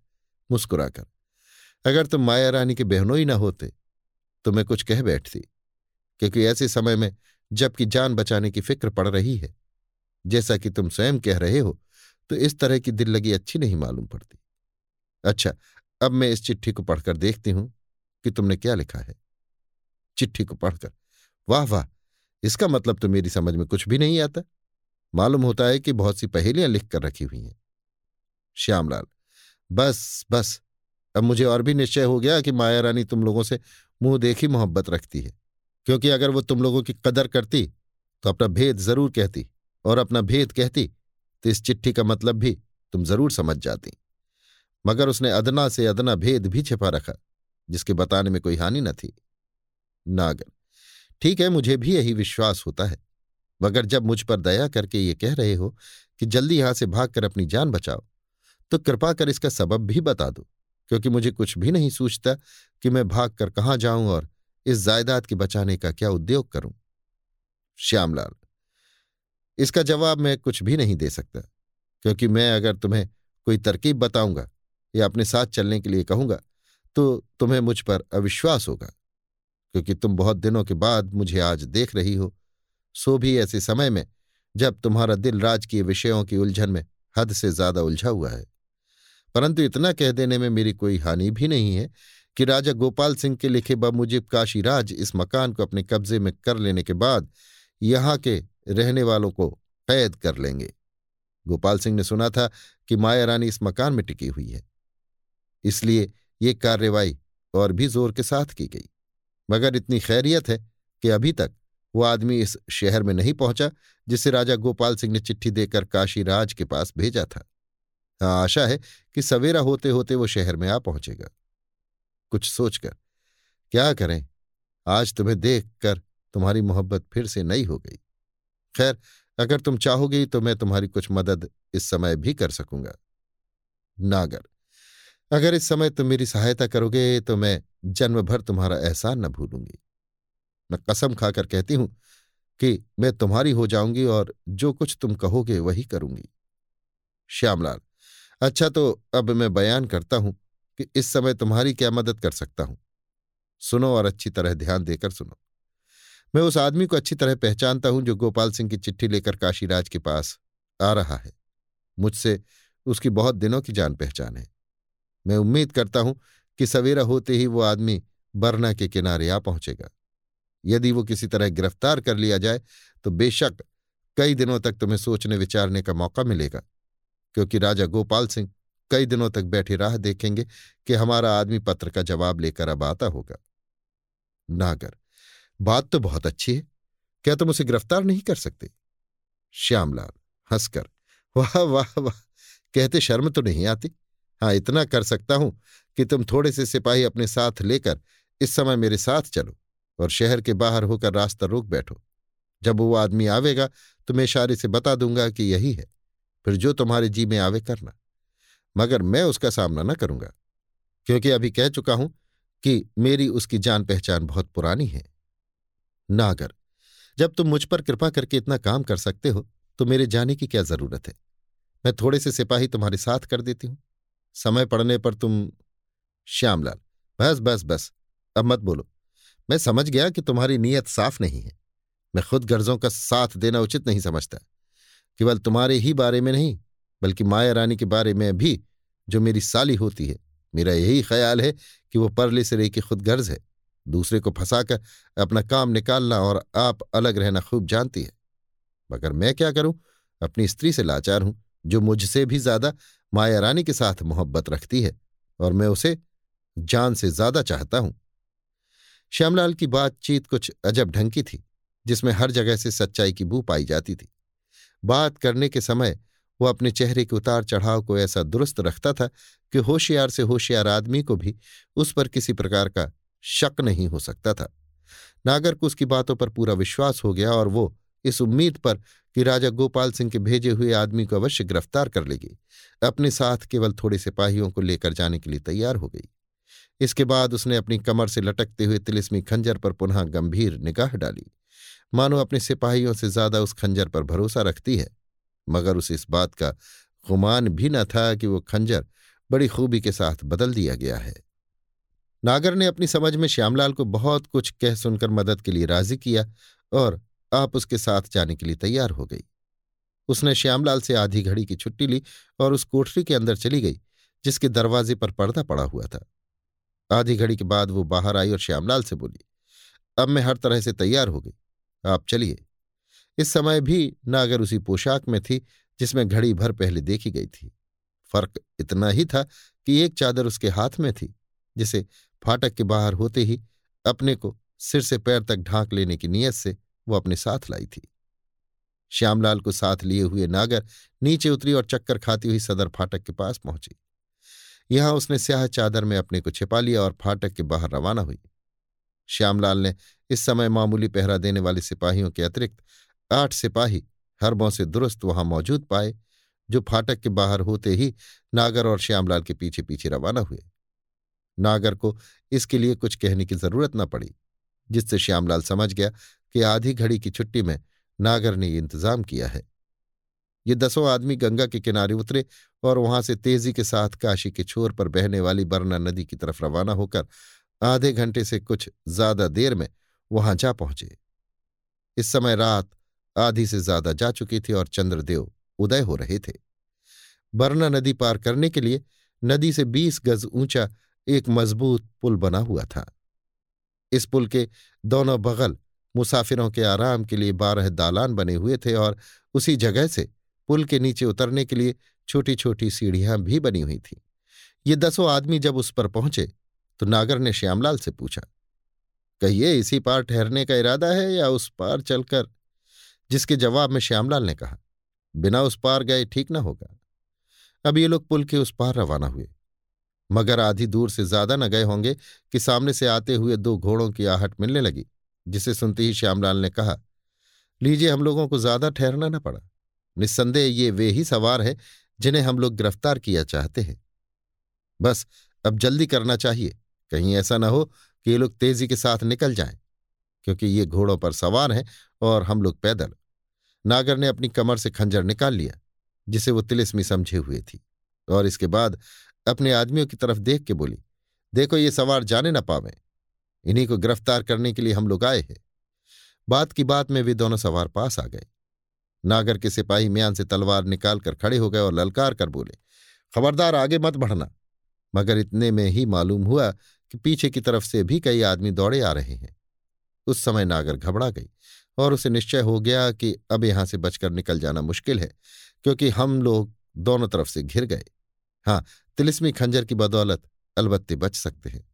मुस्कुराकर, अगर तुम माया रानी के बहनों ही ना होते तो मैं कुछ कह बैठती, क्योंकि ऐसे समय में जबकि जान बचाने की फ़िक्र पड़ रही है, जैसा कि तुम स्वयं कह रहे हो तो इस तरह की दिल लगी अच्छी नहीं मालूम पड़ती। अच्छा अब मैं इस चिट्ठी को पढ़कर देखती हूँ कि तुमने क्या लिखा है। चिट्ठी को पढ़कर, वाह वाह इसका मतलब तो मेरी समझ में कुछ भी नहीं आता। मालूम होता है कि बहुत सी पहेलियाँ लिख कर रखी हुई हैं। श्यामलाल, बस बस, अब मुझे और भी निश्चय हो गया कि माया रानी तुम लोगों से मुँह देखी मोहब्बत रखती है। क्योंकि अगर वो तुम लोगों की कदर करती तो अपना भेद ज़रूर कहती और अपना भेद कहती तो इस चिट्ठी का मतलब भी तुम ज़रूर समझ जाती। मगर उसने अदना से अदना भेद भी छिपा रखा, जिसके बताने में कोई हानि न थी। नागर ठीक है, मुझे भी यही विश्वास होता है। मगर जब मुझ पर दया करके ये कह रहे हो कि जल्दी यहाँ से भागकर अपनी जान बचाओ तो कृपा कर इसका सबब भी बता दो, क्योंकि मुझे कुछ भी नहीं सूझता कि मैं भागकर कहाँ जाऊँ और इस जायदाद के बचाने का क्या उद्योग करूँ। श्यामलाल, इसका जवाब मैं कुछ भी नहीं दे सकता, क्योंकि मैं अगर तुम्हें कोई तरकीब बताऊँगा या अपने साथ चलने के लिए कहूँगा तो तुम्हें मुझ पर अविश्वास होगा। क्योंकि तुम बहुत दिनों के बाद मुझे आज देख रही हो। सो भी ऐसे समय में, जब तुम्हारा दिल राजकीय विषयों की उलझन में हद से ज़्यादा उलझा हुआ है। परंतु इतना कह देने में मेरी कोई हानि भी नहीं है कि राजा गोपाल सिंह के लिखे बमुजिब काशीराज इस मकान को अपने कब्जे में कर लेने के बाद यहाँ के रहने वालों को कैद कर लेंगे। गोपाल सिंह ने सुना था कि माया रानी इस मकान में टिकी हुई है। इसलिए ये कार्रवाई और भी ज़ोर के साथ की गई। मगर इतनी खैरियत है कि अभी तक वो आदमी इस शहर में नहीं पहुँचा, जिसे राजा गोपाल सिंह ने चिट्ठी देकर काशीराज के पास भेजा था। हाँ आशा है कि सवेरा होते होते वो शहर में आ पहुंचेगा। कुछ सोचकर, क्या करें? आज तुम्हें देखकर तुम्हारी मोहब्बत फिर से नई हो गई। खैर, अगर तुम चाहोगी तो मैं तुम्हारी कुछ मदद इस समय भी कर सकूँगा। नागर अगर इस समय तुम मेरी सहायता करोगे तो मैं जन्म भर तुम्हारा एहसान न भूलूँगी। मैं कसम खाकर कहती हूँ कि मैं तुम्हारी हो जाऊँगी और जो कुछ तुम कहोगे, वही करूँगी। श्यामलाल अच्छा तो अब मैं बयान करता हूँ कि इस समय तुम्हारी क्या मदद कर सकता हूँ। सुनो और अच्छी तरह ध्यान देकर सुनो। मैं उस आदमी को अच्छी तरह पहचानता हूँ जो गोपाल सिंह की चिट्ठी लेकर काशीराज के पास आ रहा है। मुझसे उसकी बहुत दिनों की जान पहचान है। मैं उम्मीद करता हूँ कि सवेरा होते ही वो आदमी बरना के किनारे आ पहुंचेगा। यदि वो किसी तरह गिरफ़्तार कर लिया जाए तो बेशक कई दिनों तक तुम्हें सोचने विचारने का मौका मिलेगा, क्योंकि राजा गोपाल सिंह कई दिनों तक बैठे राह देखेंगे कि हमारा आदमी पत्र का जवाब लेकर अब आता होगा। नागर, बात तो बहुत अच्छी है। क्या तुम उसे गिरफ़्तार नहीं कर सकते? श्यामलाल, हंसकर, वाह वाह वाह, कहते शर्म तो नहीं आती। हाँ इतना कर सकता हूँ कि तुम थोड़े से सिपाही अपने साथ लेकर इस समय मेरे साथ चलो और शहर के बाहर होकर रास्ता रोक बैठो। जब वो आदमी आवेगा तो मैं इशारे से बता दूँगा कि यही है, फिर जो तुम्हारे जी में आवे करना। मगर मैं उसका सामना न करूँगा, क्योंकि अभी कह चुका हूँ कि मेरी उसकी जान पहचान बहुत पुरानी है। नागर, जब तुम मुझ पर कृपा करके इतना काम कर सकते हो तो मेरे जाने की क्या ज़रूरत है? मैं थोड़े से सिपाही तुम्हारे साथ कर देती हूँ। समय पड़ने पर तुम श्यामलाल। बस बस बस, अब मत बोलो। मैं समझ गया कि तुम्हारी नीयत साफ़ नहीं है। मैं खुद गर्जों का साथ देना उचित नहीं समझता। केवल तुम्हारे ही बारे में नहीं, बल्कि माया रानी के बारे में भी जो मेरी साली होती है। मेरा यही ख्याल है कि वो परले से रही की खुद गर्ज है। दूसरे को फंसाकर अपना काम निकालना और आप अलग रहना खूब जानती है। मगर मैं क्या करूँ? अपनी स्त्री से लाचार हूँ, जो मुझसे भी ज़्यादा माया रानी के साथ मोहब्बत रखती है और मैं उसे जान से ज़्यादा चाहता हूँ। श्यामलाल की बातचीत कुछ अजब ढंग की थी, जिसमें हर जगह से सच्चाई की बू पाई जाती थी। बात करने के समय वो अपने चेहरे के उतार चढ़ाव को ऐसा दुरुस्त रखता था कि होशियार से होशियार आदमी को भी उस पर किसी प्रकार का शक नहीं हो सकता था। नागर को उसकी बातों पर पूरा विश्वास हो गया और वो इस उम्मीद पर कि राजा गोपाल सिंह के भेजे हुए आदमी को अवश्य गिरफ़्तार कर लेगी। अपने साथ केवल थोड़े सिपाहियों को लेकर जाने के लिए तैयार हो गई। इसके बाद उसने अपनी कमर से लटकते हुए तिलिस्मी खंजर पर पुनः गंभीर निगाह डाली। मानो अपने सिपाहियों से ज़्यादा उस खंजर पर भरोसा रखती है। मगर उसे इस बात का गुमान भी न था कि वो खंजर बड़ी खूबी के साथ बदल दिया गया है। नागर ने अपनी समझ में श्यामलाल को बहुत कुछ कह सुनकर मदद के लिए राज़ी किया और आप उसके साथ जाने के लिए तैयार हो गई। उसने श्यामलाल से आधी घड़ी की छुट्टी ली और उस कोठरी के अंदर चली गई, जिसके दरवाजे पर पर्दा पड़ा हुआ था। आधी घड़ी के बाद वो बाहर आई और श्यामलाल से बोली, अब मैं हर तरह से तैयार हो गई। आप चलिए। इस समय भी नागर उसी पोशाक में थी, जिसमें घड़ी भर पहले देखी गई थी। फ़र्क इतना ही था कि एक चादर उसके हाथ में थी, जिसे फाटक के बाहर होते ही अपने को सिर से पैर तक ढांक लेने की नीयत से वो अपने साथ लाई थी। श्यामलाल को साथ लिए हुए नागर नीचे उतरी और चक्कर खाती हुई सदर फाटक के पास पहुँची। यहाँ उसने स्याह चादर में अपने को छिपा लिया और फाटक के बाहर रवाना हुई। श्यामलाल ने इस समय मामूली पहरा देने वाले सिपाहियों के अतिरिक्त आठ सिपाही हरबों से दुरुस्त वहाँ मौजूद पाए, जो फाटक के बाहर होते ही नागर और श्यामलाल के पीछे पीछे रवाना हुए। नागर को इसके लिए कुछ कहने की ज़रूरत न पड़ी, जिससे श्यामलाल समझ गया कि आधी घड़ी की छुट्टी में नागर ने ये इंतज़ाम किया है। ये दसों आदमी गंगा के किनारे उतरे और वहाँ से तेज़ी के साथ काशी के छोर पर बहने वाली बरना नदी की तरफ़ रवाना होकर आधे घंटे से कुछ ज़्यादा देर में वहाँ जा पहुँचे। इस समय रात आधी से ज़्यादा जा चुकी थी और चंद्रदेव उदय हो रहे थे। बरना नदी पार करने के लिए नदी से बीस गज ऊँचा एक मज़बूत पुल बना हुआ था। इस पुल के दोनों बगल मुसाफिरों के आराम के लिए बारह दालान बने हुए थे और उसी जगह से पुल के नीचे उतरने के लिए छोटी छोटी सीढ़ियाँ भी बनी हुई थीं। ये दसों आदमी जब उस पर पहुँचे तो नागर ने श्यामलाल से पूछा, कहिए, इसी पार ठहरने का इरादा है या उस पार चलकर? जिसके जवाब में श्यामलाल ने कहा, बिना उस पार गए ठीक न होगा। अब ये लोग पुल के उस पार रवाना हुए। मगर आधी दूर से ज़्यादा न गए होंगे कि सामने से आते हुए दो घोड़ों की आहट मिलने लगी। जिसे सुनते ही श्यामलाल ने कहा, लीजिए, हम लोगों को ज़्यादा ठहरना न पड़ा। निस्संदेह ये वे ही सवार हैं, जिन्हें हम लोग गिरफ़्तार किया चाहते हैं। बस, अब जल्दी करना चाहिए। कहीं ऐसा ना हो कि ये लोग तेज़ी के साथ निकल जाएँ, क्योंकि ये घोड़ों पर सवार हैं और हम लोग पैदल। नागर ने अपनी कमर से खंजर निकाल लिया, जिसे वो तिलिस्मी समझे हुए थी, और इसके बाद अपने आदमियों की तरफ़ देख के बोली, देखो, ये सवार जाने ना पावे। इन्हीं को गिरफ़्तार करने के लिए हम लोग आए हैं। बात की बात में वे दोनों सवार पास आ गए। नागर के सिपाही म्यान से तलवार निकालकर खड़े हो गए और ललकार कर बोले, खबरदार, आगे मत बढ़ना। मगर इतने में ही मालूम हुआ कि पीछे की तरफ़ से भी कई आदमी दौड़े आ रहे हैं। उस समय नागर घबरा गई और उसे निश्चय हो गया कि अब यहाँ से बचकर निकल जाना मुश्किल है, क्योंकि हम लोग दोनों तरफ़ से घिर गए। हाँ तिलिस्मी खंजर की बदौलत अलबत्ते बच सकते हैं।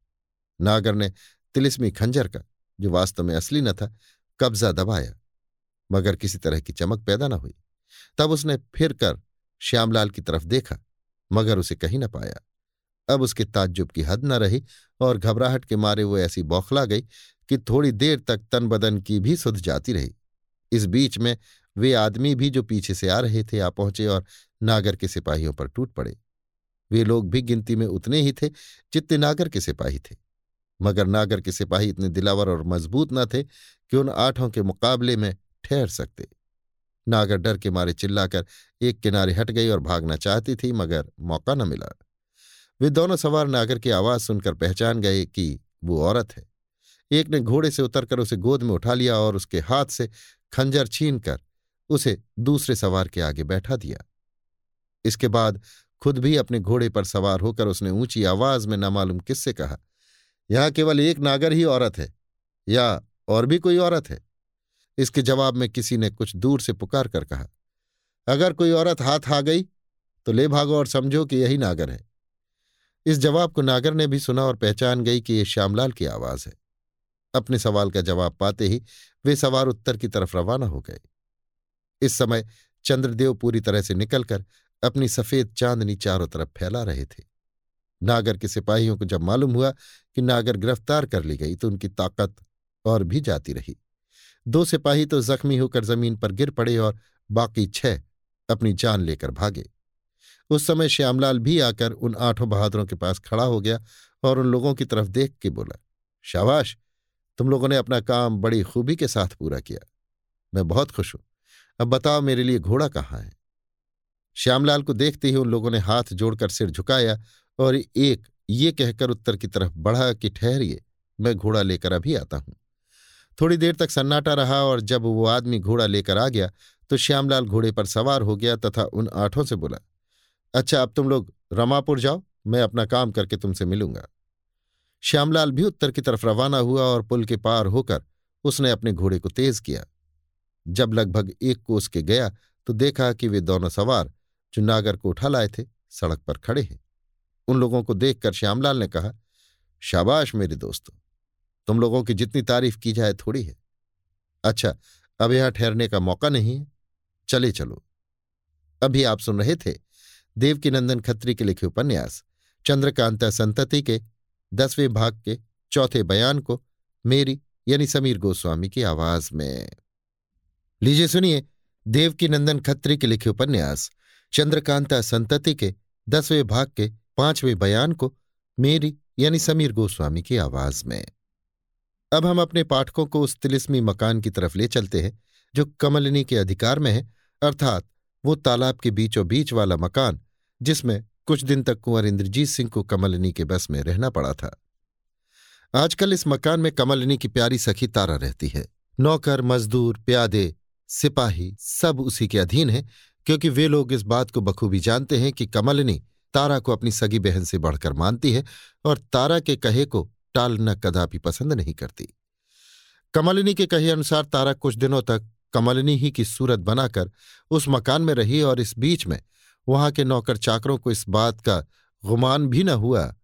नागर ने तिलिस्मी खंजर का, जो वास्तव में असली न था, कब्जा दबाया, मगर किसी तरह की चमक पैदा न हुई। तब उसने फिर कर श्यामलाल की तरफ़ देखा, मगर उसे कहीं न पाया। अब उसके ताज्जुब की हद न रही, और घबराहट के मारे वो ऐसी बौखला गई कि थोड़ी देर तक तन बदन की भी सुध जाती रही। इस बीच में वे आदमी भी जो पीछे से आ रहे थे, आ पहुँचे और नागर के सिपाहियों पर टूट पड़े। वे लोग भी गिनती में उतने ही थे जितने नागर के सिपाही थे। मगर नागर के सिपाही इतने दिलावर और मज़बूत न थे कि उन आठों के मुकाबले में ठहर सकते। नागर डर के मारे चिल्लाकर एक किनारे हट गई और भागना चाहती थी, मगर मौका न मिला। वे दोनों सवार नागर की आवाज़ सुनकर पहचान गए कि वो औरत है। एक ने घोड़े से उतरकर उसे गोद में उठा लिया और उसके हाथ से खंजर छीनकर उसे दूसरे सवार के आगे बैठा दिया। इसके बाद खुद भी अपने घोड़े पर सवार होकर उसने ऊँची आवाज़ में नामालूम किससे कहा यहाँ केवल एक नागर ही औरत है, या और भी कोई औरत है? इसके जवाब में किसी ने कुछ दूर से पुकार कर कहा, अगर कोई औरत हाथ आ गई तो ले भागो और समझो कि यही नागर है। इस जवाब को नागर ने भी सुना और पहचान गई कि यह श्यामलाल की आवाज़ है। अपने सवाल का जवाब पाते ही वे सवार उत्तर की तरफ़ रवाना हो गए। इस समय चंद्रदेव पूरी तरह से निकलकर अपनी सफ़ेद चांदनी चारों तरफ़ फैला रहे थे। नागर के सिपाहियों को जब मालूम हुआ कि नागर गिरफ़्तार कर ली गई तो उनकी ताकत और भी जाती रही। दो सिपाही तो जख्मी होकर ज़मीन पर गिर पड़े और बाकी छह अपनी जान लेकर भागे। उस समय श्यामलाल भी आकर उन आठों बहादुरों के पास खड़ा हो गया और उन लोगों की तरफ़ देख के बोला, शाबाश, तुम लोगों ने अपना काम बड़ी खूबी के साथ पूरा किया। मैं बहुत खुश हूँ। अब बताओ मेरे लिए घोड़ा कहाँ है? श्यामलाल को देखते ही उन लोगों ने हाथ जोड़कर सिर झुकाया और एक ये कहकर उत्तर की तरफ़ बढ़ा कि, ठहरिए, मैं घोड़ा लेकर अभी आता हूँ। थोड़ी देर तक सन्नाटा रहा और जब वो आदमी घोड़ा लेकर आ गया तो श्यामलाल घोड़े पर सवार हो गया तथा उन आठों से बोला अच्छा अब तुम लोग रमापुर जाओ, मैं अपना काम करके तुमसे मिलूँगा। श्यामलाल भी उत्तर की तरफ़ रवाना हुआ और पुल के पार होकर उसने अपने घोड़े को तेज किया। जब लगभग एक कोस के गया तो देखा कि वे दोनों सवार जो नागर को उठा लाए थे, सड़क पर खड़े हैं। उन लोगों को देखकर श्यामलाल ने कहा, शाबाश मेरे दोस्तों, तुम लोगों की जितनी तारीफ़ की जाए थोड़ी है। अच्छा अब यहाँ ठहरने का मौका नहीं है। चले चलो। अभी आप सुन रहे थे देवकीनंदन खत्री के लिखे उपन्यास, चंद्रकांता संतति के, दसवें भाग के, चौथे बयान को, मेरी यानी समीर गोस्वामी की आवाज़ में। लीजिए सुनिए देवकी नंदन खत्री के लिखे उपन्यास, चंद्रकांता संतति के, दसवें भाग के पाँचवें बयान को मेरी यानी समीर गोस्वामी की आवाज़ में। अब हम अपने पाठकों को उस तिलिस्मी मकान की तरफ़ ले चलते हैं, जो कमलिनी के अधिकार में है, अर्थात वो तालाब के बीचों बीच वाला मकान, जिसमें कुछ दिन तक कुंवर इंद्रजीत सिंह को कमलिनी के बस में रहना पड़ा था। आजकल इस मकान में कमलिनी की प्यारी सखी तारा रहती है। नौकर, मजदूर, प्यादे, सिपाही सब उसी के अधीन हैं, क्योंकि वे लोग इस बात को बखूबी जानते हैं कि कमलिनी तारा को अपनी सगी बहन से बढ़कर मानती है और तारा के कहे को टालना कदापि पसंद नहीं करती। कमलिनी के कहे अनुसार तारा कुछ दिनों तक कमलिनी ही की सूरत बनाकर उस मकान में रही और इस बीच में वहाँ के नौकर चाकरों को इस बात का गुमान भी न हुआ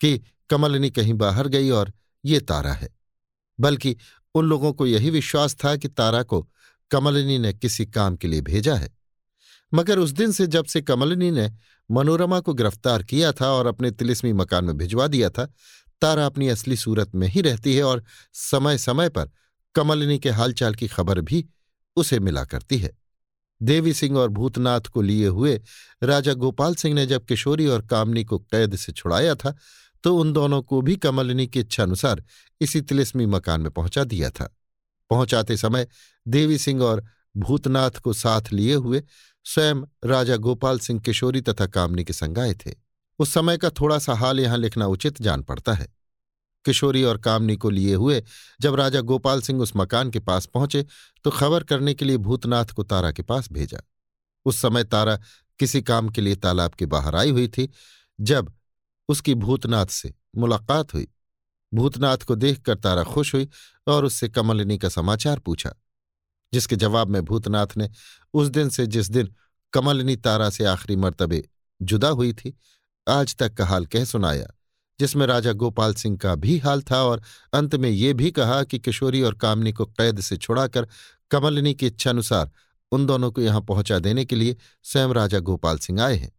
कि कमलिनी कहीं बाहर गई और ये तारा है। बल्कि उन लोगों को यही विश्वास था कि तारा को कमलिनी ने किसी काम के लिए भेजा है। मगर उस दिन से जब से कमलिनी ने मनोरमा को गिरफ़्तार किया था और अपने तिलिस्मी मकान में भिजवा दिया था, तारा अपनी असली सूरत में ही रहती है और समय समय पर कमलिनी के हालचाल की खबर भी उसे मिला करती है। देवी सिंह और भूतनाथ को लिए हुए राजा गोपाल सिंह ने जब किशोरी और कामनी को कैद से छुड़ाया था तो उन दोनों को भी कमलिनी की इच्छानुसार इसी तिलिस्मी मकान में पहुँचा दिया था। पहुंचाते समय देवी सिंह और भूतनाथ को साथ लिए हुए स्वयं राजा गोपाल सिंह किशोरी तथा कामनी के संग आए थे। उस समय का थोड़ा सा हाल यहाँ लिखना उचित जान पड़ता है। किशोरी और कामनी को लिए हुए जब राजा गोपाल सिंह उस मकान के पास पहुँचे तो खबर करने के लिए भूतनाथ को तारा के पास भेजा। उस समय तारा किसी काम के लिए तालाब के बाहर आई हुई थी, जब उसकी भूतनाथ से मुलाकात हुई। भूतनाथ को देखकर तारा खुश हुई और उससे कमलिनी का समाचार पूछा। जिसके जवाब में भूतनाथ ने उस दिन से जिस दिन कमलिनी तारा से आखिरी मर्तबे जुदा हुई थी, आज तक का हाल कह सुनाया, जिसमें राजा गोपाल सिंह का भी हाल था और अंत में ये भी कहा कि किशोरी और कामनी को कैद से छुड़ाकर कमलिनी की इच्छानुसार उन दोनों को यहाँ पहुँचा देने के लिए स्वयं राजा गोपाल सिंह आए हैं।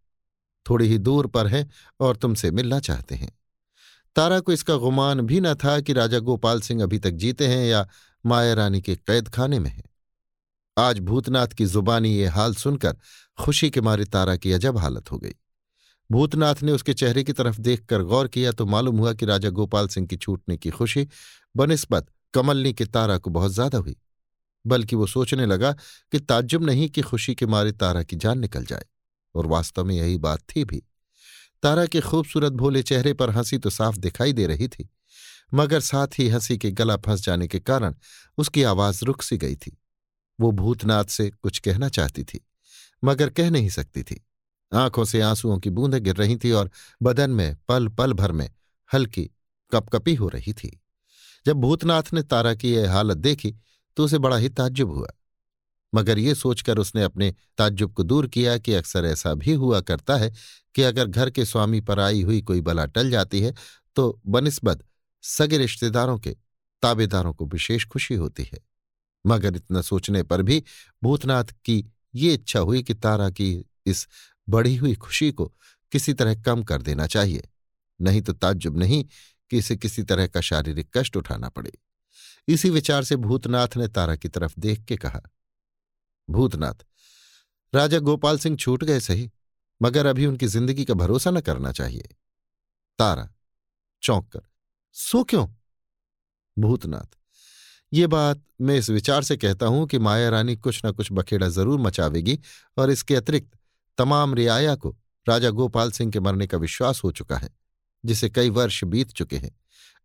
थोड़ी ही दूर पर हैं और तुमसे मिलना चाहते हैं। तारा को इसका गुमान भी न था कि राजा गोपाल सिंह अभी तक जीते हैं या माया रानी के कैद खाने में हैं। आज भूतनाथ की जुबानी ये हाल सुनकर खुशी के मारे तारा की अजब हालत हो गई। भूतनाथ ने उसके चेहरे की तरफ़ देखकर गौर किया तो मालूम हुआ कि राजा गोपाल सिंह की छूटने की खुशी, बनस्बत कमलनी के तारा को बहुत ज़्यादा हुई, बल्कि वो सोचने लगा कि ताज्जुब नहीं कि खुशी के मारे तारा की जान निकल जाए, और वास्तव में यही बात थी भी। तारा के खूबसूरत भोले चेहरे पर हँसी तो साफ़ दिखाई दे रही थी, मगर साथ ही हँसी के गला फंस जाने के कारण उसकी आवाज़ रुक सी गई थी। वो भूतनाथ से कुछ कहना चाहती थी, मगर कह नहीं सकती थी। आँखों से आंसुओं की बूंदें गिर रही थी और बदन में, पल पल भर में हल्की कपकपी हो रही थी। जब भूतनाथ ने तारा की यह हालत देखी तो उसे बड़ा ही ताज्जुब हुआ। मगर ये सोचकर उसने अपने ताज्जुब को दूर किया कि अक्सर ऐसा भी हुआ करता है कि अगर घर के स्वामी पर आई हुई कोई बला टल जाती है तो बनस्बत सगे रिश्तेदारों के, ताबेदारों को विशेष खुशी होती है। मगर इतना सोचने पर भी भूतनाथ की ये इच्छा हुई कि तारा की इस बढ़ी हुई खुशी को किसी तरह कम कर देना चाहिए। नहीं तो ताज्जुब नहीं कि इसे किसी तरह का शारीरिक कष्ट उठाना पड़े। इसी विचार से भूतनाथ ने तारा की तरफ़ देख के कहा, भूतनाथ, राजा गोपाल सिंह छूट गए सही, मगर अभी उनकी ज़िंदगी का भरोसा न करना चाहिए। तारा, चौंक कर, सो क्यों? भूतनाथ ये बात मैं इस विचार से कहता हूँ कि माया रानी कुछ न कुछ बखेड़ा ज़रूर मचावेगी और इसके अतिरिक्त तमाम रियाया को राजा गोपाल सिंह के मरने का विश्वास हो चुका है, जिसे कई वर्ष बीत चुके हैं।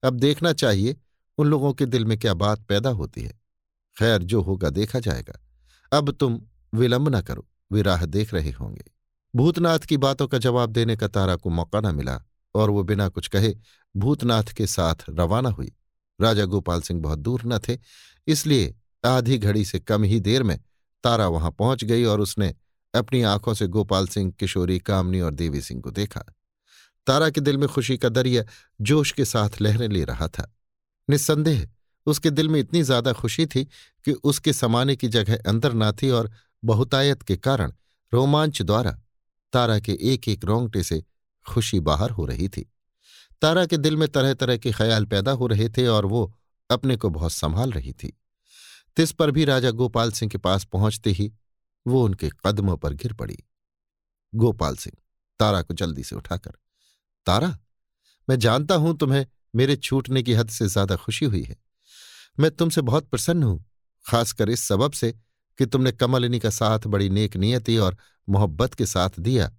अब देखना चाहिए उन लोगों के दिल में क्या बात पैदा होती है। खैर, जो होगा देखा जाएगा। अब तुम विलंब न करो, वे राह देख रहे होंगे। भूतनाथ की बातों का जवाब देने का तारा को मौका न मिला और वो बिना कुछ कहे भूतनाथ के साथ रवाना हुई। राजा गोपाल सिंह बहुत दूर न थे, इसलिए आधी घड़ी से कम ही देर में तारा वहाँ पहुँच गई और उसने अपनी आँखों से गोपाल सिंह, किशोरी, कामनी और देवी सिंह को देखा। तारा के दिल में खुशी का दरिया जोश के साथ लहरें ले रहा था। निस्संदेह उसके दिल में इतनी ज़्यादा खुशी थी कि उसके समाने की जगह अंदर ना थी और बहुतायत के कारण रोमांच द्वारा तारा के एक एक रोंगटे से खुशी बाहर हो रही थी। तारा के दिल में तरह तरह के ख्याल पैदा हो रहे थे और वो अपने को बहुत संभाल रही थी। तिस पर भी राजा गोपाल सिंह के पास पहुँचते ही वो उनके कदमों पर गिर पड़ी। गोपाल सिंह, तारा को जल्दी से उठाकर, तारा, मैं जानता हूँ तुम्हें मेरे छूटने की हद से ज़्यादा खुशी हुई है। मैं तुमसे बहुत प्रसन्न हूँ, खासकर इस सबब से कि तुमने कमलिनी का साथ बड़ी नेक नियति और मोहब्बत के साथ दिया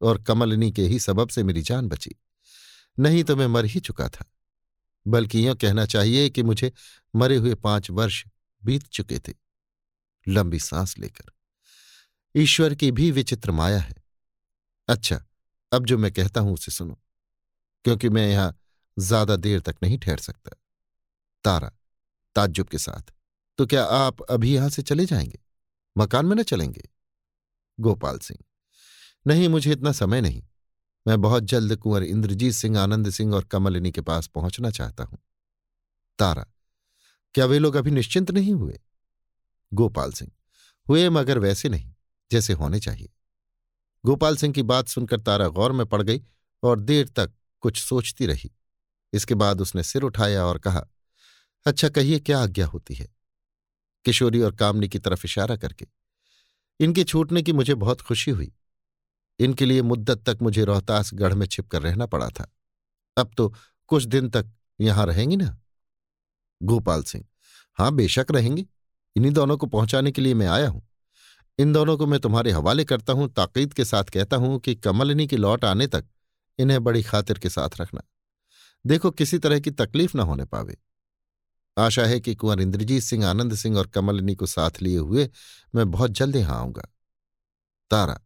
और कमलिनी के ही सबब से मेरी जान बची। नहीं तो मैं मर ही चुका था। बल्कि यह कहना चाहिए कि मुझे मरे हुए पाँच वर्ष बीत चुके थे, लंबी सांस लेकर। ईश्वर की भी विचित्र माया है। अच्छा अब जो मैं कहता हूँ उसे सुनो, क्योंकि मैं यहाँ ज़्यादा देर तक नहीं ठहर सकता। तारा, ताज्जुब के साथ तो क्या आप अभी यहाँ से चले जाएँगे? मकान में न चलेंगे? गोपाल सिंह, नहीं, मुझे इतना समय नहीं। मैं बहुत जल्द कुंवर इंद्रजीत सिंह, आनंद सिंह और कमलिनी के पास पहुँचना चाहता हूँ। तारा, क्या वे लोग अभी निश्चिंत नहीं हुए? गोपाल सिंह, हुए मगर वैसे नहीं, जैसे होने चाहिए। गोपाल सिंह की बात सुनकर तारा गौर में पड़ गई और देर तक कुछ सोचती रही। इसके बाद उसने सिर उठाया और कहा अच्छा कहिए, क्या आज्ञा होती है? किशोरी और कामनी की तरफ़ इशारा करके, इनके छूटने की मुझे बहुत खुशी हुई। इनके लिए मुद्दत तक मुझे रोहतास गढ़ में छिपकर रहना पड़ा था। अब तो कुछ दिन तक यहाँ रहेंगी ना? गोपाल सिंह, हाँ, बेशक रहेंगी। इन्हीं दोनों को पहुँचाने के लिए मैं आया हूँ। इन दोनों को मैं तुम्हारे हवाले करता हूँ, ताकीद के साथ कहता हूँ कि कमलिनी की लौट आने तक इन्हें बड़ी खातिर के साथ रखना। देखो, किसी तरह की तकलीफ़ ना होने पावे। आशा है कि कुंवर इंद्रजीत सिंह, आनंद सिंह और कमलिनी को साथ लिए हुए मैं बहुत जल्द यहाँ आऊँगा। तारा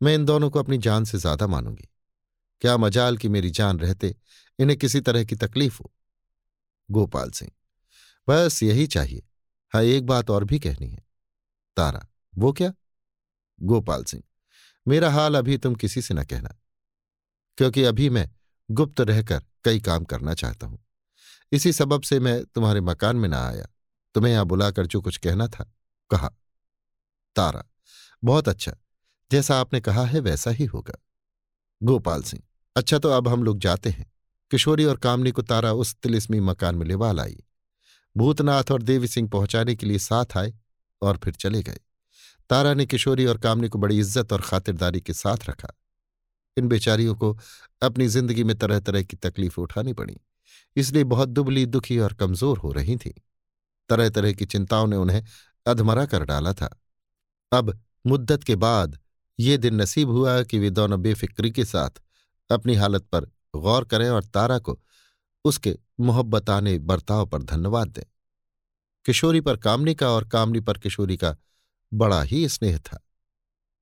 मैं इन दोनों को अपनी जान से ज़्यादा मानूँगी। क्या मजाल की मेरी जान रहते, इन्हें किसी तरह की तकलीफ़ हो? गोपाल सिंह, बस यही चाहिए। हाँ एक बात और भी कहनी है। तारा, वो क्या? गोपाल सिंह, मेरा हाल अभी तुम किसी से न कहना, क्योंकि अभी मैं गुप्त रहकर कई काम करना चाहता हूँ। इसी सबब से मैं तुम्हारे मकान में ना आया। तुम्हें यहाँ बुलाकर जो कुछ कहना था, कहा। तारा, बहुत अच्छा। जैसा आपने कहा है, वैसा ही होगा। गोपाल सिंह अच्छा तो अब हम लोग जाते हैं। किशोरी और कामनी को तारा उस तिलिस्मी मकान में लेवा लाई। भूतनाथ और देवी सिंह पहुँचाने के लिए साथ आए और फिर चले गए। तारा ने किशोरी और कामनी को बड़ी इज़्ज़त और खातिरदारी के साथ रखा। इन बेचारियों को अपनी ज़िंदगी में तरह तरह की तकलीफ़ उठानी पड़ी, इसलिए बहुत दुबली दुखी और कमज़ोर हो रही थीं। तरह तरह की चिंताओं ने उन्हें अधमरा कर डाला था। अब मुद्दत के बाद ये दिन नसीब हुआ कि वे दोनों बेफिक्री के साथ अपनी हालत पर गौर करें और तारा को उसके मोहब्बताने बर्ताव पर धन्यवाद दें। किशोरी पर कामनी का और कामनी पर किशोरी का बड़ा ही स्नेह था।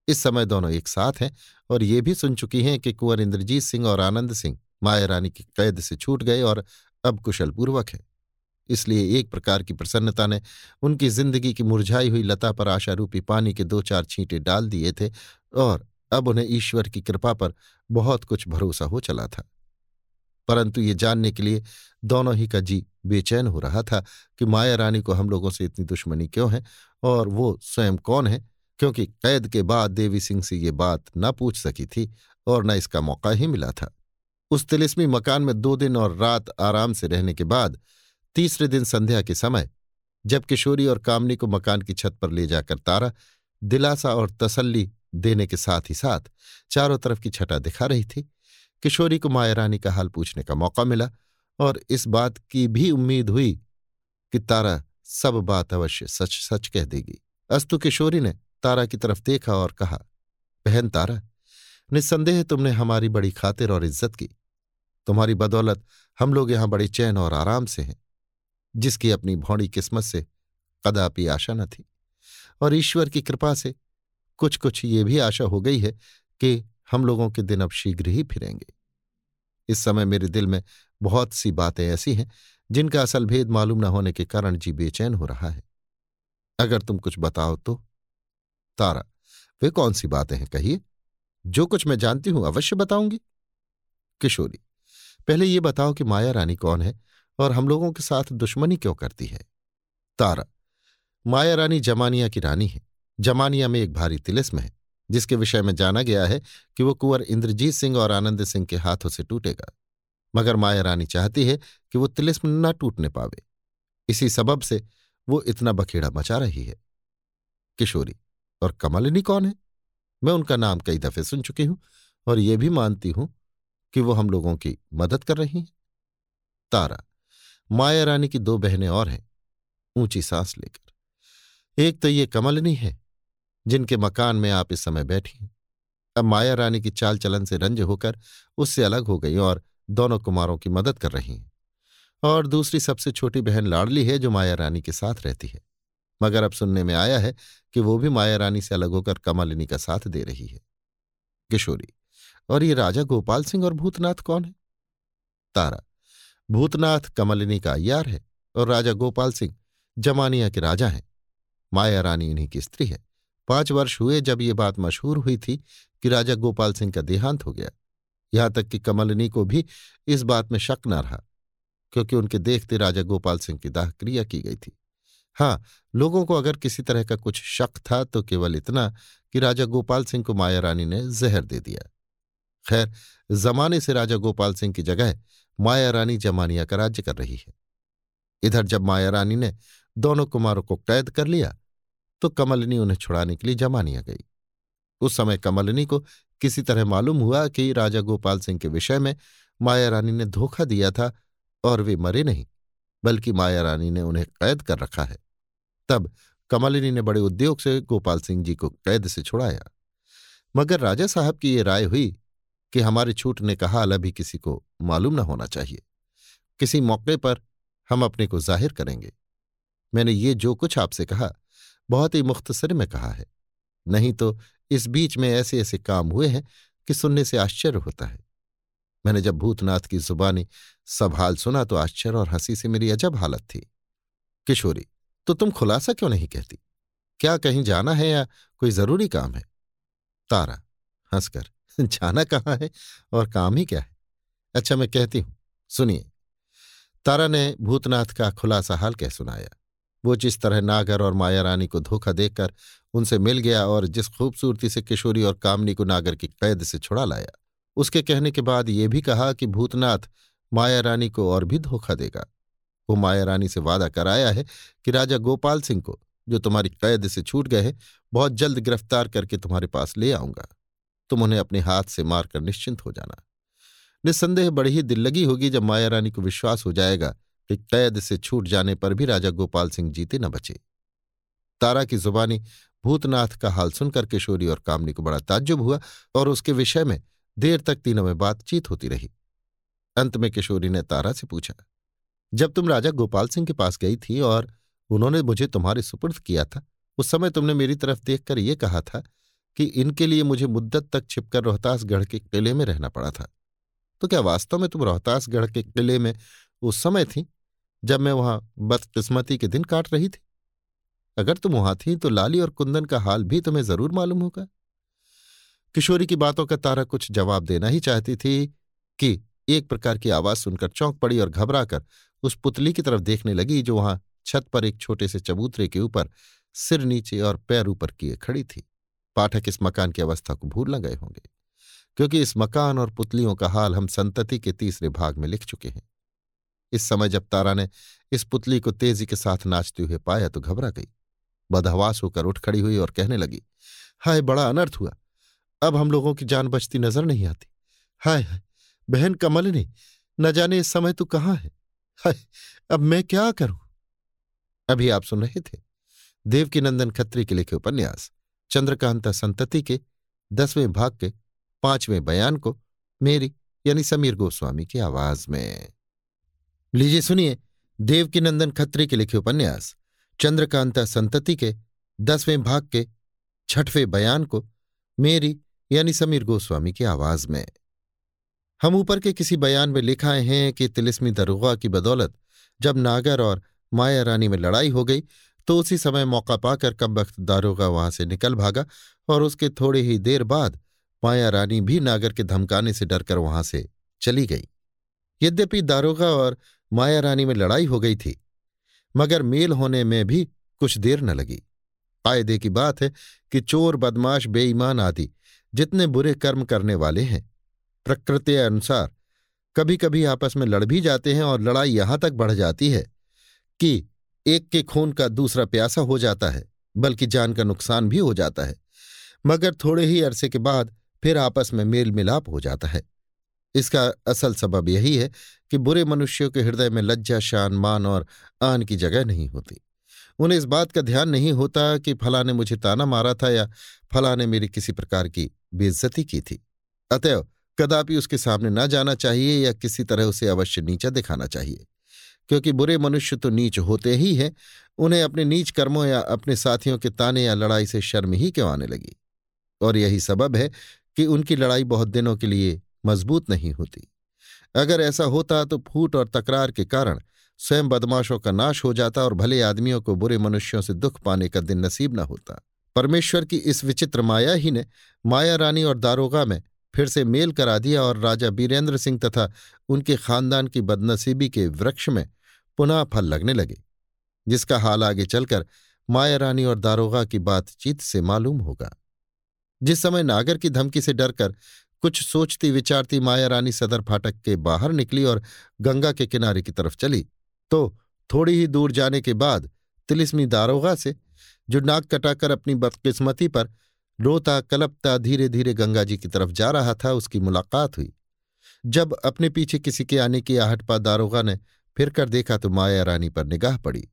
इस समय दोनों एक साथ हैं और ये भी सुन चुकी हैं कि कुंवर इंद्रजीत सिंह और आनंद सिंह माया रानी की कैद से छूट गए और अब कुशलपूर्वक है। इसलिए एक प्रकार की प्रसन्नता ने उनकी ज़िंदगी की मुरझाई हुई लता पर आशारूपी पानी के दो चार छींटे डाल दिए थे और अब उन्हें ईश्वर की कृपा पर बहुत कुछ भरोसा हो चला था। परंतु ये जानने के लिए दोनों ही का जी बेचैन हो रहा था कि माया रानी को हम लोगों से इतनी दुश्मनी क्यों है और वो स्वयं कौन है? क्योंकि कैद के बाद देवी सिंह से ये बात न पूछ सकी थी और न इसका मौका ही मिला था। उस तिलिस्मी मकान में दो दिन और रात आराम से रहने के बाद तीसरे दिन संध्या के समय जब किशोरी और कामनी को मकान की छत पर ले जाकर तारा, दिलासा और तसल्ली देने के साथ ही साथ चारों तरफ़ की छटा दिखा रही थी। किशोरी को माया रानी का हाल पूछने का मौका मिला और इस बात की भी उम्मीद हुई कि तारा सब बात अवश्य सच सच कह देगी। अस्तु किशोरी ने तारा की तरफ़ देखा और कहा, बहन तारा, निस्संदेह तुमने हमारी बड़ी खातिर और इज़्ज़त की। तुम्हारी बदौलत हम लोग यहाँ बड़े चैन और आराम से हैं, जिसकी अपनी भौड़ी किस्मत से कदापि आशा न थी। और ईश्वर की कृपा से कुछ कुछ ये भी आशा हो गई है कि हम लोगों के दिन अब शीघ्र ही फिरेंगे। इस समय मेरे दिल में बहुत सी बातें ऐसी हैं, जिनका असल भेद मालूम न होने के कारण जी बेचैन हो रहा है। अगर तुम कुछ बताओ तो। तारा, वे कौन सी बातें हैं कहिए? जो कुछ मैं जानती हूँ अवश्य बताऊँगी। किशोरी, पहले ये बताओ कि माया रानी कौन है और हम लोगों के साथ दुश्मनी क्यों करती है? तारा, माया रानी जमानिया की रानी है। जमानिया में एक भारी तिलिस्म है, जिसके विषय में जाना गया है कि वो कुंवर इंद्रजीत सिंह और आनंद सिंह के हाथों से टूटेगा। मगर माया रानी चाहती है कि वो तिलिस्म न टूटने पावे। इसी सबब से वो इतना बखेड़ा मचा रही है। किशोरी, और कमलिनी कौन है? मैं उनका नाम कई दफे सुन चुकी हूँ और ये भी मानती हूँ कि वो हम लोगों की मदद कर रही हैं। तारा, माया रानी की दो बहनें और हैं, ऊँची सांस लेकर। एक तो ये कमलनी है जिनके मकान में आप इस समय बैठी अब माया रानी की चाल चलन से रंज होकर उससे अलग हो गई और दोनों कुमारों की मदद कर रही हैं। और दूसरी सबसे छोटी बहन लाडली है जो माया रानी के साथ रहती है। मगर अब सुनने में आया है कि वो भी माया रानी से अलग होकर कमलिनी का साथ दे रही है। किशोरी, और ये राजा गोपाल सिंह और भूतनाथ कौन है? तारा, भूतनाथ कमलिनी का अय्यार है और राजा गोपाल सिंह जमानिया के राजा हैं। माया रानी इन्हीं की स्त्री है। पाँच वर्ष हुए जब ये बात मशहूर हुई थी कि राजा गोपाल सिंह का देहांत हो गया। यहाँ तक कि कमलनी को भी इस बात में शक न रहा, क्योंकि उनके देखते राजा गोपाल सिंह की दाह क्रिया की गई थी। हाँ लोगों को अगर किसी तरह का कुछ शक था तो केवल इतना कि राजा गोपाल सिंह को माया रानी ने जहर दे दिया। खैर, जमाने से राजा गोपाल सिंह की जगह माया रानी जमानिया का राज्य कर रही है। इधर जब माया रानी ने दोनों कुमारों को कैद कर लिया तो कमलनी उन्हें छुड़ाने के लिए जमानिया गई। उस समय कमलनी को किसी तरह मालूम हुआ कि राजा गोपाल सिंह के विषय में माया रानी ने धोखा दिया था और वे मरे नहीं, बल्कि माया रानी ने उन्हें कैद कर रखा है। तब कमलिनी ने बड़े उद्योग से गोपाल सिंह जी को कैद से छुड़ाया। मगर राजा साहब की ये राय हुई कि हमारे छूटने का हाल अभी किसी को मालूम न होना चाहिए। किसी मौके पर हम अपने को ज़ाहिर करेंगे। मैंने ये जो कुछ आपसे कहा बहुत ही मुख्तसर में कहा है। नहीं तो इस बीच में ऐसे ऐसे काम हुए हैं कि सुनने से आश्चर्य होता है। मैंने जब भूतनाथ की जुबानी सब हाल सुना तो आश्चर्य और हँसी से मेरी अजब हालत थी। किशोरी तो तुम खुलासा क्यों नहीं कहती? क्या कहीं जाना है या कोई ज़रूरी काम है? तारा, हंसकर, जाना कहाँ है और काम ही क्या है? अच्छा मैं कहती हूँ, सुनिए। तारा ने भूतनाथ का खुलासा हाल कह सुनाया। वो जिस तरह नागर और माया रानी को धोखा देकर उनसे मिल गया और जिस खूबसूरती से किशोरी और कामनी को नागर की कैद से छुड़ा लाया, उसके कहने के बाद ये भी कहा कि भूतनाथ माया रानी को और भी धोखा देगा। वो माया रानी से वादा कराया है कि राजा गोपाल सिंह को, जो तुम्हारी कैद से छूट गए हैं, बहुत जल्द गिरफ़्तार करके तुम्हारे पास ले आऊँगा। तुम उन्हें अपने हाथ से मारकर निश्चिंत हो जाना। निस्संदेह बड़ी ही दिल लगी होगी जब माया रानी को विश्वास हो जाएगा कि कैद से छूट जाने पर भी राजा गोपाल सिंह जीते न बचे। तारा की जुबानी भूतनाथ का हाल सुनकर किशोरी और कामनी को बड़ा ताज्जुब हुआ और उसके विषय में देर तक तीनों में बातचीत होती रही। अंत में किशोरी ने तारा से पूछा, जब तुम राजा गोपाल सिंह के पास गई थी और उन्होंने मुझे तुम्हारे सुपुर्द किया था, उस समय तुमने मेरी तरफ़ देखकर यह कहा था कि इनके लिए मुझे मुद्दत तक छिपकर रोहतासगढ़ के किले में रहना पड़ा था। तो क्या वास्तव में तुम रोहतासगढ़ के किले में उस समय थी जब मैं वहाँ बदकिस्मती के दिन काट रही थी। अगर तुम वहाँ थी तो लाली और कुंदन का हाल भी तुम्हें ज़रूर मालूम होगा। किशोरी की बातों का तारा कुछ जवाब देना ही चाहती थी कि एक प्रकार की आवाज़ सुनकर चौंक पड़ी और घबराकर उस पुतली की तरफ़ देखने लगी जो वहाँ छत पर एक छोटे से चबूतरे के ऊपर सिर नीचे और पैर ऊपर किए खड़ी थी। पाठक इस मकान की अवस्था को भूल न गए होंगे, क्योंकि इस मकान और पुतलियों का हाल हम संतति के तीसरे भाग में लिख चुके हैं। इस समय जब तारा ने इस पुतली को तेज़ी के साथ नाचते हुए पाया तो घबरा गई। बदहवास होकर उठ खड़ी हुई और कहने लगी, हाय, बड़ा अनर्थ हुआ। अब हम लोगों की जान बचती नज़र नहीं आती। हाय हाय, बहन कमलिनी न जाने इस समय तू कहाँ है? हाय, अब मैं क्या करूँ? अभी आप सुन रहे थे देवकीनंदन खत्री के लिखे उपन्यास, चंद्रकांता संतति के दसवें भाग के पाँचवें बयान को मेरी यानी समीर गोस्वामी की आवाज़ में। लीजिए, सुनिए, देवकीनंदन खत्री के लिखे उपन्यास, चंद्रकांता संतति के दसवें भाग के छठवें बयान को मेरी यानी समीर गोस्वामी की आवाज़ में। हम ऊपर के किसी बयान में लिखाए हैं कि तिलिस्मी दरुगा की बदौलत जब नागर और माया रानी में लड़ाई हो गई तो उसी समय मौका पाकर कम वक्त दारोगा वहाँ से निकल भागा और उसके थोड़े ही देर बाद माया रानी भी नागर के धमकाने से डरकर वहाँ से चली गई। यद्यपि दारोगा और माया रानी में लड़ाई हो गई थी, मगर मेल होने में भी कुछ देर न लगी। फ़ायदे की बात है कि चोर, बदमाश, बेईमान आदि जितने बुरे कर्म करने वाले हैं, प्रकृति अनुसार कभी कभी आपस में लड़ भी जाते हैं और लड़ाई यहाँ तक बढ़ जाती है कि एक के खून का दूसरा प्यासा हो जाता है, बल्कि जान का नुकसान भी हो जाता है, मगर थोड़े ही अरसे के बाद फिर आपस में मेल मिलाप हो जाता है। इसका असल सबब यही है कि बुरे मनुष्यों के हृदय में लज्जा, शान, मान और आन की जगह नहीं होती। उन्हें इस बात का ध्यान नहीं होता कि फला ने मुझे ताना मारा था या फला ने मेरी किसी प्रकार की बेइज्जती की थी। अतएव कदापि उसके सामने न जाना चाहिए या किसी तरह उसे अवश्य नीचा दिखाना चाहिए। क्योंकि बुरे मनुष्य तो नीच होते ही हैं, उन्हें अपने नीच कर्मों या अपने साथियों के ताने या लड़ाई से शर्म ही क्यों आने लगी? और यही सबब है कि उनकी लड़ाई बहुत दिनों के लिए मज़बूत नहीं होती। अगर ऐसा होता तो फूट और तकरार के कारण स्वयं बदमाशों का नाश हो जाता और भले आदमियों को बुरे मनुष्यों से दुख पाने का दिन नसीब न होता। परमेश्वर की इस विचित्र माया ही ने माया रानी और दारोगा में फिर से मेल करा दिया और राजा बीरेंद्र सिंह तथा उनके खानदान की बदनसीबी के वृक्ष में पुनः फल लगने लगे, जिसका हाल आगे चलकर माया रानी और दारोगा की बातचीत से मालूम होगा। जिस समय नागर की धमकी से डरकर कुछ सोचती विचारती माया रानी सदर फाटक के बाहर निकली और गंगा के किनारे की तरफ़ चली। तो थोड़ी ही दूर जाने के बाद तिलिस्मी दारोगा से, जो नाक कटाकर अपनी बदकिस्मती पर रोता कलपता धीरे धीरे गंगा जी की तरफ़ जा रहा था, उसकी मुलाकात हुई। जब अपने पीछे किसी के आने की आहट पा दारोगा ने फिर कर देखा तो माया रानी पर निगाह पड़ी।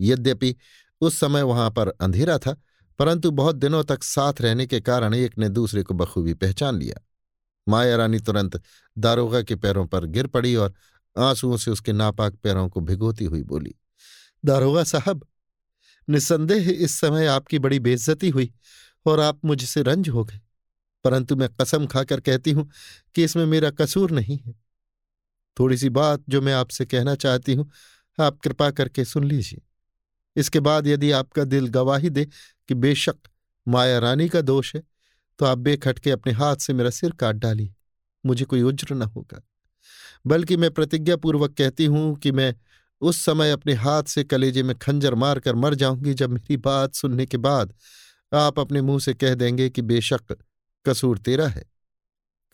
यद्यपि उस समय वहाँ पर अंधेरा था, परंतु बहुत दिनों तक साथ रहने के कारण एक ने दूसरे को बखूबी पहचान लिया। माया रानी तुरंत दारोगा के पैरों पर गिर पड़ी और आंसुओं से उसके नापाक पैरों को भिगोती हुई बोली, दारोगा साहब निसंदेह इस समय आपकी बड़ी बेइज्जती हुई और आप मुझसे रंज हो गए, परंतु मैं कसम खाकर कहती हूँ कि इसमें मेरा कसूर नहीं है। थोड़ी सी बात जो मैं आपसे कहना चाहती हूँ, आप कृपा करके सुन लीजिए। इसके बाद यदि आपका दिल गवाही दे कि बेशक माया रानी का दोष है तो आप बेखटके अपने हाथ से मेरा सिर काट डालिए। मुझे कोई उज्र न होगा। बल्कि मैं प्रतिज्ञापूर्वक कहती हूँ कि मैं उस समय अपने हाथ से कलेजे में खंजर मारकर मर जाऊँगी जब मेरी बात सुनने के बाद आप अपने मुँह से कह देंगे कि बेशक कसूर तेरा है,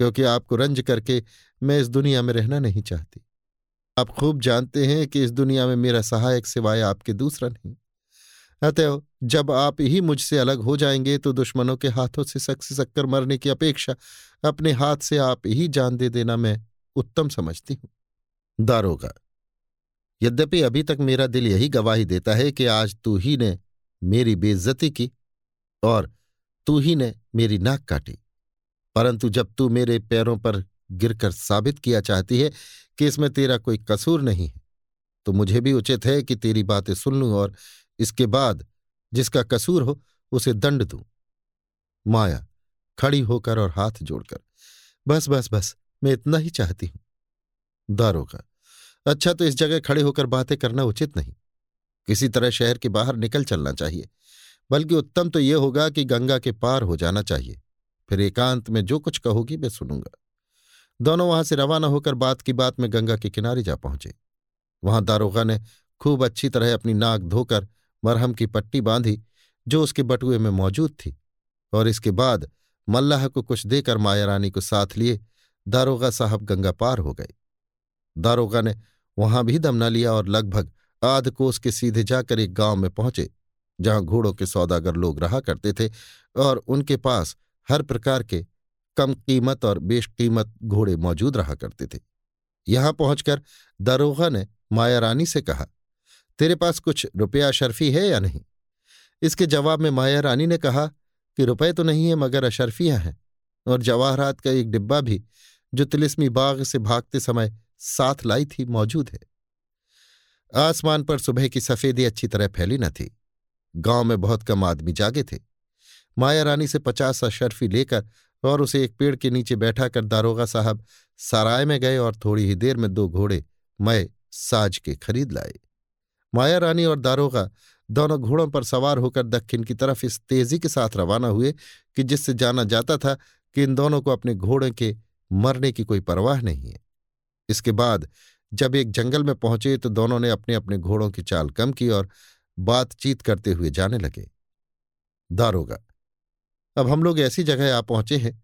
क्योंकि आपको रंज करके मैं इस दुनिया में रहना नहीं चाहती। आप खूब जानते हैं कि इस दुनिया में मेरा सहायक सिवाय आपके दूसरा नहीं। अतएव जब आप ही मुझसे अलग हो जाएँगे तो दुश्मनों के हाथों से सक सक्कर मरने की अपेक्षा अपने हाथ से आप ही जान दे देना मैं उत्तम समझती हूँ। दारोगा, यद्यपि अभी तक मेरा दिल यही गवाही देता है कि आज तू ही ने मेरी बेइज्जती की और तू ही ने मेरी नाक काटी, परंतु जब तू मेरे पैरों पर गिरकर साबित किया चाहती है कि इसमें तेरा कोई कसूर नहीं है तो मुझे भी उचित है कि तेरी बातें सुन लूँ और इसके बाद जिसका कसूर हो, उसे दंड दूँ। माया खड़ी होकर और हाथ जोड़कर, बस बस बस, मैं इतना ही चाहती हूँ। दारोगा अच्छा तो इस जगह खड़े होकर बातें करना उचित नहीं। किसी तरह शहर के बाहर निकल चलना चाहिए, बल्कि उत्तम तो यह होगा कि गंगा के पार हो जाना चाहिए। फिर एकांत में जो कुछ कहोगी मैं सुनूँगा। दोनों वहाँ से रवाना होकर बात की बात में गंगा के किनारे जा पहुँचे। वहाँ दारोगा ने खूब अच्छी तरह अपनी नाक धोकर मरहम की पट्टी बांधी, जो उसके बटुए में मौजूद थी, और इसके बाद मल्लाह को कुछ देकर माया रानी को साथ लिए दारोगा साहब गंगा पार हो गए। दारोगा ने वहाँ भी दम न लिया और लगभग आध कोस के सीधे जाकर एक गाँव में पहुँचे, जहाँ घोड़ों के सौदागर लोग रहा करते थे और उनके पास हर प्रकार के कम कीमत और बेशकीमत घोड़े मौजूद रहा करते थे। यहाँ पहुंचकर दारोगा ने माया रानी से कहा तेरे पास कुछ रुपया अशर्फी है या नहीं? इसके जवाब में माया रानी ने कहा कि रुपए तो नहीं है, मगर अशर्फियाँ हैं। और जवाहरात का एक डिब्बा भी जो तिलिस्मी बाग से भागते समय साथ लाई थी, मौजूद है। आसमान पर सुबह की सफेदी अच्छी तरह फैली न थी। गाँव में बहुत कम आदमी जागे थे। माया रानी से पचास अशर्फी लेकर और उसे एक पेड़ के नीचे बैठा कर दारोगा साहब सराय में गए और थोड़ी ही देर में दो घोड़े मय साज के खरीद लाए। माया रानी और दारोगा दोनों घोड़ों पर सवार होकर दक्षिण की तरफ़ इस तेज़ी के साथ रवाना हुए कि जिससे जाना जाता था कि इन दोनों को अपने घोड़े के मरने की कोई परवाह नहीं है। इसके बाद जब एक जंगल में पहुँचे तो दोनों ने अपने अपने घोड़ों की चाल कम की और बातचीत करते हुए जाने लगे। दारोगा, अब हम लोग ऐसी जगह आ पहुँचे हैं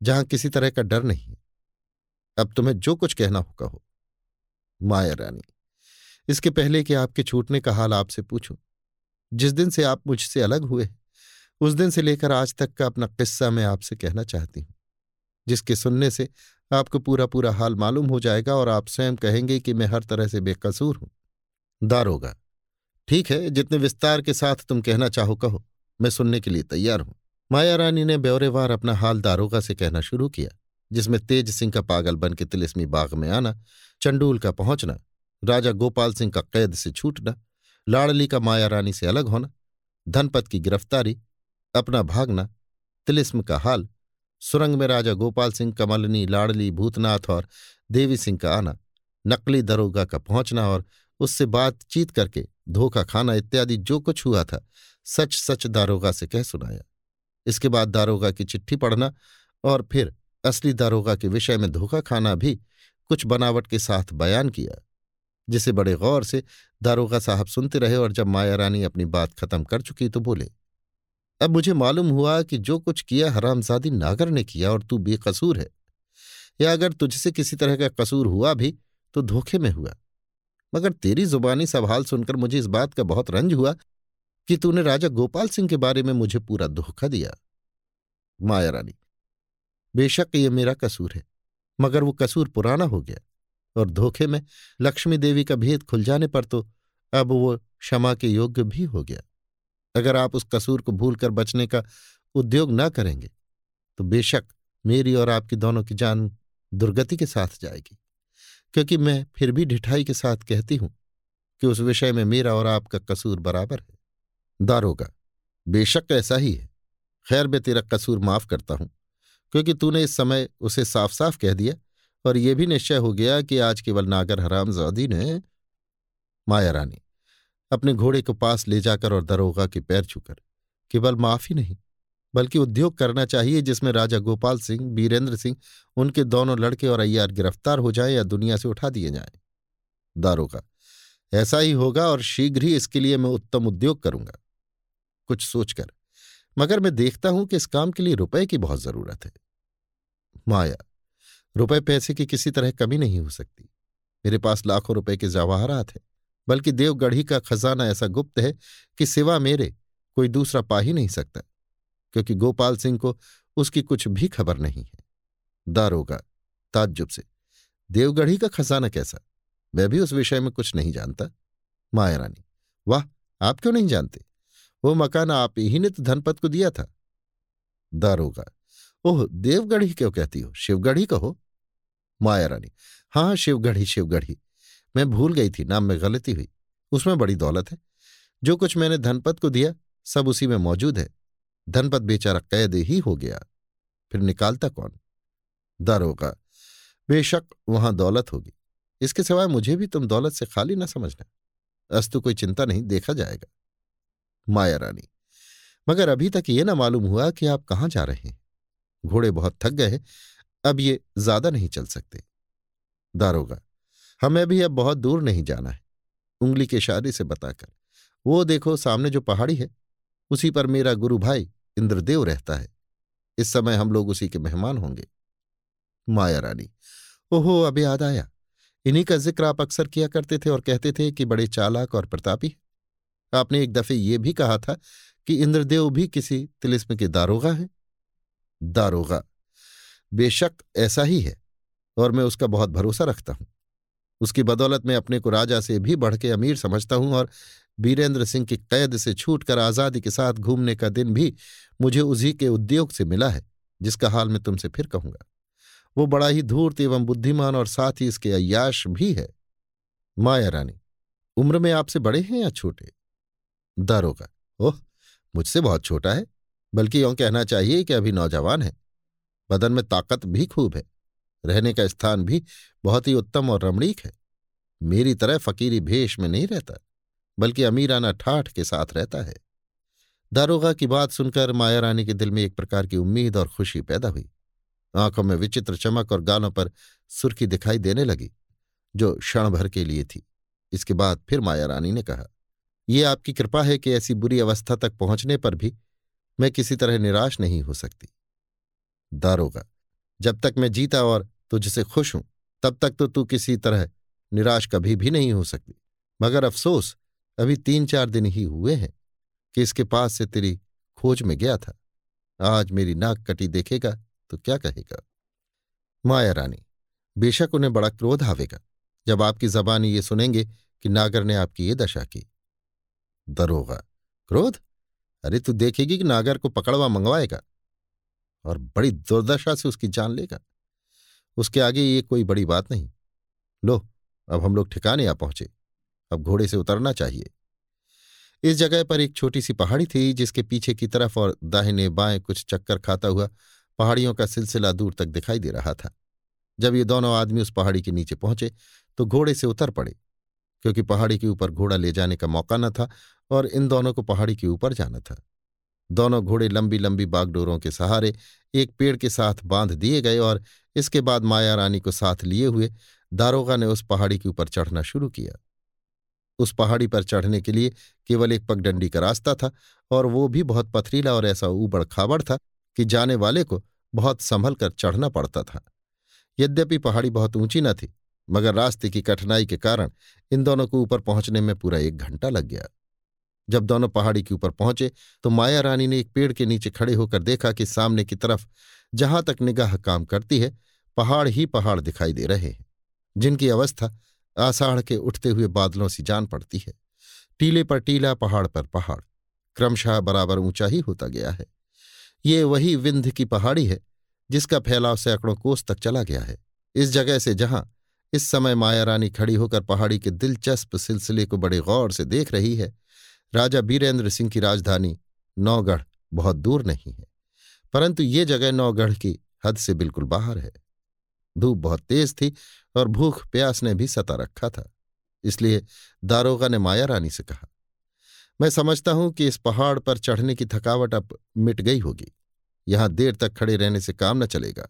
जहाँ किसी तरह का डर नहीं है। अब तुम्हें जो कुछ कहना होगा हो माया रानी इसके पहले कि आपके छूटने का हाल आपसे पूछूँ। जिस दिन से आप मुझसे अलग हुए, उस दिन से लेकर आज तक का अपना किस्सा मैं आपसे कहना चाहती हूँ, जिसके सुनने से आपको पूरा पूरा हाल मालूम हो जाएगा और आप स्वयं कहेंगे कि मैं हर तरह से बेकसूर हूँ। दारोगा, ठीक है, जितने विस्तार के साथ तुम कहना चाहो कहो, मैं सुनने के लिए तैयार हूँ। माया रानी ने ब्यौरेवार अपना हाल दारोगा से कहना शुरू किया, जिसमें तेज सिंह का पागल बन के तिलिस्मी बाग में आना, चंडूल का पहुँचना राजा गोपाल सिंह का कैद से छूटना, लाड़ली का माया रानी से अलग होना, धनपत की गिरफ्तारी, अपना भागना, तिलिस्म का हाल, सुरंग में राजा गोपाल सिंह, कमलनी, लाड़ली, भूतनाथ और देवी सिंह का आना, नकली दरोगा का पहुँचना और उससे बातचीत करके धोखा खाना इत्यादि जो कुछ हुआ था सच सच दारोगा से कह सुनाया। इसके बाद दारोगा की चिट्ठी पढ़ना और फिर असली दारोगा के विषय में धोखा खाना भी कुछ बनावट के साथ बयान किया। जिसे बड़े गौर से दारोगा साहब सुनते रहे और जब माया रानी अपनी बात खत्म कर चुकी तो बोले, अब मुझे मालूम हुआ कि जो कुछ किया हरामजादी नागर ने किया और तू बेकसूर है। या अगर तुझसे किसी तरह का कसूर हुआ भी तो धोखे में हुआ। मगर तेरी जुबानी सवाल सुनकर मुझे इस बात का बहुत रंज हुआ कि तूने राजा गोपाल सिंह के बारे में मुझे पूरा धोखा दिया। माया रानी, बेशक ये मेरा कसूर है, मगर वो कसूर पुराना हो गया। और धोखे में लक्ष्मी देवी का भेद खुल जाने पर तो अब वो क्षमा के योग्य भी हो गया। अगर आप उस कसूर को भूलकर बचने का उद्योग न करेंगे तो बेशक मेरी और आपकी दोनों की जान दुर्गति के साथ जाएगी। क्योंकि मैं फिर भी ढिठाई के साथ कहती हूँ कि उस विषय में मेरा और आपका कसूर बराबर है। दारोगा, बेशक ऐसा ही है। खैर, मैं तेरा कसूर माफ़ करता हूँ, क्योंकि तूने इस समय उसे साफ़ साफ़ कह दिया और यह भी निश्चय हो गया कि आज केवल नागर हरामजादी ने माया रानी अपने घोड़े को पास ले जाकर और दरोगा के पैर छूकर केवल माफ़ी नहीं, बल्कि उद्योग करना चाहिए जिसमें राजा गोपाल सिंह, बीरेंद्र सिंह, उनके दोनों लड़के और अय्यार गिरफ़्तार हो जाएँ या दुनिया से उठा दिए जाएँ। दारोगा, ऐसा ही होगा और शीघ्र ही इसके लिए मैं उत्तम उद्योग करूँगा। कुछ सोचकर, मगर मैं देखता हूँ कि इस काम के लिए रुपए की बहुत ज़रूरत है। माया रुपए पैसे की किसी तरह कमी नहीं हो सकती। मेरे पास लाखों रुपए के जवाहरात हैं, बल्कि देवगढ़ी का खजाना ऐसा गुप्त है कि सिवा मेरे कोई दूसरा पा ही नहीं सकता, क्योंकि गोपाल सिंह को उसकी कुछ भी खबर नहीं है। दारोगा, ताज्जुब से, देवगढ़ी का खजाना कैसा? मैं भी उस विषय में कुछ नहीं जानता। माया रानी, वाह, आप क्यों नहीं जानते? वो मकान आप ही ने तो धनपत को दिया था। दारोगा ओह, देवगढ़ी क्यों कहती हो? शिवगढ़ी कहो। माया रानी हाँ शिवगढ़ी शिवगढ़ी। मैं भूल गई थी, नाम में गलती हुई। उसमें बड़ी दौलत है। जो कुछ मैंने धनपत को दिया, सब उसी में मौजूद है। धनपत बेचारा कैद ही हो गया। फिर निकालता कौन? दारोगा बेशक वहाँ दौलत होगी। इसके सिवाय मुझे भी तुम दौलत से खाली न समझना। अस्तु, कोई चिंता नहीं, देखा जाएगा। माया रानी, मगर अभी तक ये ना मालूम हुआ कि आप कहाँ जा रहे हैं। घोड़े बहुत थक गए अब ये ज़्यादा नहीं चल सकते। दारोगा, हमें भी अब बहुत दूर नहीं जाना है, उंगली के इशारे से बताकर। वो देखो, सामने जो पहाड़ी है, उसी पर मेरा गुरु भाई इंद्रदेव रहता है। इस समय हम लोग उसी के मेहमान होंगे। माया रानी, ओहो, अब याद आया। इन्हीं का ज़िक्र आप अक्सर किया करते थे और कहते थे कि बड़े चालाक और प्रतापी आपने एक दफे ये भी कहा था कि इंद्रदेव भी किसी तिलिस्म के दारोगा हैं। दारोगा। बेशक ऐसा ही है, और मैं उसका बहुत भरोसा रखता हूँ। उसकी बदौलत मैं अपने को राजा से भी बढ़ के अमीर समझता हूँ और बीरेंद्र सिंह की कैद से छूटकर आज़ादी के साथ घूमने का दिन भी मुझे उसी के उद्योग से मिला है, जिसका हाल मैं तुमसे फिर कहूँगा। वो बड़ा ही धूर्त एवं बुद्धिमान और साथ ही इसके अयाश भी है। माया रानी, उम्र में आपसे बड़े हैं या छोटे? दारोगा, ओह, मुझसे बहुत छोटा है। बल्कि यों कहना चाहिए कि अभी नौजवान है। बदन में ताकत भी खूब है। रहने का स्थान भी बहुत ही उत्तम और रमणीक है। मेरी तरह फकीरी भेष में नहीं रहता, बल्कि अमीराना ठाठ के साथ रहता है। दारोगा की बात सुनकर माया रानी के दिल में एक प्रकार की उम्मीद और खुशी पैदा हुई। आँखों में विचित्र चमक और गालों पर सुर्खी दिखाई देने लगी, जो क्षण भर के लिए थी। इसके बाद फिर माया रानी ने कहा यह आपकी कृपा है कि ऐसी बुरी अवस्था तक पहुँचने पर भी मैं किसी तरह निराश नहीं हो सकती। दारोगा जब तक मैं जीता और तुझसे खुश हूँ, तब तक तो तू किसी तरह निराश कभी भी नहीं हो सकती। मगर अफसोस, अभी तीन चार दिन ही हुए हैं कि इसके पास से तेरी खोज में गया था। आज मेरी नाक कटी देखेगा तो क्या कहेगा? माया रानी, बेशक उन्हें बड़ा क्रोध आवेगा जब आपकी जबानी ये सुनेंगे कि नागर ने आपकी ये दशा की। दरोगा क्रोध? अरे तू देखेगी कि नागर को पकड़वा मंगवाएगा और बड़ी दुर्दशा से उसकी जान लेगा। उसके आगे ये कोई बड़ी बात नहीं। लो, अब हम लोग ठिकाने आ पहुँचे। अब घोड़े से उतरना चाहिए। इस जगह पर एक छोटी सी पहाड़ी थी जिसके पीछे की तरफ़ और दाहिने बाएँ कुछ चक्कर खाता हुआ पहाड़ियों का सिलसिला दूर तक दिखाई दे रहा था। जब ये दोनों आदमी उस पहाड़ी के नीचे पहुँचे तो घोड़े से उतर पड़े। क्योंकि पहाड़ी के ऊपर घोड़ा ले जाने का मौका न था और इन दोनों को पहाड़ी के ऊपर जाना था। दोनों घोड़े लंबी लंबी बागडोरों के सहारे एक पेड़ के साथ बाँध दिए गए और इसके बाद माया रानी को साथ लिए हुए दारोगा ने उस पहाड़ी के ऊपर चढ़ना शुरू किया। उस पहाड़ी पर चढ़ने के लिए केवल एक पगडंडी का रास्ता था और वो भी बहुत पथरीला और ऐसा ऊबड़ खाबड़ था कि जाने वाले को बहुत संभल कर चढ़ना पड़ता था। यद्यपि पहाड़ी बहुत ऊँची न थी मगर रास्ते की कठिनाई के कारण इन दोनों को ऊपर पहुँचने में पूरा एक घंटा लग गया। जब दोनों पहाड़ी के ऊपर पहुँचे तो माया रानी ने एक पेड़ के नीचे खड़े होकर देखा कि सामने की तरफ़ जहाँ तक निगाह काम करती है, पहाड़ ही पहाड़ दिखाई दे रहे हैं, जिनकी अवस्था आषाढ़ के उठते हुए बादलों से जान पड़ती है। टीले पर टीला, पहाड़ पर पहाड़, क्रमशः बराबर ऊँचा ही होता गया है। ये वही विंध्य की पहाड़ी है, जिसका फैलाव सैकड़ों कोस तक चला गया है। इस जगह से जहाँ इस समय माया रानी खड़ी होकर पहाड़ी के दिलचस्प सिलसिले को बड़े गौर से देख रही है। राजा बीरेंद्र सिंह की राजधानी नौगढ़ बहुत दूर नहीं है, परंतु ये जगह नौगढ़ की हद से बिल्कुल बाहर है। धूप बहुत तेज थी और भूख प्यास ने भी सता रखा था, इसलिए दारोगा ने माया रानी से कहा, मैं समझता हूँ कि इस पहाड़ पर चढ़ने की थकावट अब मिट गई होगी। यहाँ देर तक खड़े रहने से काम न चलेगा,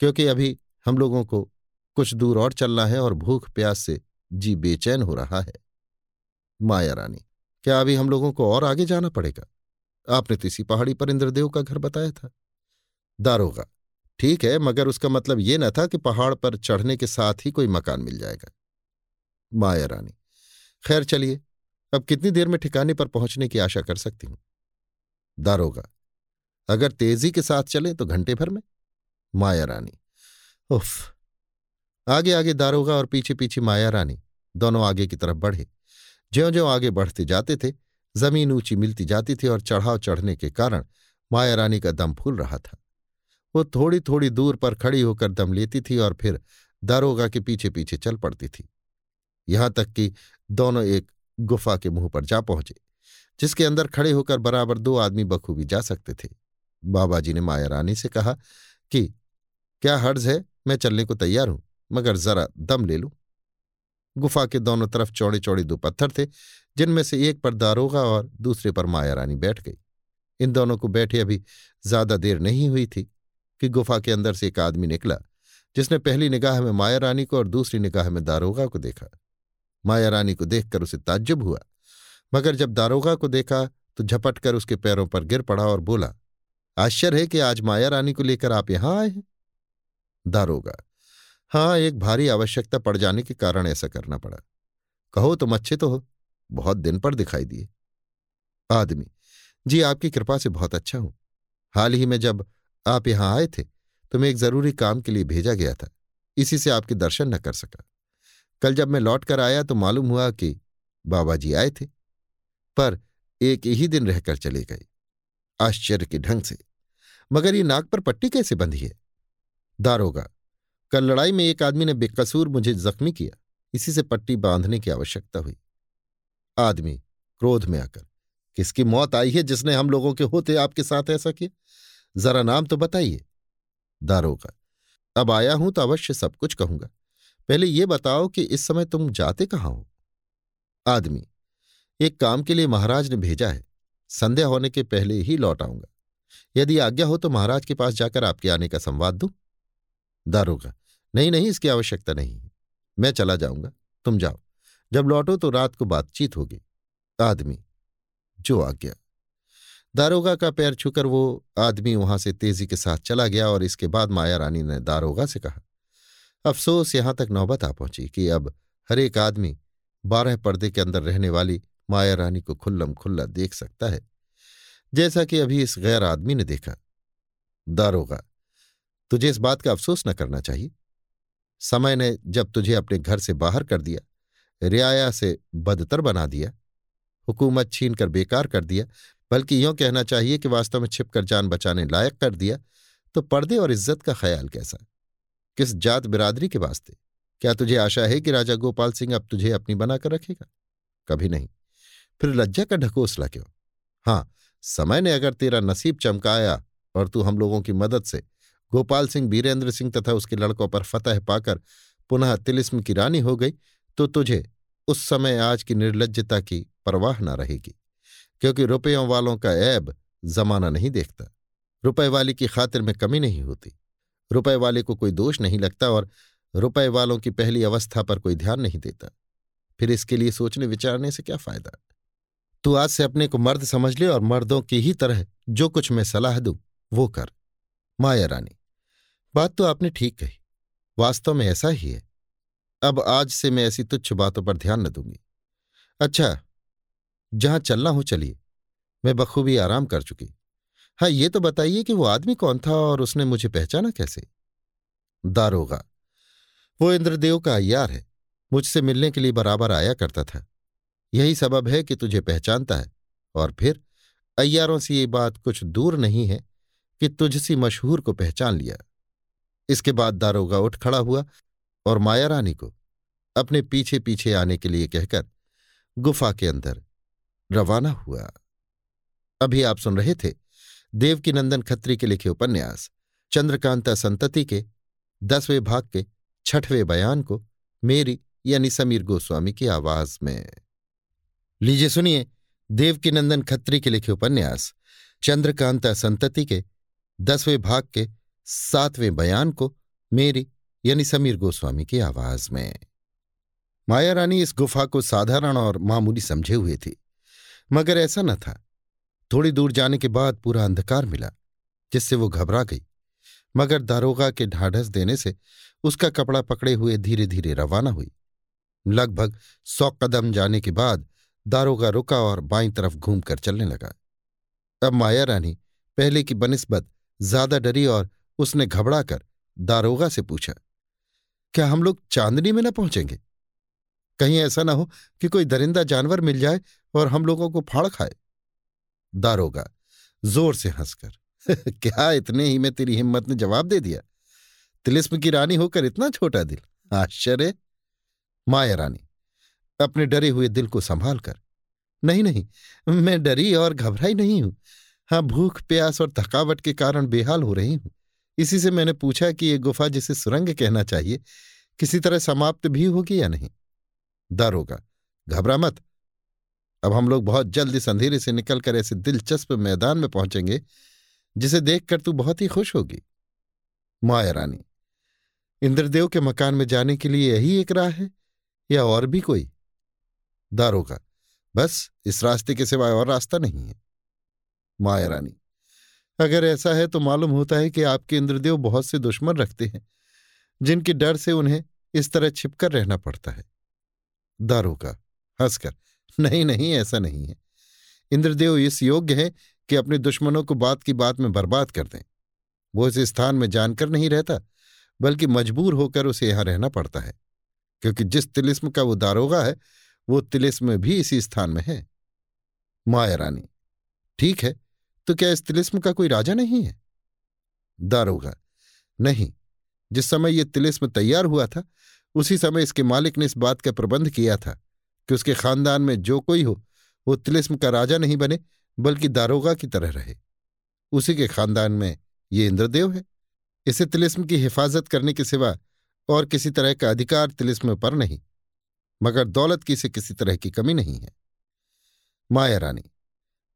क्योंकि अभी हम लोगों को कुछ दूर और चलना है और भूख प्यास से जी बेचैन हो रहा है। माया रानी, क्या अभी हम लोगों को और आगे जाना पड़ेगा? आपने तो इसी पहाड़ी पर इंद्रदेव का घर बताया था। दारोगा, ठीक है, मगर उसका मतलब ये न था कि पहाड़ पर चढ़ने के साथ ही कोई मकान मिल जाएगा। माया रानी, खैर चलिए, अब कितनी देर में ठिकाने पर पहुँचने की आशा कर सकती हूँ? दारोगा, अगर तेज़ी के साथ चलें तो घंटे भर में? माया रानी, उफ आगे आगे दारोगा और पीछे पीछे माया रानी दोनों आगे की तरफ़ बढ़े। ज्यो ज्यो आगे बढ़ते जाते थे, ज़मीन ऊँची मिलती जाती थी और चढ़ाव चढ़ने के कारण माया रानी का दम फूल रहा था। वो थोड़ी थोड़ी दूर पर खड़ी होकर दम लेती थी और फिर दारोगा के पीछे पीछे चल पड़ती थी। यहाँ तक कि दोनों एक गुफा के मुँह पर जा पहुँचे, जिसके अंदर खड़े होकर बराबर दो आदमी बखूबी जा सकते थे। बाबा जी ने माया रानी से कहा कि, क्या हर्ज है? मैं चलने को तैयार हूँ। मगर जरा दम ले लूँ। गुफा के दोनों तरफ़ चौड़े चौड़े दो पत्थर थे, जिनमें से एक पर दारोगा और दूसरे पर माया रानी बैठ गई। इन दोनों को बैठे अभी ज़्यादा देर नहीं हुई थी कि गुफा के अंदर से एक आदमी निकला, जिसने पहली निगाह में माया रानी को और दूसरी निगाह में दारोगा को देखा। माया रानी को देखकर उसे ताज्जुब हुआ, मगर जब दारोगा को देखा तो झपट कर उसके पैरों पर गिर पड़ा और बोला, आश्चर्य है कि आज माया रानी को लेकर आप यहाँ आए हैं? दारोगा हाँ एक भारी आवश्यकता पड़ जाने के कारण ऐसा करना पड़ा। कहो तुम अच्छे तो हो, बहुत दिन पर दिखाई दिए। आदमी, जी आपकी कृपा से बहुत अच्छा हूँ। हाल ही में जब आप यहाँ आए थे तो मैं एक ज़रूरी काम के लिए भेजा गया था, इसी से आपके दर्शन न कर सका। कल जब मैं लौट कर आया तो मालूम हुआ कि बाबा जी आए थे, पर एक ही दिन रहकर चले गए, आश्चर्य के ढंग से। मगर ये नाक पर पट्टी कैसे बंधी है? दारोगा कल लड़ाई में एक आदमी ने बेकसूर मुझे जख्मी किया। इसी से पट्टी बांधने की आवश्यकता हुई। आदमी क्रोध में आकर, किसकी मौत आई है जिसने हम लोगों के होते आपके साथ ऐसा किया? जरा नाम तो बताइए। दारोगा, अब आया हूँ तो अवश्य सब कुछ कहूँगा। पहले ये बताओ कि इस समय तुम जाते कहाँ हो? आदमी, एक काम के लिए महाराज ने भेजा है। संध्या होने के पहले ही लौट आऊँगा। यदि आज्ञा हो तो महाराज के पास जाकर आपके आने का संवाद दूँ? दारोगा नहीं नहीं, इसकी आवश्यकता नहीं। है मैं चला जाऊँगा। तुम जाओ। जब लौटो तो रात को बातचीत होगी। आदमी, जो आ गया। दारोगा का पैर छूकर वो आदमी वहाँ से तेज़ी के साथ चला गया और इसके बाद माया रानी ने दारोगा से कहा, अफसोस, यहाँ तक नौबत आ पहुँची कि अब हर एक आदमी बारह पर्दे के अंदर रहने वाली माया रानी को खुल्लम खुल्ला देख सकता है, जैसा कि अभी इस गैर आदमी ने देखा। दारोगा, तुझे इस बात का अफसोस न करना चाहिए। समय ने जब तुझे अपने घर से बाहर कर दिया, रियाया से बदतर बना दिया, हुकूमत छीन कर बेकार कर दिया, बल्कि यूँ कहना चाहिए कि वास्तव में छिपकर जान बचाने लायक कर दिया तो पर्दे और इज़्ज़त का ख्याल कैसा? किस जात बिरादरी के वास्ते? क्या तुझे आशा है कि राजा गोपाल सिंह अब तुझे अपनी बनाकर रखेगा? कभी नहीं। फिर लज्जा का ढकोसला क्यों? हाँ समय ने अगर तेरा नसीब चमकाया और तू हम लोगों की मदद से गोपाल सिंह बीरेंद्र सिंह तथा उसके लड़कों पर फतह पाकर पुनः तिलिस्म की रानी हो गई तो तुझे उस समय आज की निर्लजता की परवाह न रहेगी, क्योंकि रुपयों वालों का ऐब जमाना नहीं देखता। रुपए वाली की खातिर में कमी नहीं होती। रुपए वाले को कोई दोष नहीं लगता और रुपए वालों की पहली अवस्था पर कोई ध्यान नहीं देता। फिर इसके लिए सोचने विचारने से क्या फ़ायदा? तू आज से अपने को मर्द समझ ले और मर्दों की ही तरह जो कुछ मैं सलाह दूँ, वो कर। माया रानी। बात तो आपने ठीक कही। वास्तव में ऐसा ही है। अब आज से मैं ऐसी तुच्छ बातों पर ध्यान न दूँगी। अच्छा जहाँ चलना हो चलिए। मैं बखूबी आराम कर चुकी। हाँ ये तो बताइए कि वो आदमी कौन था और उसने मुझे पहचाना कैसे? दारोगा। वो इंद्रदेव का अय्यार है। मुझसे मिलने के लिए बराबर आया करता था। यही सबब है कि तुझे पहचानता है। और फिर, अय्यारों से ये बात कुछ दूर नहीं है कि तुझसी मशहूर को पहचान लिया। इसके बाद दारोगा उठ खड़ा हुआ और माया रानी को अपने पीछे पीछे आने के लिए कहकर गुफा के अंदर रवाना हुआ। अभी आप सुन रहे थे देवकीनंदन खत्री के लिखे उपन्यास, चंद्रकांता संतति के दसवें भाग के छठवें बयान को मेरी यानी समीर गोस्वामी की आवाज़ में। लीजिए सुनिए देवकीनंदन खत्री के लिखे उपन्यास, चंद्रकांता संतति के दसवें भाग के सातवें बयान को मेरी, यानी समीर गोस्वामी की आवाज़ में। माया रानी इस गुफा को साधारण और मामूली समझे हुए थी, मगर ऐसा न था। थोड़ी दूर जाने के बाद पूरा अंधकार मिला, जिससे वो घबरा गई, मगर दारोगा के ढाढ़स देने से उसका कपड़ा पकड़े हुए धीरे धीरे रवाना हुई। लगभग सौ कदम जाने के बाद दारोगा रुका और बाईं तरफ़ घूमकर चलने लगा। अब माया रानी पहले की बनिस्बत, ज़्यादा डरी और उसने घबरा कर दारोगा से पूछा, क्या हम लोग चांदनी में न पहुँचेंगे? कहीं ऐसा ना हो कि कोई दरिंदा जानवर मिल जाए और हम लोगों को फाड़ खाए। दारोगा ज़ोर से हंसकर, क्या इतने ही में तेरी हिम्मत ने जवाब दे दिया? तिलिस्म की रानी होकर इतना छोटा दिल, आश्चर्य! माया रानी, अपने डरे हुए दिल को संभाल कर नहीं नहीं, मैं डरी और घबराई नहीं हूँ। हाँ भूख, प्यास और थकावट के कारण बेहाल हो रही हूँ। इसी से मैंने पूछा कि ये गुफा जिसे सुरंग कहना चाहिए, किसी तरह समाप्त भी होगी या नहीं? दारोगा घबरा मत। अब हम लोग बहुत जल्द इस अंधेरे से निकलकर ऐसे दिलचस्प मैदान में पहुँचेंगे, जिसे देखकर तू बहुत ही खुश होगी। माया रानी, इंद्रदेव के मकान में जाने के लिए यही एक राह है, या और भी कोई? दारोगा बस, इस रास्ते के सिवाय और रास्ता नहीं है। माया रानी अगर ऐसा है तो मालूम होता है कि आपके इंद्रदेव बहुत से दुश्मन रखते हैं, जिनके डर से उन्हें इस तरह छिपकर रहना पड़ता है। दारोगा, हंसकर, नहीं नहीं, ऐसा नहीं है। इंद्रदेव इस योग्य है कि अपने दुश्मनों को बात की बात में बर्बाद कर दें। वो इस स्थान में जानकर नहीं रहता, बल्कि मजबूर होकर उसे यहाँ रहना पड़ता है, क्योंकि जिस तिलिस्म का वो दारोगा है, वो तिलिस्म भी इसी स्थान में है। माया रानी, ठीक है तो क्या इस तिलिस्म का कोई राजा नहीं है? दारोगा। नहीं, जिस समय ये तिलिस्म तैयार हुआ था, उसी समय इसके मालिक ने इस बात का प्रबंध किया था कि उसके खानदान में जो कोई हो, वो तिलिस्म का राजा नहीं बने, बल्कि दारोगा की तरह रहे। उसी के खानदान में ये इंद्रदेव है। इसे तिलिस्म की हिफाजत करने के सिवा और किसी तरह का अधिकार तिलिस्म पर नहीं, मगर दौलत की से किसी तरह की कमी नहीं है। माया रानी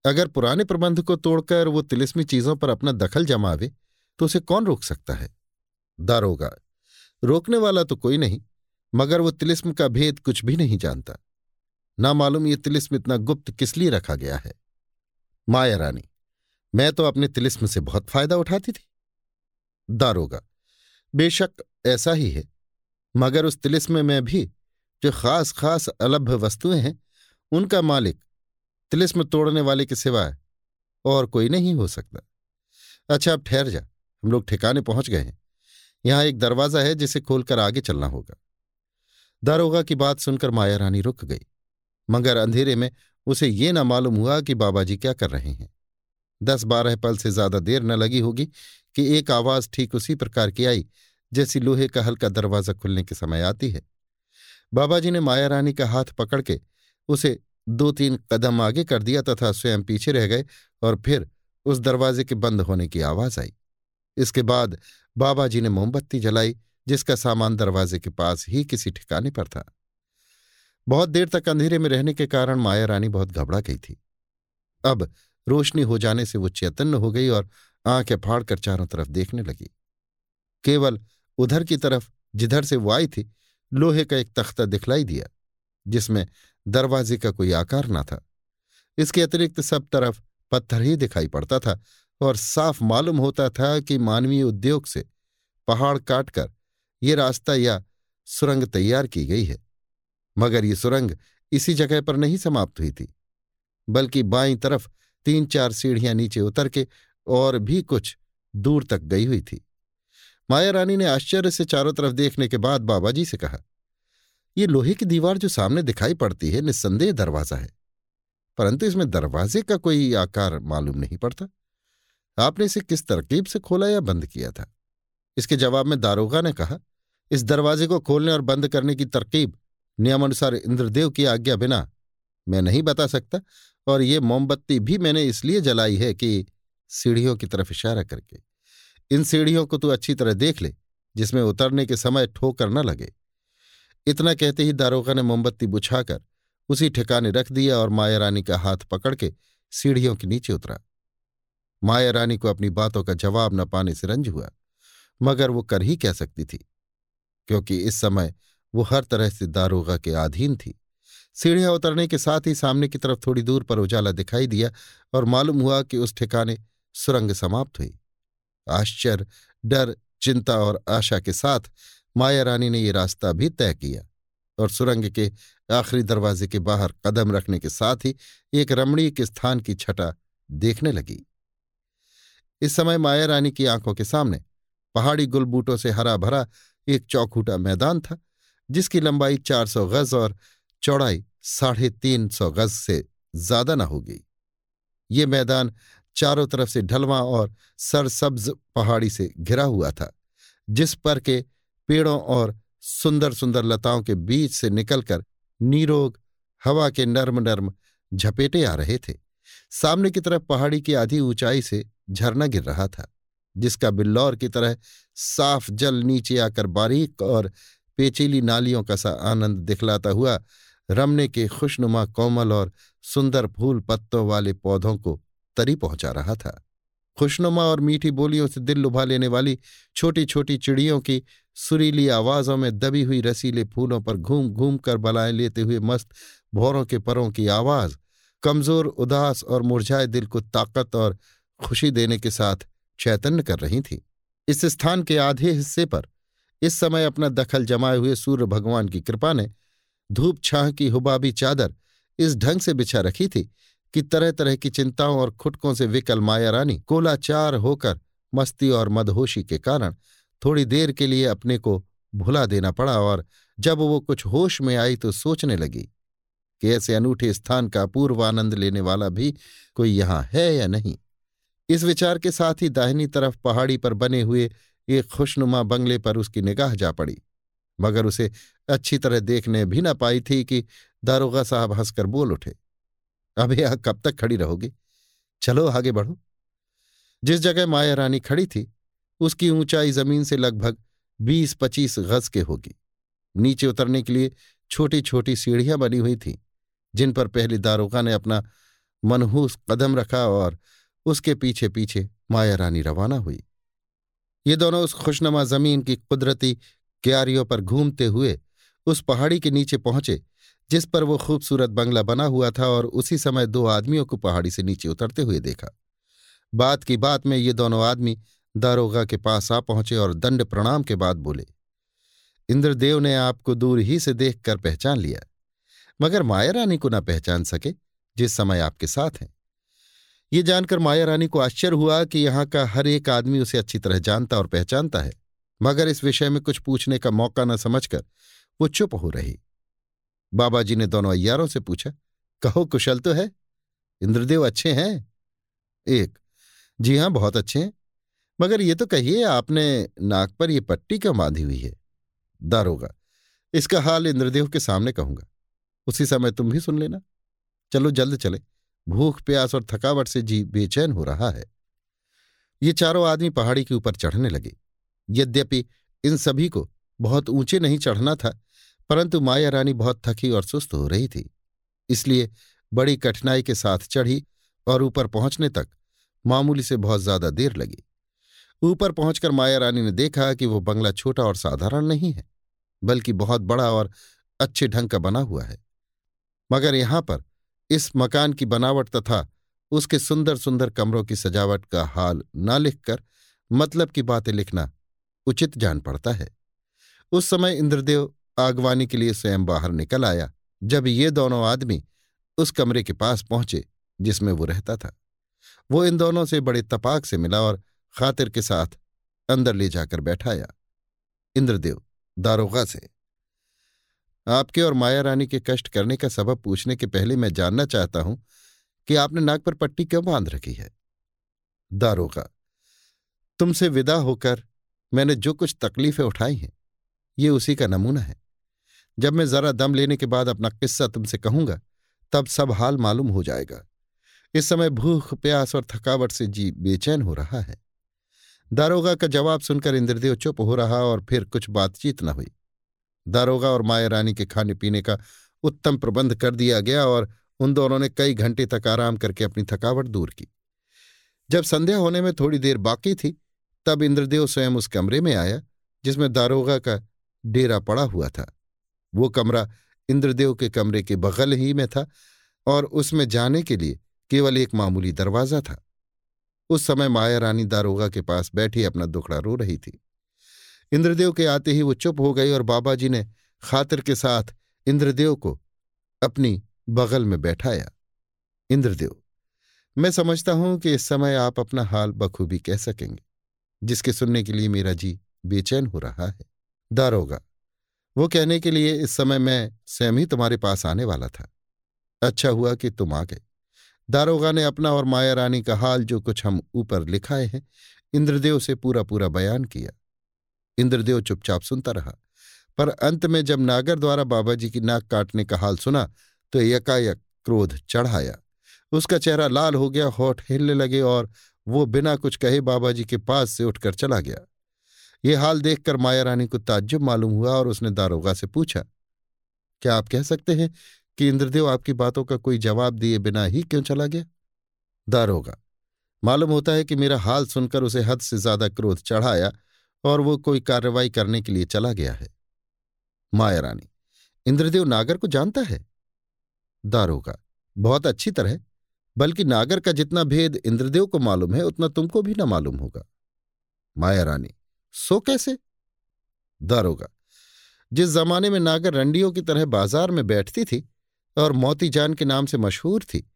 अगर पुराने प्रबंध को तोड़कर वो तिलिस्मी चीज़ों पर अपना दखल जमावे तो उसे कौन रोक सकता है? दारोगा, रोकने वाला तो कोई नहीं, मगर वो तिलिस्म का भेद कुछ भी नहीं जानता। ना मालूम ये तिलिस्म इतना गुप्त किस लिए रखा गया है? माया रानी, मैं तो अपने तिलिस्म से बहुत फ़ायदा उठाती थी। दारोगा, बेशक ऐसा ही है, मगर उस तिलिस्म में भी जो खास खास अलभ्य वस्तुएँ हैं, उनका मालिक तिलिस्म तोड़ने वाले के सिवाय और कोई नहीं हो सकता। अच्छा अब ठहर जा। हम लोग ठिकाने पहुँच गए हैं। यहाँ एक दरवाज़ा है जिसे खोलकर आगे चलना होगा। दारोगा की बात सुनकर माया रानी रुक गई, मगर अंधेरे में उसे ये न मालूम हुआ कि बाबा जी क्या कर रहे हैं। दस बारह पल से ज़्यादा देर न लगी होगी कि एक आवाज़ ठीक उसी प्रकार की आई, जैसी लोहे का हल्का दरवाज़ा खुलने के समय आती है। बाबा जी ने माया रानी का हाथ पकड़ के उसे दो तीन कदम आगे कर दिया तथा स्वयं पीछे रह गए और फिर उस दरवाजे के बंद होने की आवाज़ आई। इसके बाद बाबा जी ने मोमबत्ती जलाई, जिसका सामान दरवाजे के पास ही किसी ठिकाने पर था। बहुत देर तक अंधेरे में रहने के कारण माया रानी बहुत घबरा गई थी। अब रोशनी हो जाने से वो चैतन्य हो गई और आँखें फाड़कर चारों तरफ़ देखने लगी। केवल उधर की तरफ़ जिधर से वो आई थी, लोहे का एक तख्ता दिखलाई दिया, जिसमें दरवाजे का कोई आकार न था। इसके अतिरिक्त सब तरफ़ पत्थर ही दिखाई पड़ता था और साफ़ मालूम होता था कि मानवीय उद्योग से पहाड़ काटकर ये रास्ता या सुरंग तैयार की गई है। मगर ये सुरंग इसी जगह पर नहीं समाप्त हुई थी, बल्कि बाईं तरफ़ तीन चार सीढ़ियाँ नीचे उतर के और भी कुछ दूर तक गई हुई थी। माया रानी ने आश्चर्य से चारों तरफ़ देखने के बाद बाबा जी से कहा ये लोहे की दीवार जो सामने दिखाई पड़ती है, निस्संदेह दरवाज़ा है। परंतु इसमें दरवाजे का कोई आकार मालूम नहीं पड़ता। आपने इसे किस तरकीब से खोला या बंद किया था? इसके जवाब में दारोगा ने कहा, इस दरवाजे को खोलने और बंद करने की तरकीब नियमानुसार इंद्रदेव की आज्ञा बिना मैं नहीं बता सकता, और ये मोमबत्ती भी मैंने इसलिए जलाई है कि सीढ़ियों की तरफ़ इशारा करके। इन सीढ़ियों को तू अच्छी तरह देख ले, जिसमें उतरने के समय ठोकर न लगे। इतना कहते ही दारोगा ने मोमबत्ती बुझाकर उसी ठिकाने रख दिया और माया रानी का हाथ पकड़ के सीढ़ियों के नीचे उतरा। माया रानी को अपनी बातों का जवाब न पाने से रंज हुआ, मगर वो कर ही कह सकती थी, क्योंकि इस समय वो हर तरह से दारोगा के अधीन थी। सीढ़ियाँ उतरने के साथ ही सामने की तरफ़ थोड़ी दूर पर उजाला दिखाई दिया और मालूम हुआ कि उस ठिकाने सुरंग समाप्त हुई। आश्चर्य, डर, चिंता और आशा के साथ माया रानी ने ये रास्ता भी तय किया और सुरंग के आखिरी दरवाजे के बाहर कदम रखने के साथ ही एक रमणीक स्थान की छटा देखने लगी। इस समय माया रानी की आँखों के सामने पहाड़ी गुलबूटों से हरा भरा एक चौखूटा मैदान था, जिसकी लंबाई चार सौ गज और चौड़ाई साढ़े तीन सौ गज से ज़्यादा न होगी। ये मैदान चारों तरफ़ से ढलवा और सरसब्ज पहाड़ी से घिरा हुआ था, जिस पर के पेड़ों और सुंदर सुंदर लताओं के बीच से निकलकर नीरोग हवा के नर्म नर्म झपेटे आ रहे थे। सामने की तरफ़ पहाड़ी की आधी ऊंचाई से झरना गिर रहा था, जिसका बिल्लौर की तरह साफ़ जल नीचे आकर बारीक और पेचीली नालियों का सा आनंद दिखलाता हुआ रमने के खुशनुमा कोमल और सुंदर फूल पत्तों वाले पौधों को तरी पहुँचा रहा था। खुशनुमा और मीठी बोलियों से दिल लुभा लेने वाली छोटी छोटी चिड़ियों की सुरीली आवाजों में दबी हुई रसीले फूलों पर घूम घूम कर बलाएँ लेते हुए मस्त भौरों के परों की आवाज़, कमज़ोर, उदास और मुरझाए दिल को ताकत और खुशी देने के साथ चैतन्य कर रही थी। इस स्थान के आधे हिस्से पर, इस समय अपना दखल जमाए हुए सूर्य भगवान की कृपा ने धूप छाह की हुबाबी चादर इस ढंग से बिछा रखी थी कि तरह तरह की चिंताओं और खुटकों से विकल माया रानी कोलाचार होकर मस्ती और मदहोशी के कारण थोड़ी देर के लिए अपने को भुला देना पड़ा और जब वो कुछ होश में आई तो सोचने लगी कि ऐसे अनूठे स्थान का अपूर्व आनंद लेने वाला भी कोई यहाँ है या नहीं। इस विचार के साथ ही दाहिनी तरफ़ पहाड़ी पर बने हुए एक खुशनुमा बंगले पर उसकी निगाह जा पड़ी, मगर उसे अच्छी तरह देखने भी ना पाई थी कि दारोगा साहब हंसकर बोल उठे, अब यह कब तक खड़ी रहोगी? चलो आगे बढ़ो। जिस जगह माया रानी खड़ी थी उसकी ऊंचाई ज़मीन से लगभग बीस पच्चीस गज के होगी। नीचे उतरने के लिए छोटी छोटी सीढ़ियाँ बनी हुई थीं, जिन पर पहले दारोगा ने अपना मनहूस कदम रखा और उसके पीछे पीछे माया रानी रवाना हुई। ये दोनों उस खुशनुमा ज़मीन की कुदरती क्यारियों पर घूमते हुए उस पहाड़ी के नीचे पहुँचे, जिस पर वो खूबसूरत बंगला बना हुआ था और उसी समय दो आदमियों को पहाड़ी से नीचे उतरते हुए देखा। बात की बात में ये दोनों आदमी दारोगा के पास आ पहुँचे और दंड प्रणाम के बाद बोले, इंद्रदेव ने आपको दूर ही से देखकर पहचान लिया, मगर माया रानी को न पहचान सके जिस समय आपके साथ हैं। ये जानकर माया रानी को आश्चर्य हुआ कि यहाँ का हर एक आदमी उसे अच्छी तरह जानता और पहचानता है, मगर इस विषय में कुछ पूछने का मौका न समझकर वो चुप हो रही। बाबा जी ने दोनों अयारों से पूछा, कहो, कुशल तो है? इंद्रदेव अच्छे हैं? एक, जी हाँ, बहुत अच्छे हैं। मगर ये तो कहिए, आपने नाक पर ये पट्टी क्यों बांधी हुई है? दारोगा इसका हाल इंद्रदेव के सामने कहूँगा। उसी समय तुम भी सुन लेना। चलो जल्द चले। भूख, प्यास और थकावट से जी बेचैन हो रहा है। ये चारों आदमी पहाड़ी के ऊपर चढ़ने लगे। यद्यपि इन सभी को बहुत ऊँचे नहीं चढ़ना था, परंतु माया रानी बहुत थकी और सुस्त हो रही थी। इसलिए बड़ी कठिनाई के साथ चढ़ी और ऊपर पहुँचने तक मामूली से बहुत ज़्यादा देर लगी। ऊपर पहुंचकर माया रानी ने देखा कि वो बंगला छोटा और साधारण नहीं है, बल्कि बहुत बड़ा और अच्छे ढंग का बना हुआ है। मगर यहाँ पर इस मकान की बनावट तथा उसके सुंदर सुंदर कमरों की सजावट का हाल न लिखकर मतलब की बातें लिखना उचित जान पड़ता है। उस समय इंद्रदेव आगवानी के लिए स्वयं बाहर निकल आया, जब ये दोनों आदमी उस कमरे के पास पहुँचे जिसमें वो रहता था। वो इन दोनों से बड़े तपाक से मिला और खातिर के साथ अंदर ले जाकर बैठाया। इंद्रदेव दारोगा से, आपके और माया रानी के कष्ट करने का सबब पूछने के पहले मैं जानना चाहता हूँ कि आपने नाक पर पट्टी क्यों बाँध रखी है? दारोगा, तुमसे विदा होकर मैंने जो कुछ तकलीफें उठाई हैं, ये उसी का नमूना है। जब मैं जरा दम लेने के बाद अपना किस्सा तुमसे कहूँगा, तब सब हाल मालूम हो जाएगा। इस समय भूख, प्यास और थकावट से जी बेचैन हो रहा है। दारोगा का जवाब सुनकर इंद्रदेव चुप हो रहा और फिर कुछ बातचीत न हुई। दारोगा और माया रानी के खाने पीने का उत्तम प्रबंध कर दिया गया और उन दोनों ने कई घंटे तक आराम करके अपनी थकावट दूर की। जब संध्या होने में थोड़ी देर बाकी थी, तब इंद्रदेव स्वयं उस कमरे में आया, जिसमें दारोगा का डेरा पड़ा हुआ था। वो कमरा इंद्रदेव के कमरे के बगल ही में था और उसमें जाने के लिए केवल एक मामूली दरवाज़ा था। उस समय माया रानी दारोगा के पास बैठी अपना दुखड़ा रो रही थी। इंद्रदेव के आते ही वो चुप हो गई और बाबा जी ने खातिर के साथ इंद्रदेव को अपनी बगल में बैठाया। इंद्रदेव, मैं समझता हूँ कि इस समय आप अपना हाल बखूबी कह सकेंगे, जिसके सुनने के लिए मेरा जी बेचैन हो रहा है। दारोगा, वो कहने के लिए इस समय मैं स्वयं ही तुम्हारे पास आने वाला था। अच्छा हुआ कि तुम आ गए। दारोगा ने अपना और माया रानी का हाल जो कुछ हम ऊपर लिखाए हैं, इंद्रदेव से पूरा पूरा बयान किया। इंद्रदेव चुपचाप सुनता रहा, पर अंत में जब नागर द्वारा बाबा जी की नाक काटने का हाल सुना तो यकायक क्रोध चढ़ाया। उसका चेहरा लाल हो गया, होठ हिलने लगे और वो बिना कुछ कहे बाबा जी के पास से उठकर चला गया। ये हाल देखकर माया रानी को ताज्जुब मालूम हुआ और उसने दारोगा से पूछा, क्या आप कह सकते हैं कि इंद्रदेव आपकी बातों का कोई जवाब दिए बिना ही क्यों चला गया? दारोगा मालूम होता है कि मेरा हाल सुनकर उसे हद से ज़्यादा क्रोध चढ़ाया और वो कोई कार्रवाई करने के लिए चला गया है। माया रानी, इंद्रदेव नागर को जानता है? दारोगा बहुत अच्छी तरह। बल्कि नागर का जितना भेद इंद्रदेव को मालूम है, उतना तुमको भी ना मालूम होगा। माया रानी, सो कैसे? दारोगा जिस जमाने में नागर रंडियों की तरह बाज़ार में बैठती थी और मोती जान के नाम से मशहूर थी।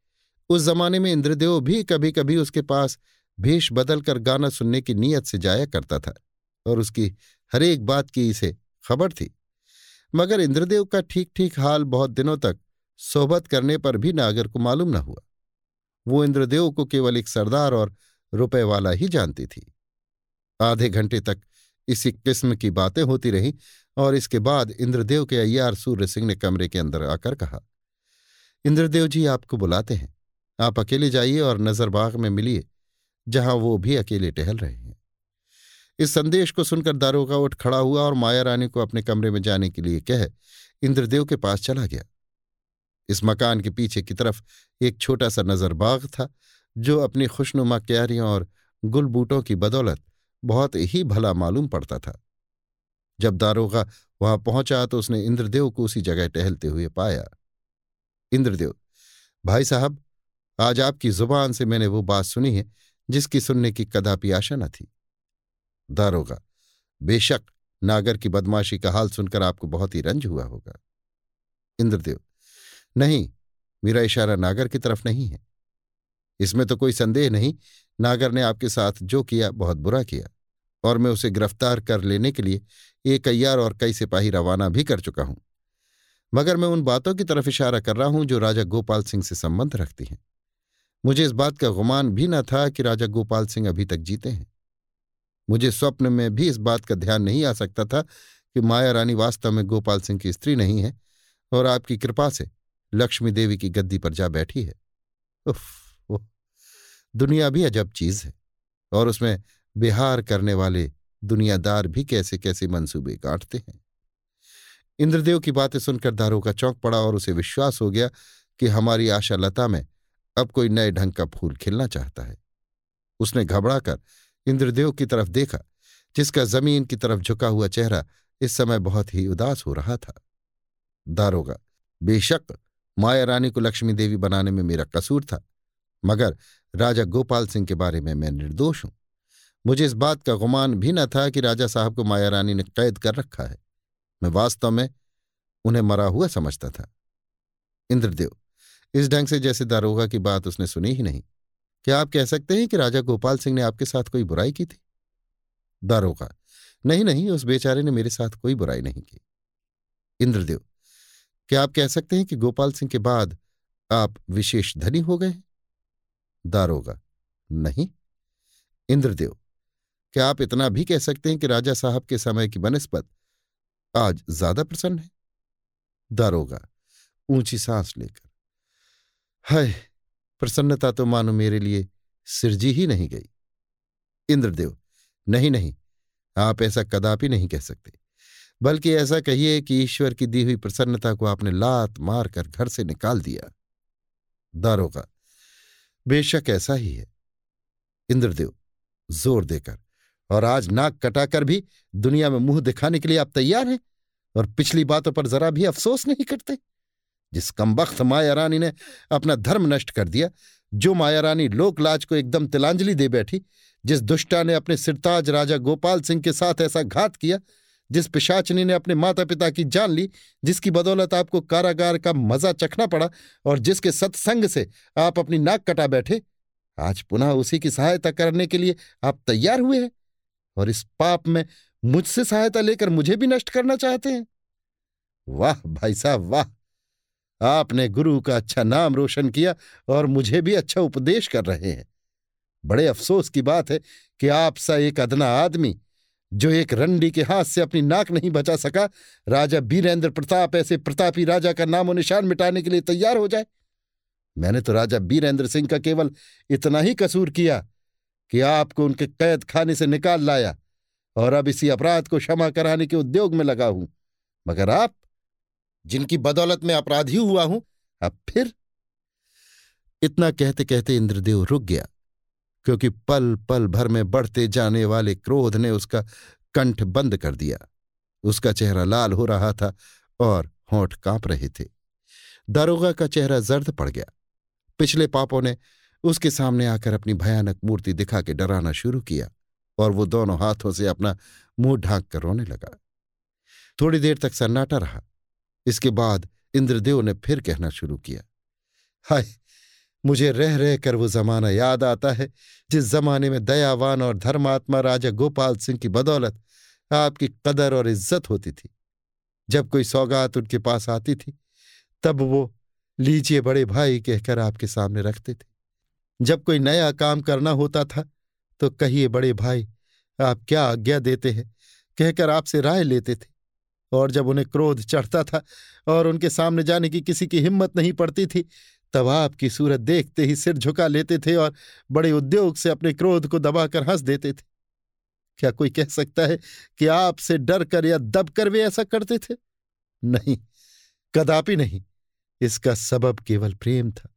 उस जमाने में इंद्रदेव भी कभी कभी उसके पास भेष बदलकर गाना सुनने की नीयत से जाया करता था और उसकी हरेक बात की इसे खबर थी। मगर इंद्रदेव का ठीक ठीक हाल बहुत दिनों तक सोहबत करने पर भी नागर को मालूम न हुआ। वो इंद्रदेव को केवल एक सरदार और रुपए वाला ही जानती थी। आधे घंटे तक इसी किस्म की बातें होती रहीं और इसके बाद इंद्रदेव के अय्यार सूर्य सिंह ने कमरे के अंदर आकर कहा इंद्रदेव जी आपको बुलाते हैं। आप अकेले जाइए और नजरबाग में मिलिए, जहाँ वो भी अकेले टहल रहे हैं। इस संदेश को सुनकर दारोगा उठ खड़ा हुआ और माया रानी को अपने कमरे में जाने के लिए कह इंद्रदेव के पास चला गया। इस मकान के पीछे की तरफ़ एक छोटा सा नजरबाग था, जो अपनी खुशनुमा क्यारियों और गुल बूटों की बदौलत बहुत ही भला मालूम पड़ता था। जब दारोगा वहाँ पहुँचा तो उसने इंद्रदेव को उसी जगह टहलते हुए पाया। इंद्रदेव, भाई साहब, आज आपकी ज़ुबान से मैंने वो बात सुनी है, जिसकी सुनने की कदापि आशा न थी। दारोगा, बेशक नागर की बदमाशी का हाल सुनकर आपको बहुत ही रंज हुआ होगा। इंद्रदेव, नहीं, मेरा इशारा नागर की तरफ़ नहीं है। इसमें तो कोई संदेह नहीं, नागर ने आपके साथ जो किया, बहुत बुरा किया, और मैं उसे गिरफ़्तार कर लेने के लिए एक अय्यार और कई सिपाही रवाना भी कर चुका हूँ। मगर मैं उन बातों की तरफ़ इशारा कर रहा हूँ जो राजा गोपाल सिंह से संबंध रखती हैं। मुझे इस बात का गुमान भी न था कि राजा गोपाल सिंह अभी तक जीते हैं। मुझे स्वप्न में भी इस बात का ध्यान नहीं आ सकता था कि माया रानी वास्तव में गोपाल सिंह की स्त्री नहीं है और आपकी कृपा से लक्ष्मी देवी की गद्दी पर जा बैठी है। उफ, उफ, दुनिया भी अजब चीज़ है और उसमें बिहार करने वाले दुनियादार भी कैसे कैसे मंसूबे काटते हैं। इंद्रदेव की बातें सुनकर दारोगा चौंक पड़ा और उसे विश्वास हो गया कि हमारी आशा लता में अब कोई नए ढंग का फूल खिलना चाहता है। उसने घबराकर इंद्रदेव की तरफ़ देखा, जिसका ज़मीन की तरफ़ झुका हुआ चेहरा इस समय बहुत ही उदास हो रहा था। दारोगा, बेशक माया रानी को लक्ष्मी देवी बनाने में मेरा कसूर था, मगर राजा गोपाल सिंह के बारे में मैं निर्दोष हूँ। मुझे इस बात का गुमान भी न था कि राजा साहब को माया रानी ने कैद कर रखा है। मैं वास्तव में उन्हें मरा हुआ समझता था। इंद्रदेव, इस ढंग से जैसे दारोगा की बात उसने सुनी ही नहीं। क्या आप कह सकते हैं कि राजा गोपाल सिंह ने आपके साथ कोई बुराई की थी? दारोगा, नहीं नहीं, उस बेचारे ने मेरे साथ कोई बुराई नहीं की। इंद्रदेव, क्या आप कह सकते हैं कि गोपाल सिंह के बाद आप विशेष धनी हो गए दारोगा, नहीं। इंद्रदेव, क्या आप इतना भी कह सकते हैं कि राजा साहब के समय की बनस्पत आज ज़्यादा प्रसन्न है? दारोगा ऊँची सांस लेकर। हाय, प्रसन्नता तो मानो मेरे लिए सिरजी ही नहीं गई। इंद्रदेव, नहीं नहीं, आप ऐसा कदापि नहीं कह सकते। बल्कि ऐसा कहिए कि ईश्वर की दी हुई प्रसन्नता को आपने लात मारकर घर से निकाल दिया। दारोगा बेशक ऐसा ही है। इंद्रदेव, ज़ोर देकर और आज नाक कटाकर भी दुनिया में मुँह दिखाने के लिए आप तैयार हैं और पिछली बातों पर जरा भी अफसोस नहीं करते। जिस कमबख्त माया रानी ने अपना धर्म नष्ट कर दिया, जो माया रानी लोकलाज को एकदम तिलांजलि दे बैठी, जिस दुष्टा ने अपने सिरताज राजा गोपाल सिंह के साथ ऐसा घात किया, जिस पिशाचनी ने अपने माता पिता की जान ली, जिसकी बदौलत आपको कारागार का मज़ा चखना पड़ा और जिसके सत्संग से आप अपनी नाक कटा बैठे, आज पुनः उसी की सहायता करने के लिए आप तैयार हुए हैं। और इस पाप में मुझसे सहायता लेकर मुझे भी नष्ट करना चाहते हैं। वाह भाई साहब, वाह। आपने गुरु का अच्छा नाम रोशन किया और मुझे भी अच्छा उपदेश कर रहे हैं। बड़े अफसोस की बात है कि आप सा एक अदना आदमी, जो एक रंडी के हाथ से अपनी नाक नहीं बचा सका, राजा बीरेंद्र प्रताप ऐसे प्रतापी राजा का नामो निशान मिटाने के लिए तैयार हो जाए। मैंने तो राजा बीरेंद्र सिंह का केवल इतना ही कसूर किया कि आपको उनके कैद खाने से निकाल लाया और अब इसी अपराध को क्षमा कराने के उद्योग में लगा हूँ। मगर आप, जिनकी बदौलत में अपराधी हुआ हूँ, अब फिर इतना कहते कहते इंद्रदेव रुक गया, क्योंकि पल पल भर में बढ़ते जाने वाले क्रोध ने उसका कंठ बंद कर दिया। उसका चेहरा लाल हो रहा था और होंठ काँप रहे थे। दारोगा का चेहरा जर्द पड़ गया। पिछले पापों ने उसके सामने आकर अपनी भयानक मूर्ति दिखा के डराना शुरू किया और वो दोनों हाथों से अपना मुँह ढांक कर रोने लगा। थोड़ी देर तक सन्नाटा रहा। इसके बाद इंद्रदेव ने फिर कहना शुरू किया, हाय, मुझे रह रह कर वो जमाना याद आता है जिस जमाने में दयावान और धर्मात्मा राजा गोपाल सिंह की बदौलत आपकी कदर और इज़्ज़त होती थी। जब कोई सौगात उनके पास आती थी, तब वो लीजिए बड़े भाई कहकर आपके सामने रखते थे। जब कोई नया काम करना होता था तो कहिए, बड़े भाई, आप क्या आज्ञा देते हैं? कहकर आपसे राय लेते थे। और जब उन्हें क्रोध चढ़ता था और उनके सामने जाने की किसी की हिम्मत नहीं पड़ती थी, तब आपकी सूरत देखते ही सिर झुका लेते थे और बड़े उद्योग से अपने क्रोध को दबाकर हंस देते थे। क्या कोई कह सकता है कि आपसे डर कर या दब कर वे ऐसा करते थे? नहीं, कदापि नहीं। इसका सबब केवल प्रेम था।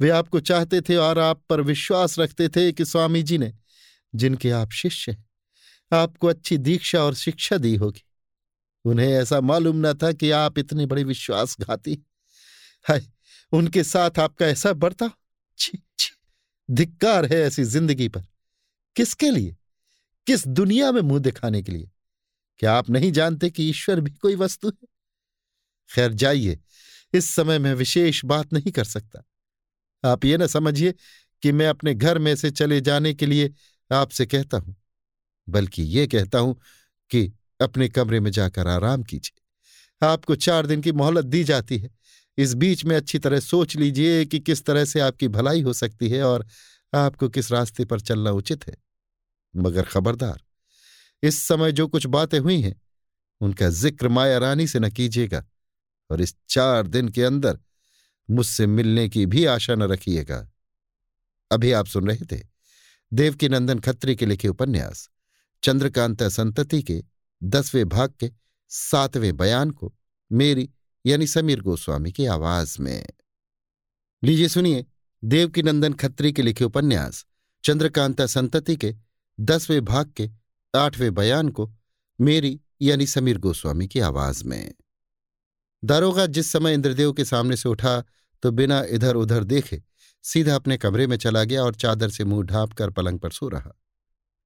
वे आपको चाहते थे और आप पर विश्वास रखते थे कि स्वामी जी ने, जिनके आप शिष्य हैं, आपको अच्छी दीक्षा और शिक्षा दी होगी। उन्हें ऐसा मालूम न था कि आप इतने बड़े विश्वासघाती हाय, उनके साथ आपका ऐसा छी, धिक्कार है ऐसी ज़िंदगी पर। किसके लिए? किस दुनिया में मुँह दिखाने के लिए? क्या आप नहीं जानते कि ईश्वर भी कोई वस्तु है? खैर, जाइए, इस समय मैं विशेष बात नहीं कर सकता। आप ये ना समझिए कि मैं अपने घर में से चले जाने के लिए आपसे कहता हूँ, बल्कि ये कहता हूँ कि अपने कमरे में जाकर आराम कीजिए। आपको चार दिन की मोहलत दी जाती है। इस बीच में अच्छी तरह सोच लीजिए कि किस तरह से आपकी भलाई हो सकती है और आपको किस रास्ते पर चलना उचित है। मगर खबरदार, इस समय जो कुछ बातें हुई हैं, उनका ज़िक्र माया रानी से न कीजिएगा और इस चार दिन के अंदर मुझसे मिलने की भी आशा न रखिएगा। अभी आप सुन रहे थे देवकी नंदन खत्री के लिखे उपन्यास, चंद्रकांता संतति के दसवें भाग के सातवें बयान को मेरी यानी समीर गोस्वामी की आवाज़ में। लीजिए सुनिए देवकी नंदन खत्री के लिखे उपन्यास, चंद्रकांता संतति के दसवें भाग के आठवें बयान को मेरी यानी समीर गोस्वामी की आवाज़ में। दारोगा जिस समय इंद्रदेव के सामने से उठा तो बिना इधर उधर देखे, सीधा अपने कमरे में चला गया और चादर से मुँह ढांप कर पलंग पर सो रहा।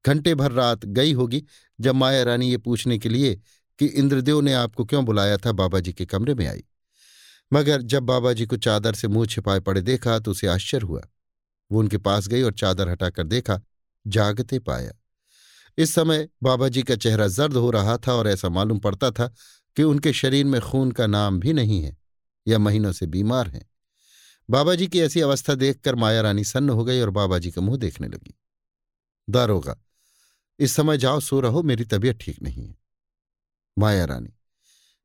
घंटे भर रात गई होगी, जब माया रानी ये पूछने के लिए कि इंद्रदेव ने आपको क्यों बुलाया था बाबा जी के कमरे में आई। मगर जब बाबा जी को चादर से मुँह छिपाए पड़े देखा तो उसे आश्चर्य हुआ। वो उनके पास गई और चादर हटाकर देखा, जागते पाया। इस समय बाबा जी का चेहरा जर्द हो रहा था और ऐसा मालूम पड़ता था कि उनके शरीर में खून का नाम भी नहीं है या महीनों से बीमार हैं। बाबा जी की ऐसी अवस्था देखकर माया रानी सन्न हो गई और बाबा जी का मुँह देखने लगी। दारोगा, इस समय जाओ सो रहो, मेरी तबीयत ठीक नहीं है। माया रानी,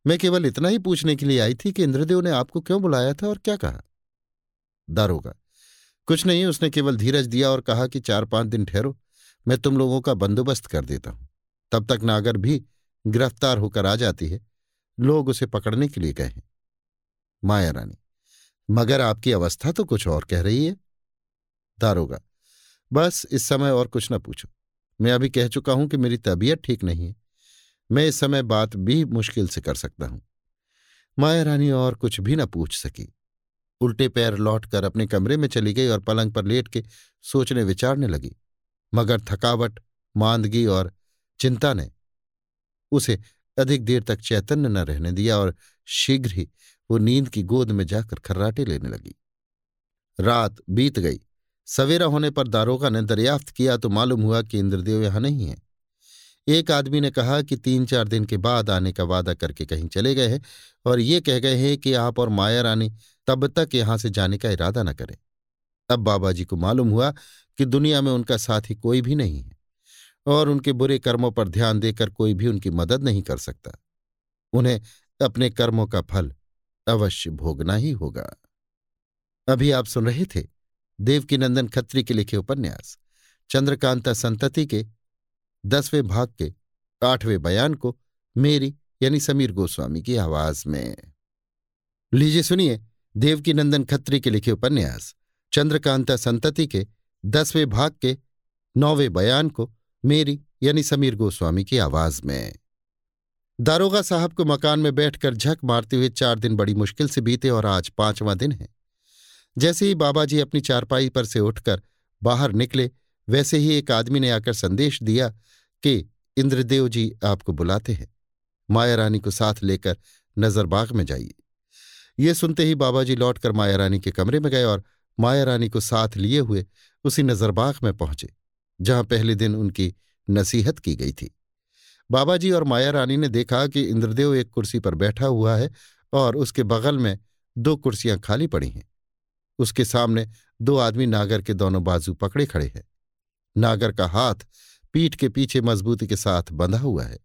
मैं केवल इतना ही पूछने के लिए आई थी कि इंद्रदेव ने आपको क्यों बुलाया था और क्या कहा? दारोगा, कुछ नहीं, उसने केवल धीरज दिया और कहा कि चार पाँच दिन ठहरो, मैं तुम लोगों का बंदोबस्त कर देता हूँ। तब तक नागर भी गिरफ़्तार होकर आ जाती है। लोग उसे पकड़ने के लिए गए हैं। माया रानी, मगर आपकी अवस्था तो कुछ और कह रही है। दारोगा, बस इस समय और कुछ न पूछो। मैं अभी कह चुका हूँ कि मेरी तबीयत ठीक नहीं है। मैं इस समय बात भी मुश्किल से कर सकता हूँ। माया रानी और कुछ भी न पूछ सकी। उल्टे पैर लौटकर अपने कमरे में चली गई और पलंग पर लेट के सोचने विचारने लगी। मगर थकावट, मांदगी और चिंता ने उसे अधिक देर तक चैतन्य न रहने दिया और शीघ्र ही वो नींद की गोद में जाकर खर्राटे लेने लगी। रात बीत गई। सवेरा होने पर दारोगा ने दरियाफ्त किया तो मालूम हुआ कि इंद्रदेव यहाँ नहीं है। एक आदमी ने कहा कि तीन चार दिन के बाद आने का वादा करके कहीं चले गए हैं और ये कह गए हैं कि आप और माया रानी तब तक यहाँ से जाने का इरादा न करें। तब बाबा जी को मालूम हुआ कि दुनिया में उनका साथी कोई भी नहीं है। और उनके बुरे कर्मों पर ध्यान देकर कोई भी उनकी मदद नहीं कर सकता। उन्हें अपने कर्मों का फल अवश्य भोगना ही होगा। अभी आप सुन रहे थे देवकी नंदन खत्री के लिखे उपन्यास। चंद्रकांता संतति के दसवें भाग के आठवें बयान को मेरी यानी समीर गोस्वामी की आवाज़ में। लीजिए सुनिए देवकी नंदन खत्री के लिखे उपन्यास। चंद्रकांता संतति के दसवें भाग के नौवें बयान को मेरी, यानी समीर गोस्वामी की आवाज़ में। दारोगा साहब को मकान में बैठकर झक मारते हुए चार दिन बड़ी मुश्किल से बीते और आज पांचवां दिन है। जैसे ही बाबा जी अपनी चारपाई पर से उठकर बाहर निकले, वैसे ही एक आदमी ने आकर संदेश दिया कि इंद्रदेव जी आपको बुलाते हैं। माया रानी को साथ लेकर नजरबाग में जाइए। ये सुनते ही बाबा जी लौटकर माया रानी के कमरे में गए और माया रानी को साथ लिए हुए उसी नजरबाग में पहुँचे। जहाँ पहले दिन उनकी नसीहत की गई थी। बाबा जी और माया रानी ने देखा कि इंद्रदेव एक कुर्सी पर बैठा हुआ है और उसके बगल में दो कुर्सियाँ खाली पड़ी हैं। उसके सामने दो आदमी नागर के दोनों बाजू पकड़े खड़े हैं। नागर का हाथ पीठ के पीछे मजबूती के साथ बंधा हुआ है।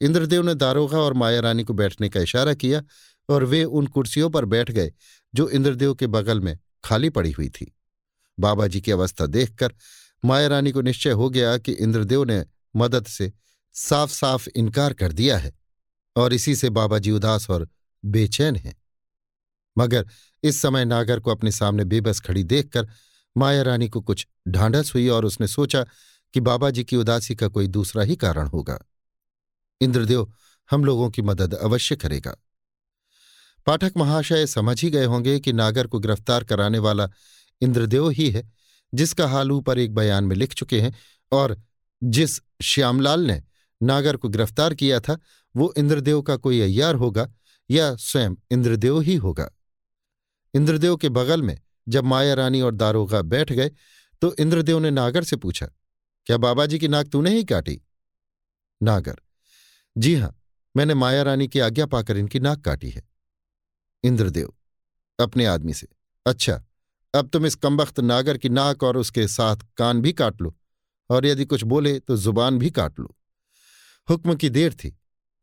इंद्रदेव ने दारोगा और माया रानी को बैठने का इशारा किया और वे उन कुर्सियों पर बैठ गए जो इंद्रदेव के बगल में खाली पड़ी हुई थी। बाबा जी की अवस्था देखकर माया रानी को निश्चय हो गया कि इंद्रदेव ने मदद से साफ़ साफ़ इनकार कर दिया है और इसी से बाबा जी उदास और बेचैन हैं। मगर इस समय नागर को अपने सामने बेबस खड़ी देखकर माया रानी को कुछ ढांढस हुई और उसने सोचा कि बाबा जी की उदासी का कोई दूसरा ही कारण होगा। इंद्रदेव हम लोगों की मदद अवश्य करेगा। पाठक महाशय समझ ही गए होंगे कि नागर को गिरफ़्तार कराने वाला इंद्रदेव ही है जिसका हाल ऊपर एक बयान में लिख चुके हैं और जिस श्यामलाल ने नागर को गिरफ़्तार किया था, वो इंद्रदेव का कोई अय्यार होगा या स्वयं इंद्रदेव ही होगा। इंद्रदेव के बगल में जब माया रानी और दारोगा बैठ गए तो इंद्रदेव ने नागर से पूछा, क्या बाबा जी की नाक तूने ही काटी? नागर, जी हाँ, मैंने माया रानी की आज्ञा पाकर इनकी नाक काटी है। इंद्रदेव, अपने आदमी से अच्छा अब तुम इस कमबख्त नागर की नाक और उसके साथ कान भी काट लो, और यदि कुछ बोले तो ज़ुबान भी काट लो। हुक्म की देर थी।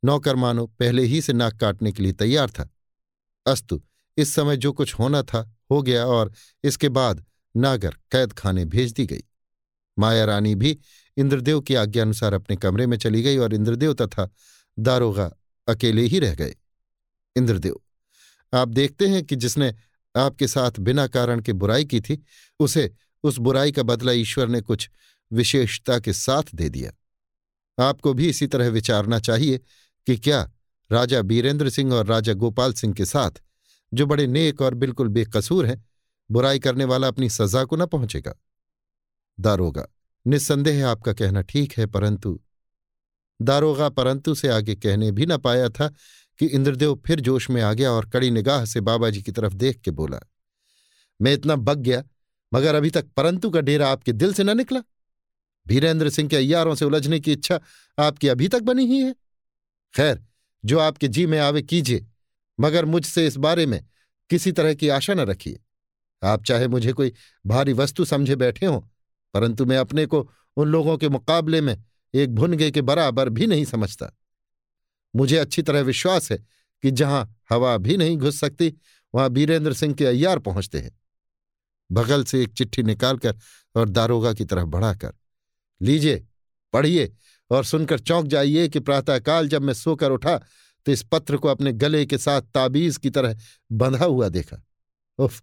नौकर मानो, पहले ही से नाक काटने के लिए तैयार था। अस्तु, इस समय जो कुछ होना था, हो गया और इसके बाद नागर कैद खाने भेज दी गई। माया रानी भी इंद्रदेव की आज्ञा अनुसार अपने कमरे में चली गई और इंद्रदेव तथा दारोगा अकेले ही रह गए। इंद्रदेव, आप देखते हैं कि जिसने आपके साथ बिना कारण के बुराई की थी, उसे, उस बुराई का बदला ईश्वर ने कुछ विशेषता के साथ दे दिया। आपको भी इसी तरह विचारना चाहिए कि क्या राजा बीरेंद्र सिंह और राजा गोपाल सिंह के साथ, जो बड़े नेक और बिल्कुल बेकसूर हैं, बुराई करने वाला अपनी सजा को न पहुंचेगा? दारोगा, निस्संदेह आपका कहना ठीक है, परंतु, दारोगा परंतु से आगे कहने भी न पाया था कि इंद्रदेव फिर जोश में आ गया और कड़ी निगाह से बाबा जी की तरफ़ देख के बोला, मैं इतना बग गया, मगर अभी तक परंतु का डेरा आपके दिल से न निकला। वीरेंद्र सिंह के अयारों से उलझने की इच्छा आपकी अभी तक बनी ही है। खैर, जो आपके जी में आवे कीजिए, मगर मुझसे इस बारे में किसी तरह की आशा न रखिए। आप चाहे मुझे कोई भारी वस्तु समझे बैठे हों, परंतु मैं अपने को उन लोगों के मुकाबले में एक भुनगे के बराबर भी नहीं समझता। मुझे अच्छी तरह विश्वास है कि जहाँ हवा भी नहीं घुस सकती, वहाँ बीरेंद्र सिंह के अय्यार पहुँचते हैं। बगल से एक चिट्ठी निकालकर और दारोगा की तरफ़ बढ़ाकर, लीजिए, पढ़िए और सुनकर चौंक जाइए कि प्रातःकाल जब मैं सोकर उठा तो इस पत्र को अपने गले के साथ ताबीज की तरह बंधा हुआ देखा। उफ,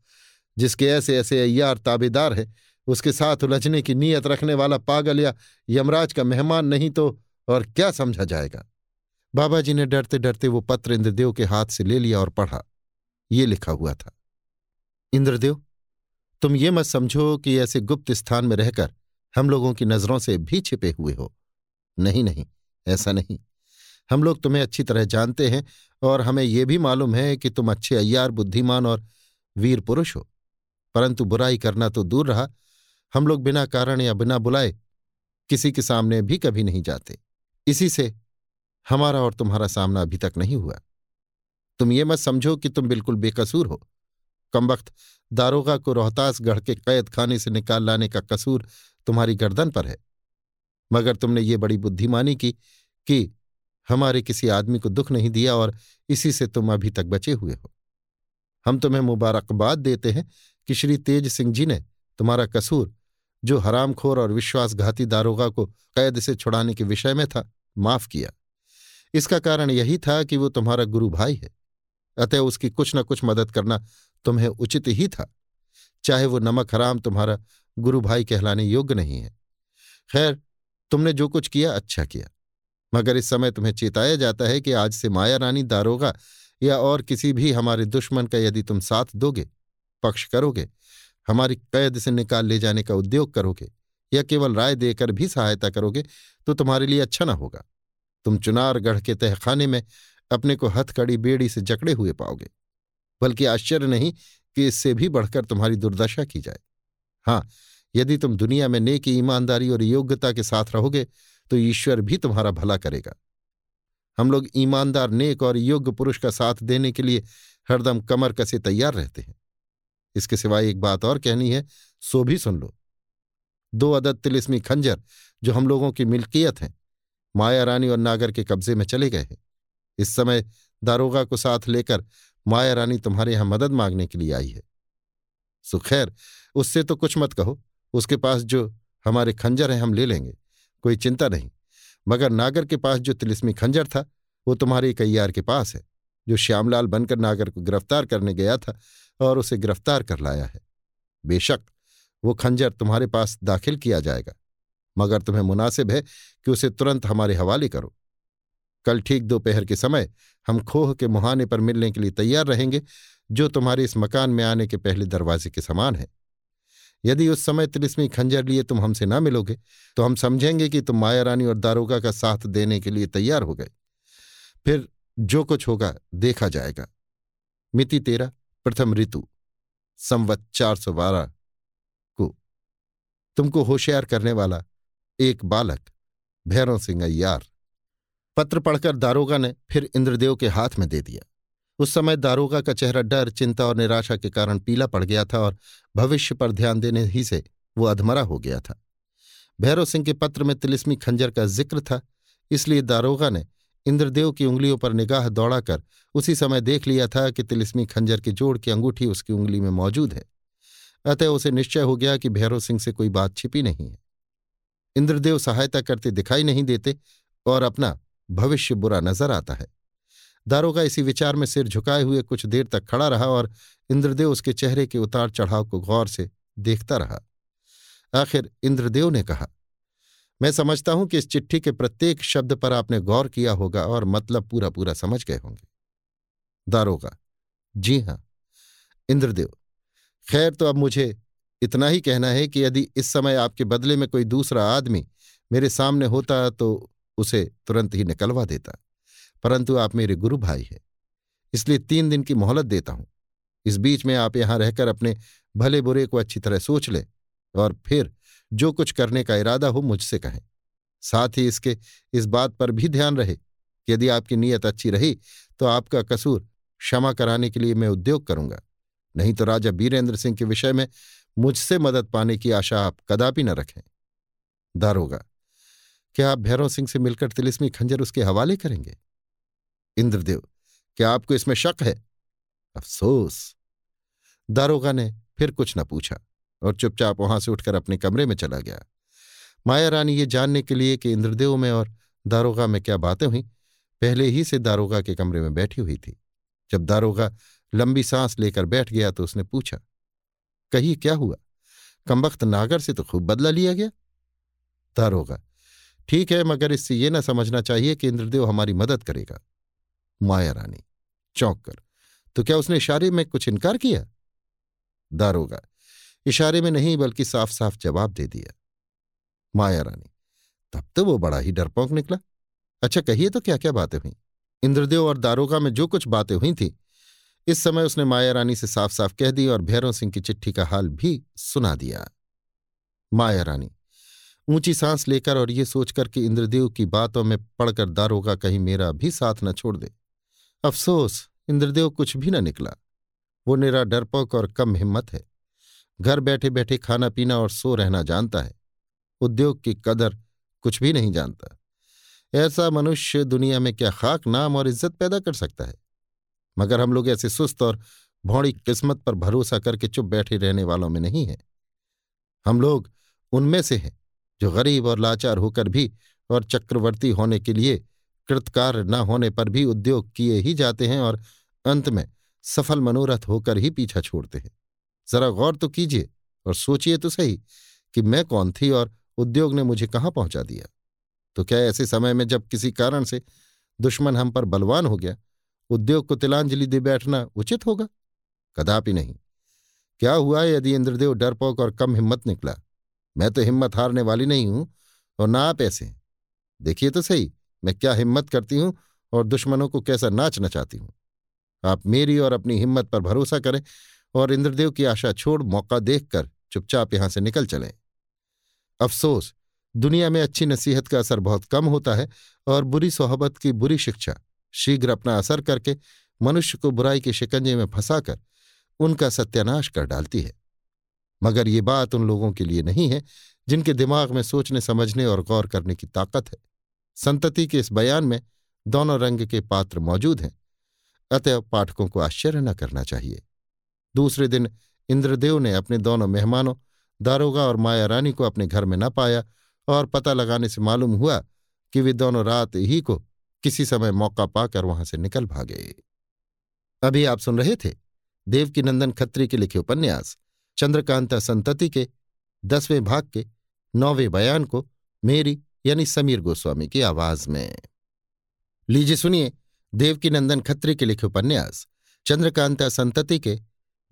जिसके ऐसे ऐसे अय्यार ताबेदार है, उसके साथ उलझने की नीयत रखने वाला पागल या यमराज का मेहमान नहीं तो और क्या समझा जाएगा? बाबा जी ने डरते डरते वो पत्र इंद्रदेव के हाथ से ले लिया और पढ़ा। ये लिखा हुआ था। इंद्रदेव, तुम ये मत समझो कि ऐसे गुप्त स्थान में रहकर हम लोगों की नज़रों से भी छिपे हुए हो। नहीं नहीं, ऐसा नहीं। हम लोग तुम्हें अच्छी तरह जानते हैं और हमें यह भी मालूम है कि तुम अच्छे अय्यार, बुद्धिमान और वीर पुरुष हो। परंतु बुराई करना तो दूर रहा। हम लोग बिना कारण या बिना बुलाए किसी के सामने भी कभी नहीं जाते। इसी से हमारा और तुम्हारा सामना अभी तक नहीं हुआ। तुम ये मत समझो कि तुम बिल्कुल बेकसूर हो। कम वक्त दारोगा को रोहतास गढ़ के कैद खाने से निकाल लाने का कसूर तुम्हारी गर्दन पर है। मगर तुमने ये बड़ी बुद्धिमानी की, कि हमारे किसी आदमी को दुख नहीं दिया और इसी से तुम अभी तक बचे हुए हो। हम तुम्हें मुबारकबाद देते हैं कि श्री तेज सिंह जी ने तुम्हारा कसूर, जो हरामखोर और विश्वासघाती दारोगा को कैद से छुड़ाने के विषय में था, माफ़ किया। इसका कारण यही था कि वो तुम्हारा गुरु भाई है, अतः उसकी कुछ न कुछ मदद करना तुम्हें उचित ही था। चाहे वो नमक हराम तुम्हारा गुरु भाई कहलाने योग्य नहीं है। खैर, तुमने जो कुछ किया अच्छा किया। मगर इस समय तुम्हें चेताया जाता है कि आज से माया रानी दारोगा या और किसी भी हमारे दुश्मन का यदि तुम साथ दोगे, पक्ष करोगे, हमारी कैद से निकाल ले जाने का उद्योग करोगे या केवल राय देकर भी सहायता करोगे तो तुम्हारे लिए अच्छा ना होगा। तुम चुनारगढ़ के तहखाने में अपने को हथकड़ी बेड़ी से जकड़े हुए पाओगे। बल्कि आश्चर्य नहीं कि इससे भी बढ़कर तुम्हारी दुर्दशा की जाए। हाँ यदि तुम दुनिया में नेकी, ईमानदारी और योग्यता के साथ रहोगे तो ईश्वर भी तुम्हारा भला करेगा। हम लोग ईमानदार, नेक और योग्य पुरुष का साथ देने के लिए हरदम कमर कसे तैयार रहते हैं। इसके सिवाय एक बात और कहनी है, सो भी सुन लो। दो अदद तिलिस्मी खंजर, जो हम लोगों की मिल्कियत हैं माया रानी और नागर के कब्जे में चले गए हैं। इस समय दारोगा को साथ लेकर माया रानी तुम्हारे यहाँ मदद मांगने के लिए आई है। सुखैर उससे तो कुछ मत कहो। उसके पास जो हमारे खंजर हैं, हम ले लेंगे। कोई चिंता नहीं। मगर नागर के पास जो तिलिस्मी खंजर था, वो तुम्हारे कैयार के पास है, जो श्यामलाल बनकर नागर को गिरफ़्तार करने गया था और उसे गिरफ़्तार कर लाया है। बेशक वो खंजर तुम्हारे पास दाखिल किया जाएगा। मगर तुम्हें मुनासिब है कि उसे तुरंत हमारे हवाले करो। कल ठीक दोपहर के समय हम खोह के मुहाने पर मिलने के लिए तैयार रहेंगे, जो तुम्हारे इस मकान में आने के पहले दरवाजे के समान है। यदि उस समय तिलिस्मी खंजर लिए तुम हमसे ना मिलोगे तो हम समझेंगे कि तुम माया रानी और दारोगा का साथ देने के लिए तैयार हो गए। फिर जो कुछ होगा, देखा जाएगा। मिति तेरा, प्रथम ऋतु, संवत चार सौ बारह को। तुमको होशियार करने वाला एक बालक, भैरव सिंह अय्यार। पत्र पढ़कर दारोगा ने फिर इंद्रदेव के हाथ में दे दिया। उस समय दारोगा का चेहरा डर, चिंता और निराशा के कारण पीला पड़ गया था और भविष्य पर ध्यान देने ही से वो अधमरा हो गया था। भैरव सिंह के पत्र में तिलिस्मी खंजर का ज़िक्र था, इसलिए दारोगा ने इंद्रदेव की उंगलियों पर निगाह दौड़ाकर उसी समय देख लिया था कि तिलिस्मी खंजर की जोड़ की अंगूठी उसकी उंगली में मौजूद है। अतः उसे निश्चय हो गया कि भैरव सिंह से कोई बात छिपी नहीं है। इंद्रदेव सहायता करते दिखाई नहीं देते और अपना भविष्य बुरा नज़र आता है। दारोगा इसी विचार में सिर झुकाए हुए कुछ देर तक खड़ा रहा और इंद्रदेव उसके चेहरे के उतार चढ़ाव को गौर से देखता रहा। आखिर इंद्रदेव ने कहा, मैं समझता हूँ कि इस चिट्ठी के प्रत्येक शब्द पर आपने गौर किया होगा और मतलब पूरा पूरा समझ गए होंगे। दारोगा, जी हाँ, इंद्रदेव, खैर तो अब मुझे इतना ही कहना है कि यदि इस समय आपके बदले में कोई दूसरा आदमी मेरे सामने होता तो उसे तुरंत ही निकलवा देता। परंतु आप मेरे गुरु भाई हैं, इसलिए तीन दिन की मोहलत देता हूँ। इस बीच में आप यहाँ रहकर अपने भले बुरे को अच्छी तरह सोच लें और फिर जो कुछ करने का इरादा हो मुझसे कहें। साथ ही इसके इस बात पर भी ध्यान रहे कि यदि आपकी नीयत अच्छी रही तो आपका कसूर क्षमा कराने के लिए मैं उद्योग करूँगा। नहीं तो राजा बीरेंद्र सिंह के विषय में मुझसे मदद पाने की आशा आप कदापि न रखें। दारोगा क्या आप भैरव सिंह से मिलकर तिलिस्मी खंजर उसके हवाले करेंगे? इंद्रदेव, क्या आपको इसमें शक है? अफसोस। दारोगा ने फिर कुछ न पूछा और चुपचाप वहाँ से उठकर अपने कमरे में चला गया। माया रानी ये जानने के लिए कि इंद्रदेव में और दारोगा में क्या बातें हुई, पहले ही से दारोगा के कमरे में बैठी हुई थी। जब दारोगा लंबी सांस लेकर बैठ गया तो उसने पूछा कहिए, क्या हुआ? कमबख्त नागर से तो खूब बदला लिया गया। दारोगा ठीक है, मगर इससे यह ना समझना चाहिए कि इंद्रदेव हमारी मदद करेगा। माया रानी, चौंक कर। तो क्या उसने इशारे में कुछ इनकार किया? दारोगा इशारे में नहीं, बल्कि साफ़ साफ़ जवाब दे दिया। माया रानी, तब तो वो बड़ा ही डरपोंक निकला। अच्छा कहिए तो क्या क्या बातें हुई? इंद्रदेव और दारोगा में जो कुछ बातें हुई थी इस समय उसने माया रानी से साफ़ साफ़ कह दी और भैरव सिंह की चिट्ठी का हाल भी सुना दिया। माया रानी, ऊँची सांस लेकर और ये सोचकर कि इंद्रदेव की बातों में पड़कर दारोगा कहीं मेरा भी साथ न छोड़ दे। अफसोस, इंद्रदेव कुछ भी न निकला। वो निरा डरपोक और कम हिम्मत है। घर बैठे बैठे खाना पीना और सो रहना जानता है। उद्योग की कदर कुछ भी नहीं जानता। ऐसा मनुष्य दुनिया में क्या खाक, नाम और इज़्ज़त पैदा कर सकता है? मगर हम लोग ऐसे सुस्त और भौड़ी किस्मत पर भरोसा करके चुप बैठे रहने वालों में नहीं हैं। हम लोग उनमें से हैं, जो गरीब और लाचार होकर भी और चक्रवर्ती होने के लिए कृतकार न होने पर भी उद्योग किए ही जाते हैं और अंत में सफल मनोरथ होकर ही पीछा छोड़ते हैं। जरा गौर तो कीजिए और सोचिए तो सही कि मैं कौन थी और उद्योग ने मुझे कहाँ पहुँचा दिया। तो क्या ऐसे समय में जब किसी कारण से दुश्मन हम पर बलवान हो गया उद्योग को तिलांजलि दे बैठना उचित होगा। कदापि नहीं। क्या हुआ यदि इंद्रदेव डरपोक और कम हिम्मत निकला? मैं तो हिम्मत हारने वाली नहीं हूँ, और ना आप ऐसे। देखिए तो सही, मैं क्या हिम्मत करती हूँ और दुश्मनों को कैसा नाच नचाती हूँ? आप मेरी और अपनी हिम्मत पर भरोसा करें और इंद्रदेव की आशा छोड़ मौका देखकर चुपचाप यहाँ से निकल चलें। अफसोस, दुनिया में अच्छी नसीहत का असर बहुत कम होता है और बुरी सोहबत की बुरी शिक्षा। शीघ्र अपना असर करके मनुष्य को बुराई के शिकंजे में फंसाकर उनका सत्यानाश कर डालती है। मगर ये बात उन लोगों के लिए नहीं है, जिनके दिमाग में सोचने, समझने और गौर करने की ताकत है। संतति के इस बयान में दोनों रंग के पात्र मौजूद हैं। अतः पाठकों को आश्चर्य न करना चाहिए। दूसरे दिन इंद्रदेव ने अपने दोनों मेहमानों, दारोगा और माया रानी को अपने घर में न पाया और पता लगाने से मालूम हुआ कि वे दोनों रात ही को किसी समय मौका पाकर वहाँ से निकल भागे। अभी आप सुन रहे थे देवकीनंदन खत्री के लिखे उपन्यास, चंद्रकांता संतति के, दसवें भाग के, नौवें बयान को मेरी यानी समीर गोस्वामी की आवाज़ में। लीजिए सुनिए देवकीनंदन खत्री के लिखे उपन्यास, चंद्रकांता संतति के,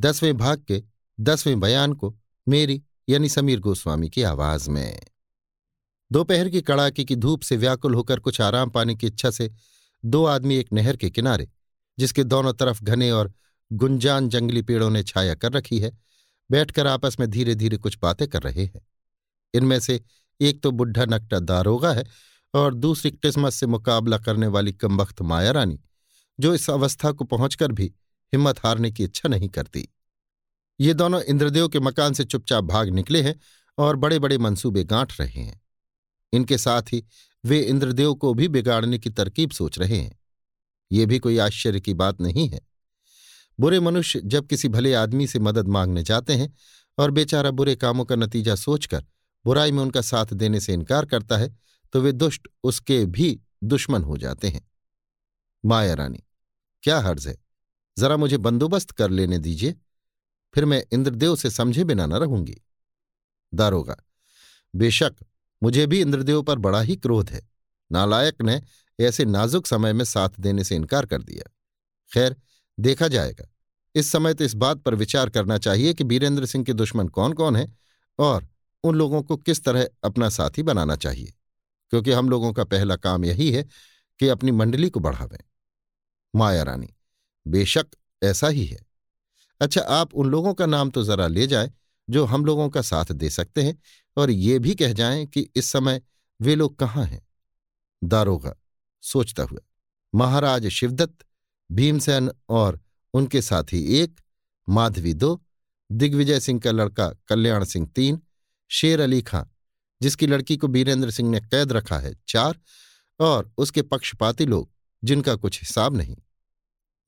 दसवें भाग के, दसवें बयान को मेरी यानी समीर गोस्वामी की आवाज़ में। दोपहर की कड़ाके की धूप से व्याकुल होकर कुछ आराम पाने की इच्छा से दो आदमी एक नहर के किनारे, जिसके दोनों तरफ़ घने और गुंजान जंगली पेड़ों ने छाया कर रखी है, बैठकर आपस में धीरे धीरे कुछ बातें कर रहे हैं। इनमें से एक तो बुढ़ा नकटा दारोगा है और दूसरी किस्मत से मुकाबला करने वाली कमबख्त माया रानी जो इस अवस्था को पहुंचकर भी हिम्मत हारने की इच्छा नहीं करती। ये दोनों इंद्रदेव के मकान से चुपचाप भाग निकले हैं और बड़े बड़े मंसूबे गांठ रहे हैं। इनके साथ ही वे इंद्रदेव को भी बिगाड़ने की तरकीब सोच रहे हैं। ये भी कोई आश्चर्य की बात नहीं है। बुरे मनुष्य जब किसी भले आदमी से मदद मांगने जाते हैं और बेचारा बुरे कामों का नतीजा सोचकर बुराई में उनका साथ देने से इनकार करता है तो वे दुष्ट उसके भी दुश्मन हो जाते हैं। माया रानी, क्या हर्ज है? जरा मुझे बंदोबस्त कर लेने दीजिए, फिर मैं इंद्रदेव से समझे बिना न रहूँगी। दारोगा, बेशक मुझे भी इंद्रदेव पर बड़ा ही क्रोध है। नालायक ने ऐसे नाजुक समय में साथ देने से इनकार कर दिया। खैर, देखा जाएगा। इस समय तो इस बात पर विचार करना चाहिए कि बीरेंद्र सिंह के दुश्मन कौन कौन हैं और उन लोगों को किस तरह अपना साथी बनाना चाहिए, क्योंकि हम लोगों का पहला काम यही है कि अपनी मंडली को बढ़ावें। माया रानी, बेशक ऐसा ही है। अच्छा आप उन लोगों का नाम तो जरा ले जाएँ जो हम लोगों का साथ दे सकते हैं। और ये भी कह जाएँ कि इस समय वे लोग कहाँ हैं? दारोगा सोचता हुआ, महाराज शिवदत्त, भीमसेन और उनके साथी एक, माधवी दो, दिग्विजय सिंह का लड़का कल्याण सिंह तीन, शेर अली खां, जिसकी लड़की को बीरेंद्र सिंह ने कैद रखा है चार, और उसके पक्षपाती लोग, जिनका कुछ हिसाब नहीं।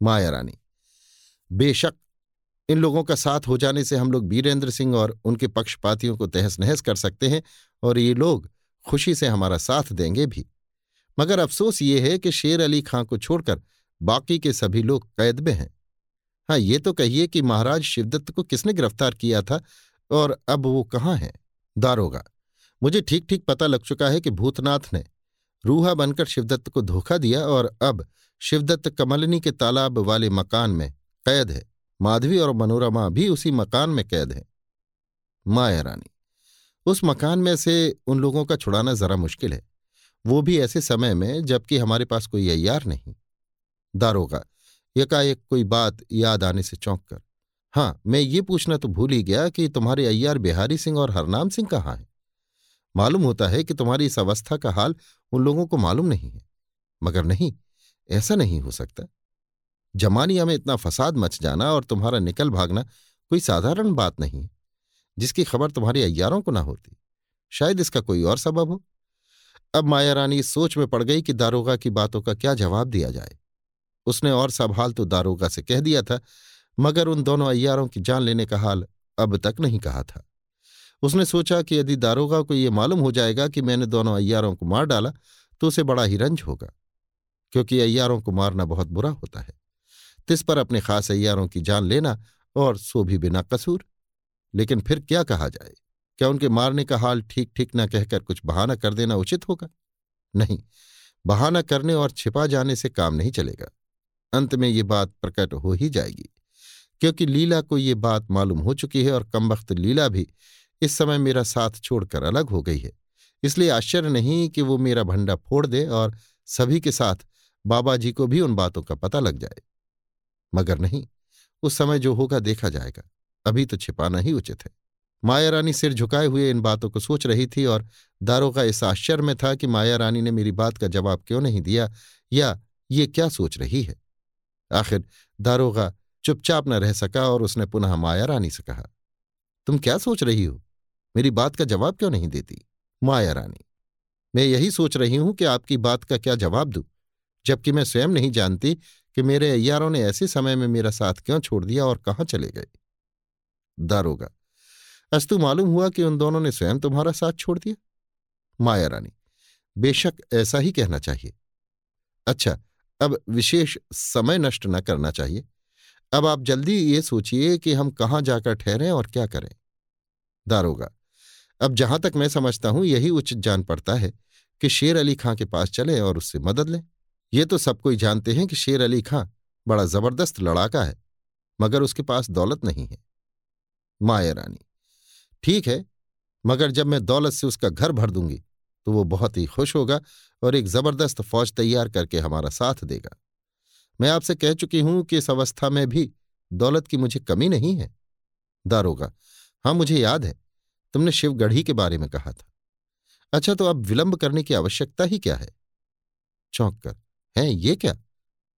माया रानी, बेशक इन लोगों का साथ हो जाने से हम लोग बीरेंद्र सिंह और उनके पक्षपातियों को तहस नहस कर सकते हैं और ये लोग खुशी से हमारा साथ देंगे भी। मगर अफसोस ये है कि शेर अली खां को छोड़कर बाकी के सभी लोग कैद में हैं। हाँ ये तो कहिए कि महाराज शिवदत्त को किसने गिरफ़्तार किया था और अब वो कहाँ हैं? दारोगा, मुझे ठीक ठीक पता लग चुका है कि भूतनाथ ने रूहा बनकर शिवदत्त को धोखा दिया और अब शिवदत्त कमलनी के तालाब वाले मकान में कैद है। माधवी और मनोरमा भी उसी मकान में कैद है। माया रानी, उस मकान में से उन लोगों का छुड़ाना जरा मुश्किल है। वो भी ऐसे समय में, जबकि हमारे पास कोई अय्यार नहीं। दारोगा, एकाएक कोई बात याद आने से चौंक कर हाँ मैं ये पूछना तो भूल ही गया कि तुम्हारे अय्यार बिहारी सिंह और हरनाम सिंह कहाँ हैं? मालूम होता है कि तुम्हारी इस अवस्था का हाल उन लोगों को मालूम नहीं है। मगर नहीं, ऐसा नहीं हो सकता। जमानिया में इतना फसाद मच जाना और तुम्हारा निकल भागना कोई साधारण बात नहीं है जिसकी खबर तुम्हारे अय्यारों को ना होती। शायद इसका कोई और सबब हो। अब माया रानी इस सोच में पड़ गई कि दारोगा की बातों का क्या जवाब दिया जाए। उसने और सब हाल तो दारोगा से कह दिया था, मगर उन दोनों अय्यारों की जान लेने का हाल अब तक नहीं कहा था। उसने सोचा कि यदि दारोगा को यह मालूम हो जाएगा कि मैंने दोनों अय्यारों को मार डाला तो उसे बड़ा ही रंज होगा, क्योंकि अय्यारों को मारना बहुत बुरा होता है। तिस पर अपने खास अय्यारों की जान लेना और सो भी बिना कसूर। लेकिन फिर क्या कहा जाए? क्या उनके मारने का हाल ठीक ठीक न कहकर कुछ बहाना कर देना उचित होगा? नहीं, बहाना करने और छिपा जाने से काम नहीं चलेगा। अंत में ये बात प्रकट हो ही जाएगी, क्योंकि लीला को ये बात मालूम हो चुकी है और कमबख्त लीला भी इस समय मेरा साथ छोड़कर अलग हो गई है। इसलिए आश्चर्य नहीं कि वो मेरा भंडा फोड़ दे और सभी के साथ बाबा जी को भी उन बातों का पता लग जाए। मगर नहीं, उस समय जो होगा देखा जाएगा। अभी तो छिपाना ही उचित है। माया रानी सिर झुकाए हुए इन बातों को सोच रही थी और दारोगा इस आश्चर्य में था कि माया रानी ने मेरी बात का जवाब क्यों नहीं दिया या ये क्या सोच रही है? आखिर दारोगा चुपचाप न रह सका और उसने पुनः माया रानी से कहा, तुम क्या सोच रही हो? मेरी बात का जवाब क्यों नहीं देती, माया रानी? मैं यही सोच रही हूँ कि आपकी बात का क्या जवाब दूँ, जबकि मैं स्वयं नहीं जानती कि मेरे अय्यारों ने ऐसे समय में मेरा साथ क्यों छोड़ दिया और कहाँ चले गए? दारोगा अस्तु मालूम हुआ कि उन दोनों ने स्वयं तुम्हारा साथ छोड़ दिया। माया रानी, बेशक ऐसा ही कहना चाहिए। अच्छा अब विशेष समय नष्ट न करना चाहिए। अब आप जल्दी ये सोचिए कि हम कहाँ जाकर ठहरें और क्या करें। दारोगा अब जहाँ तक मैं समझता हूँ, यही उचित जान पड़ता है कि शेर अली खां के पास चले और उससे मदद लें। ये तो सब कोई जानते हैं कि शेर अली खां बड़ा ज़बरदस्त लड़ाका है, मगर उसके पास दौलत नहीं है। माया रानी, ठीक है, मगर जब मैं दौलत से उसका घर भर दूँगी तो वो बहुत ही खुश होगा और एक ज़बरदस्त फौज तैयार करके हमारा साथ देगा। मैं आपसे कह चुकी हूँ कि इस अवस्था में भी दौलत की मुझे कमी नहीं है। दारोगा हाँ मुझे याद है, तुमने शिवगढ़ी के बारे में कहा था। अच्छा तो अब विलंब करने की आवश्यकता ही क्या है? चौंक कर है ये क्या?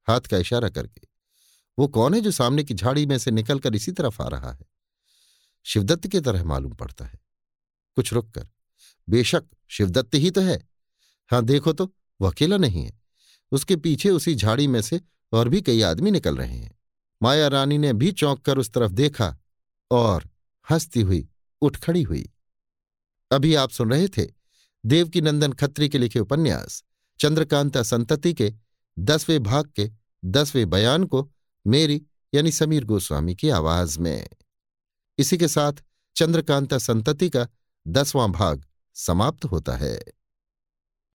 हाथ का इशारा करके। वो कौन है जो सामने की झाड़ी में से निकलकर इसी तरफ़ आ रहा है? शिवदत्त की तरह मालूम पड़ता है। कुछ रुक कर। बेशक, शिवदत्त ही तो है। हाँ, देखो तो वो अकेला नहीं है। उसके पीछे उसी झाड़ी में से और भी कई आदमी निकल रहे हैं। माया रानी ने भी चौंक कर उस तरफ़ देखा और हंसती हुई, उठ खड़ी हुई। अभी आप सुन रहे थे देवकी नंदन खत्री के लिखे उपन्यास, चंद्रकांता संतति के दसवें भाग के दसवें बयान को मेरी यानी समीर गोस्वामी की आवाज़ में। इसी के साथ चंद्रकांता संतति का दसवां भाग समाप्त होता है।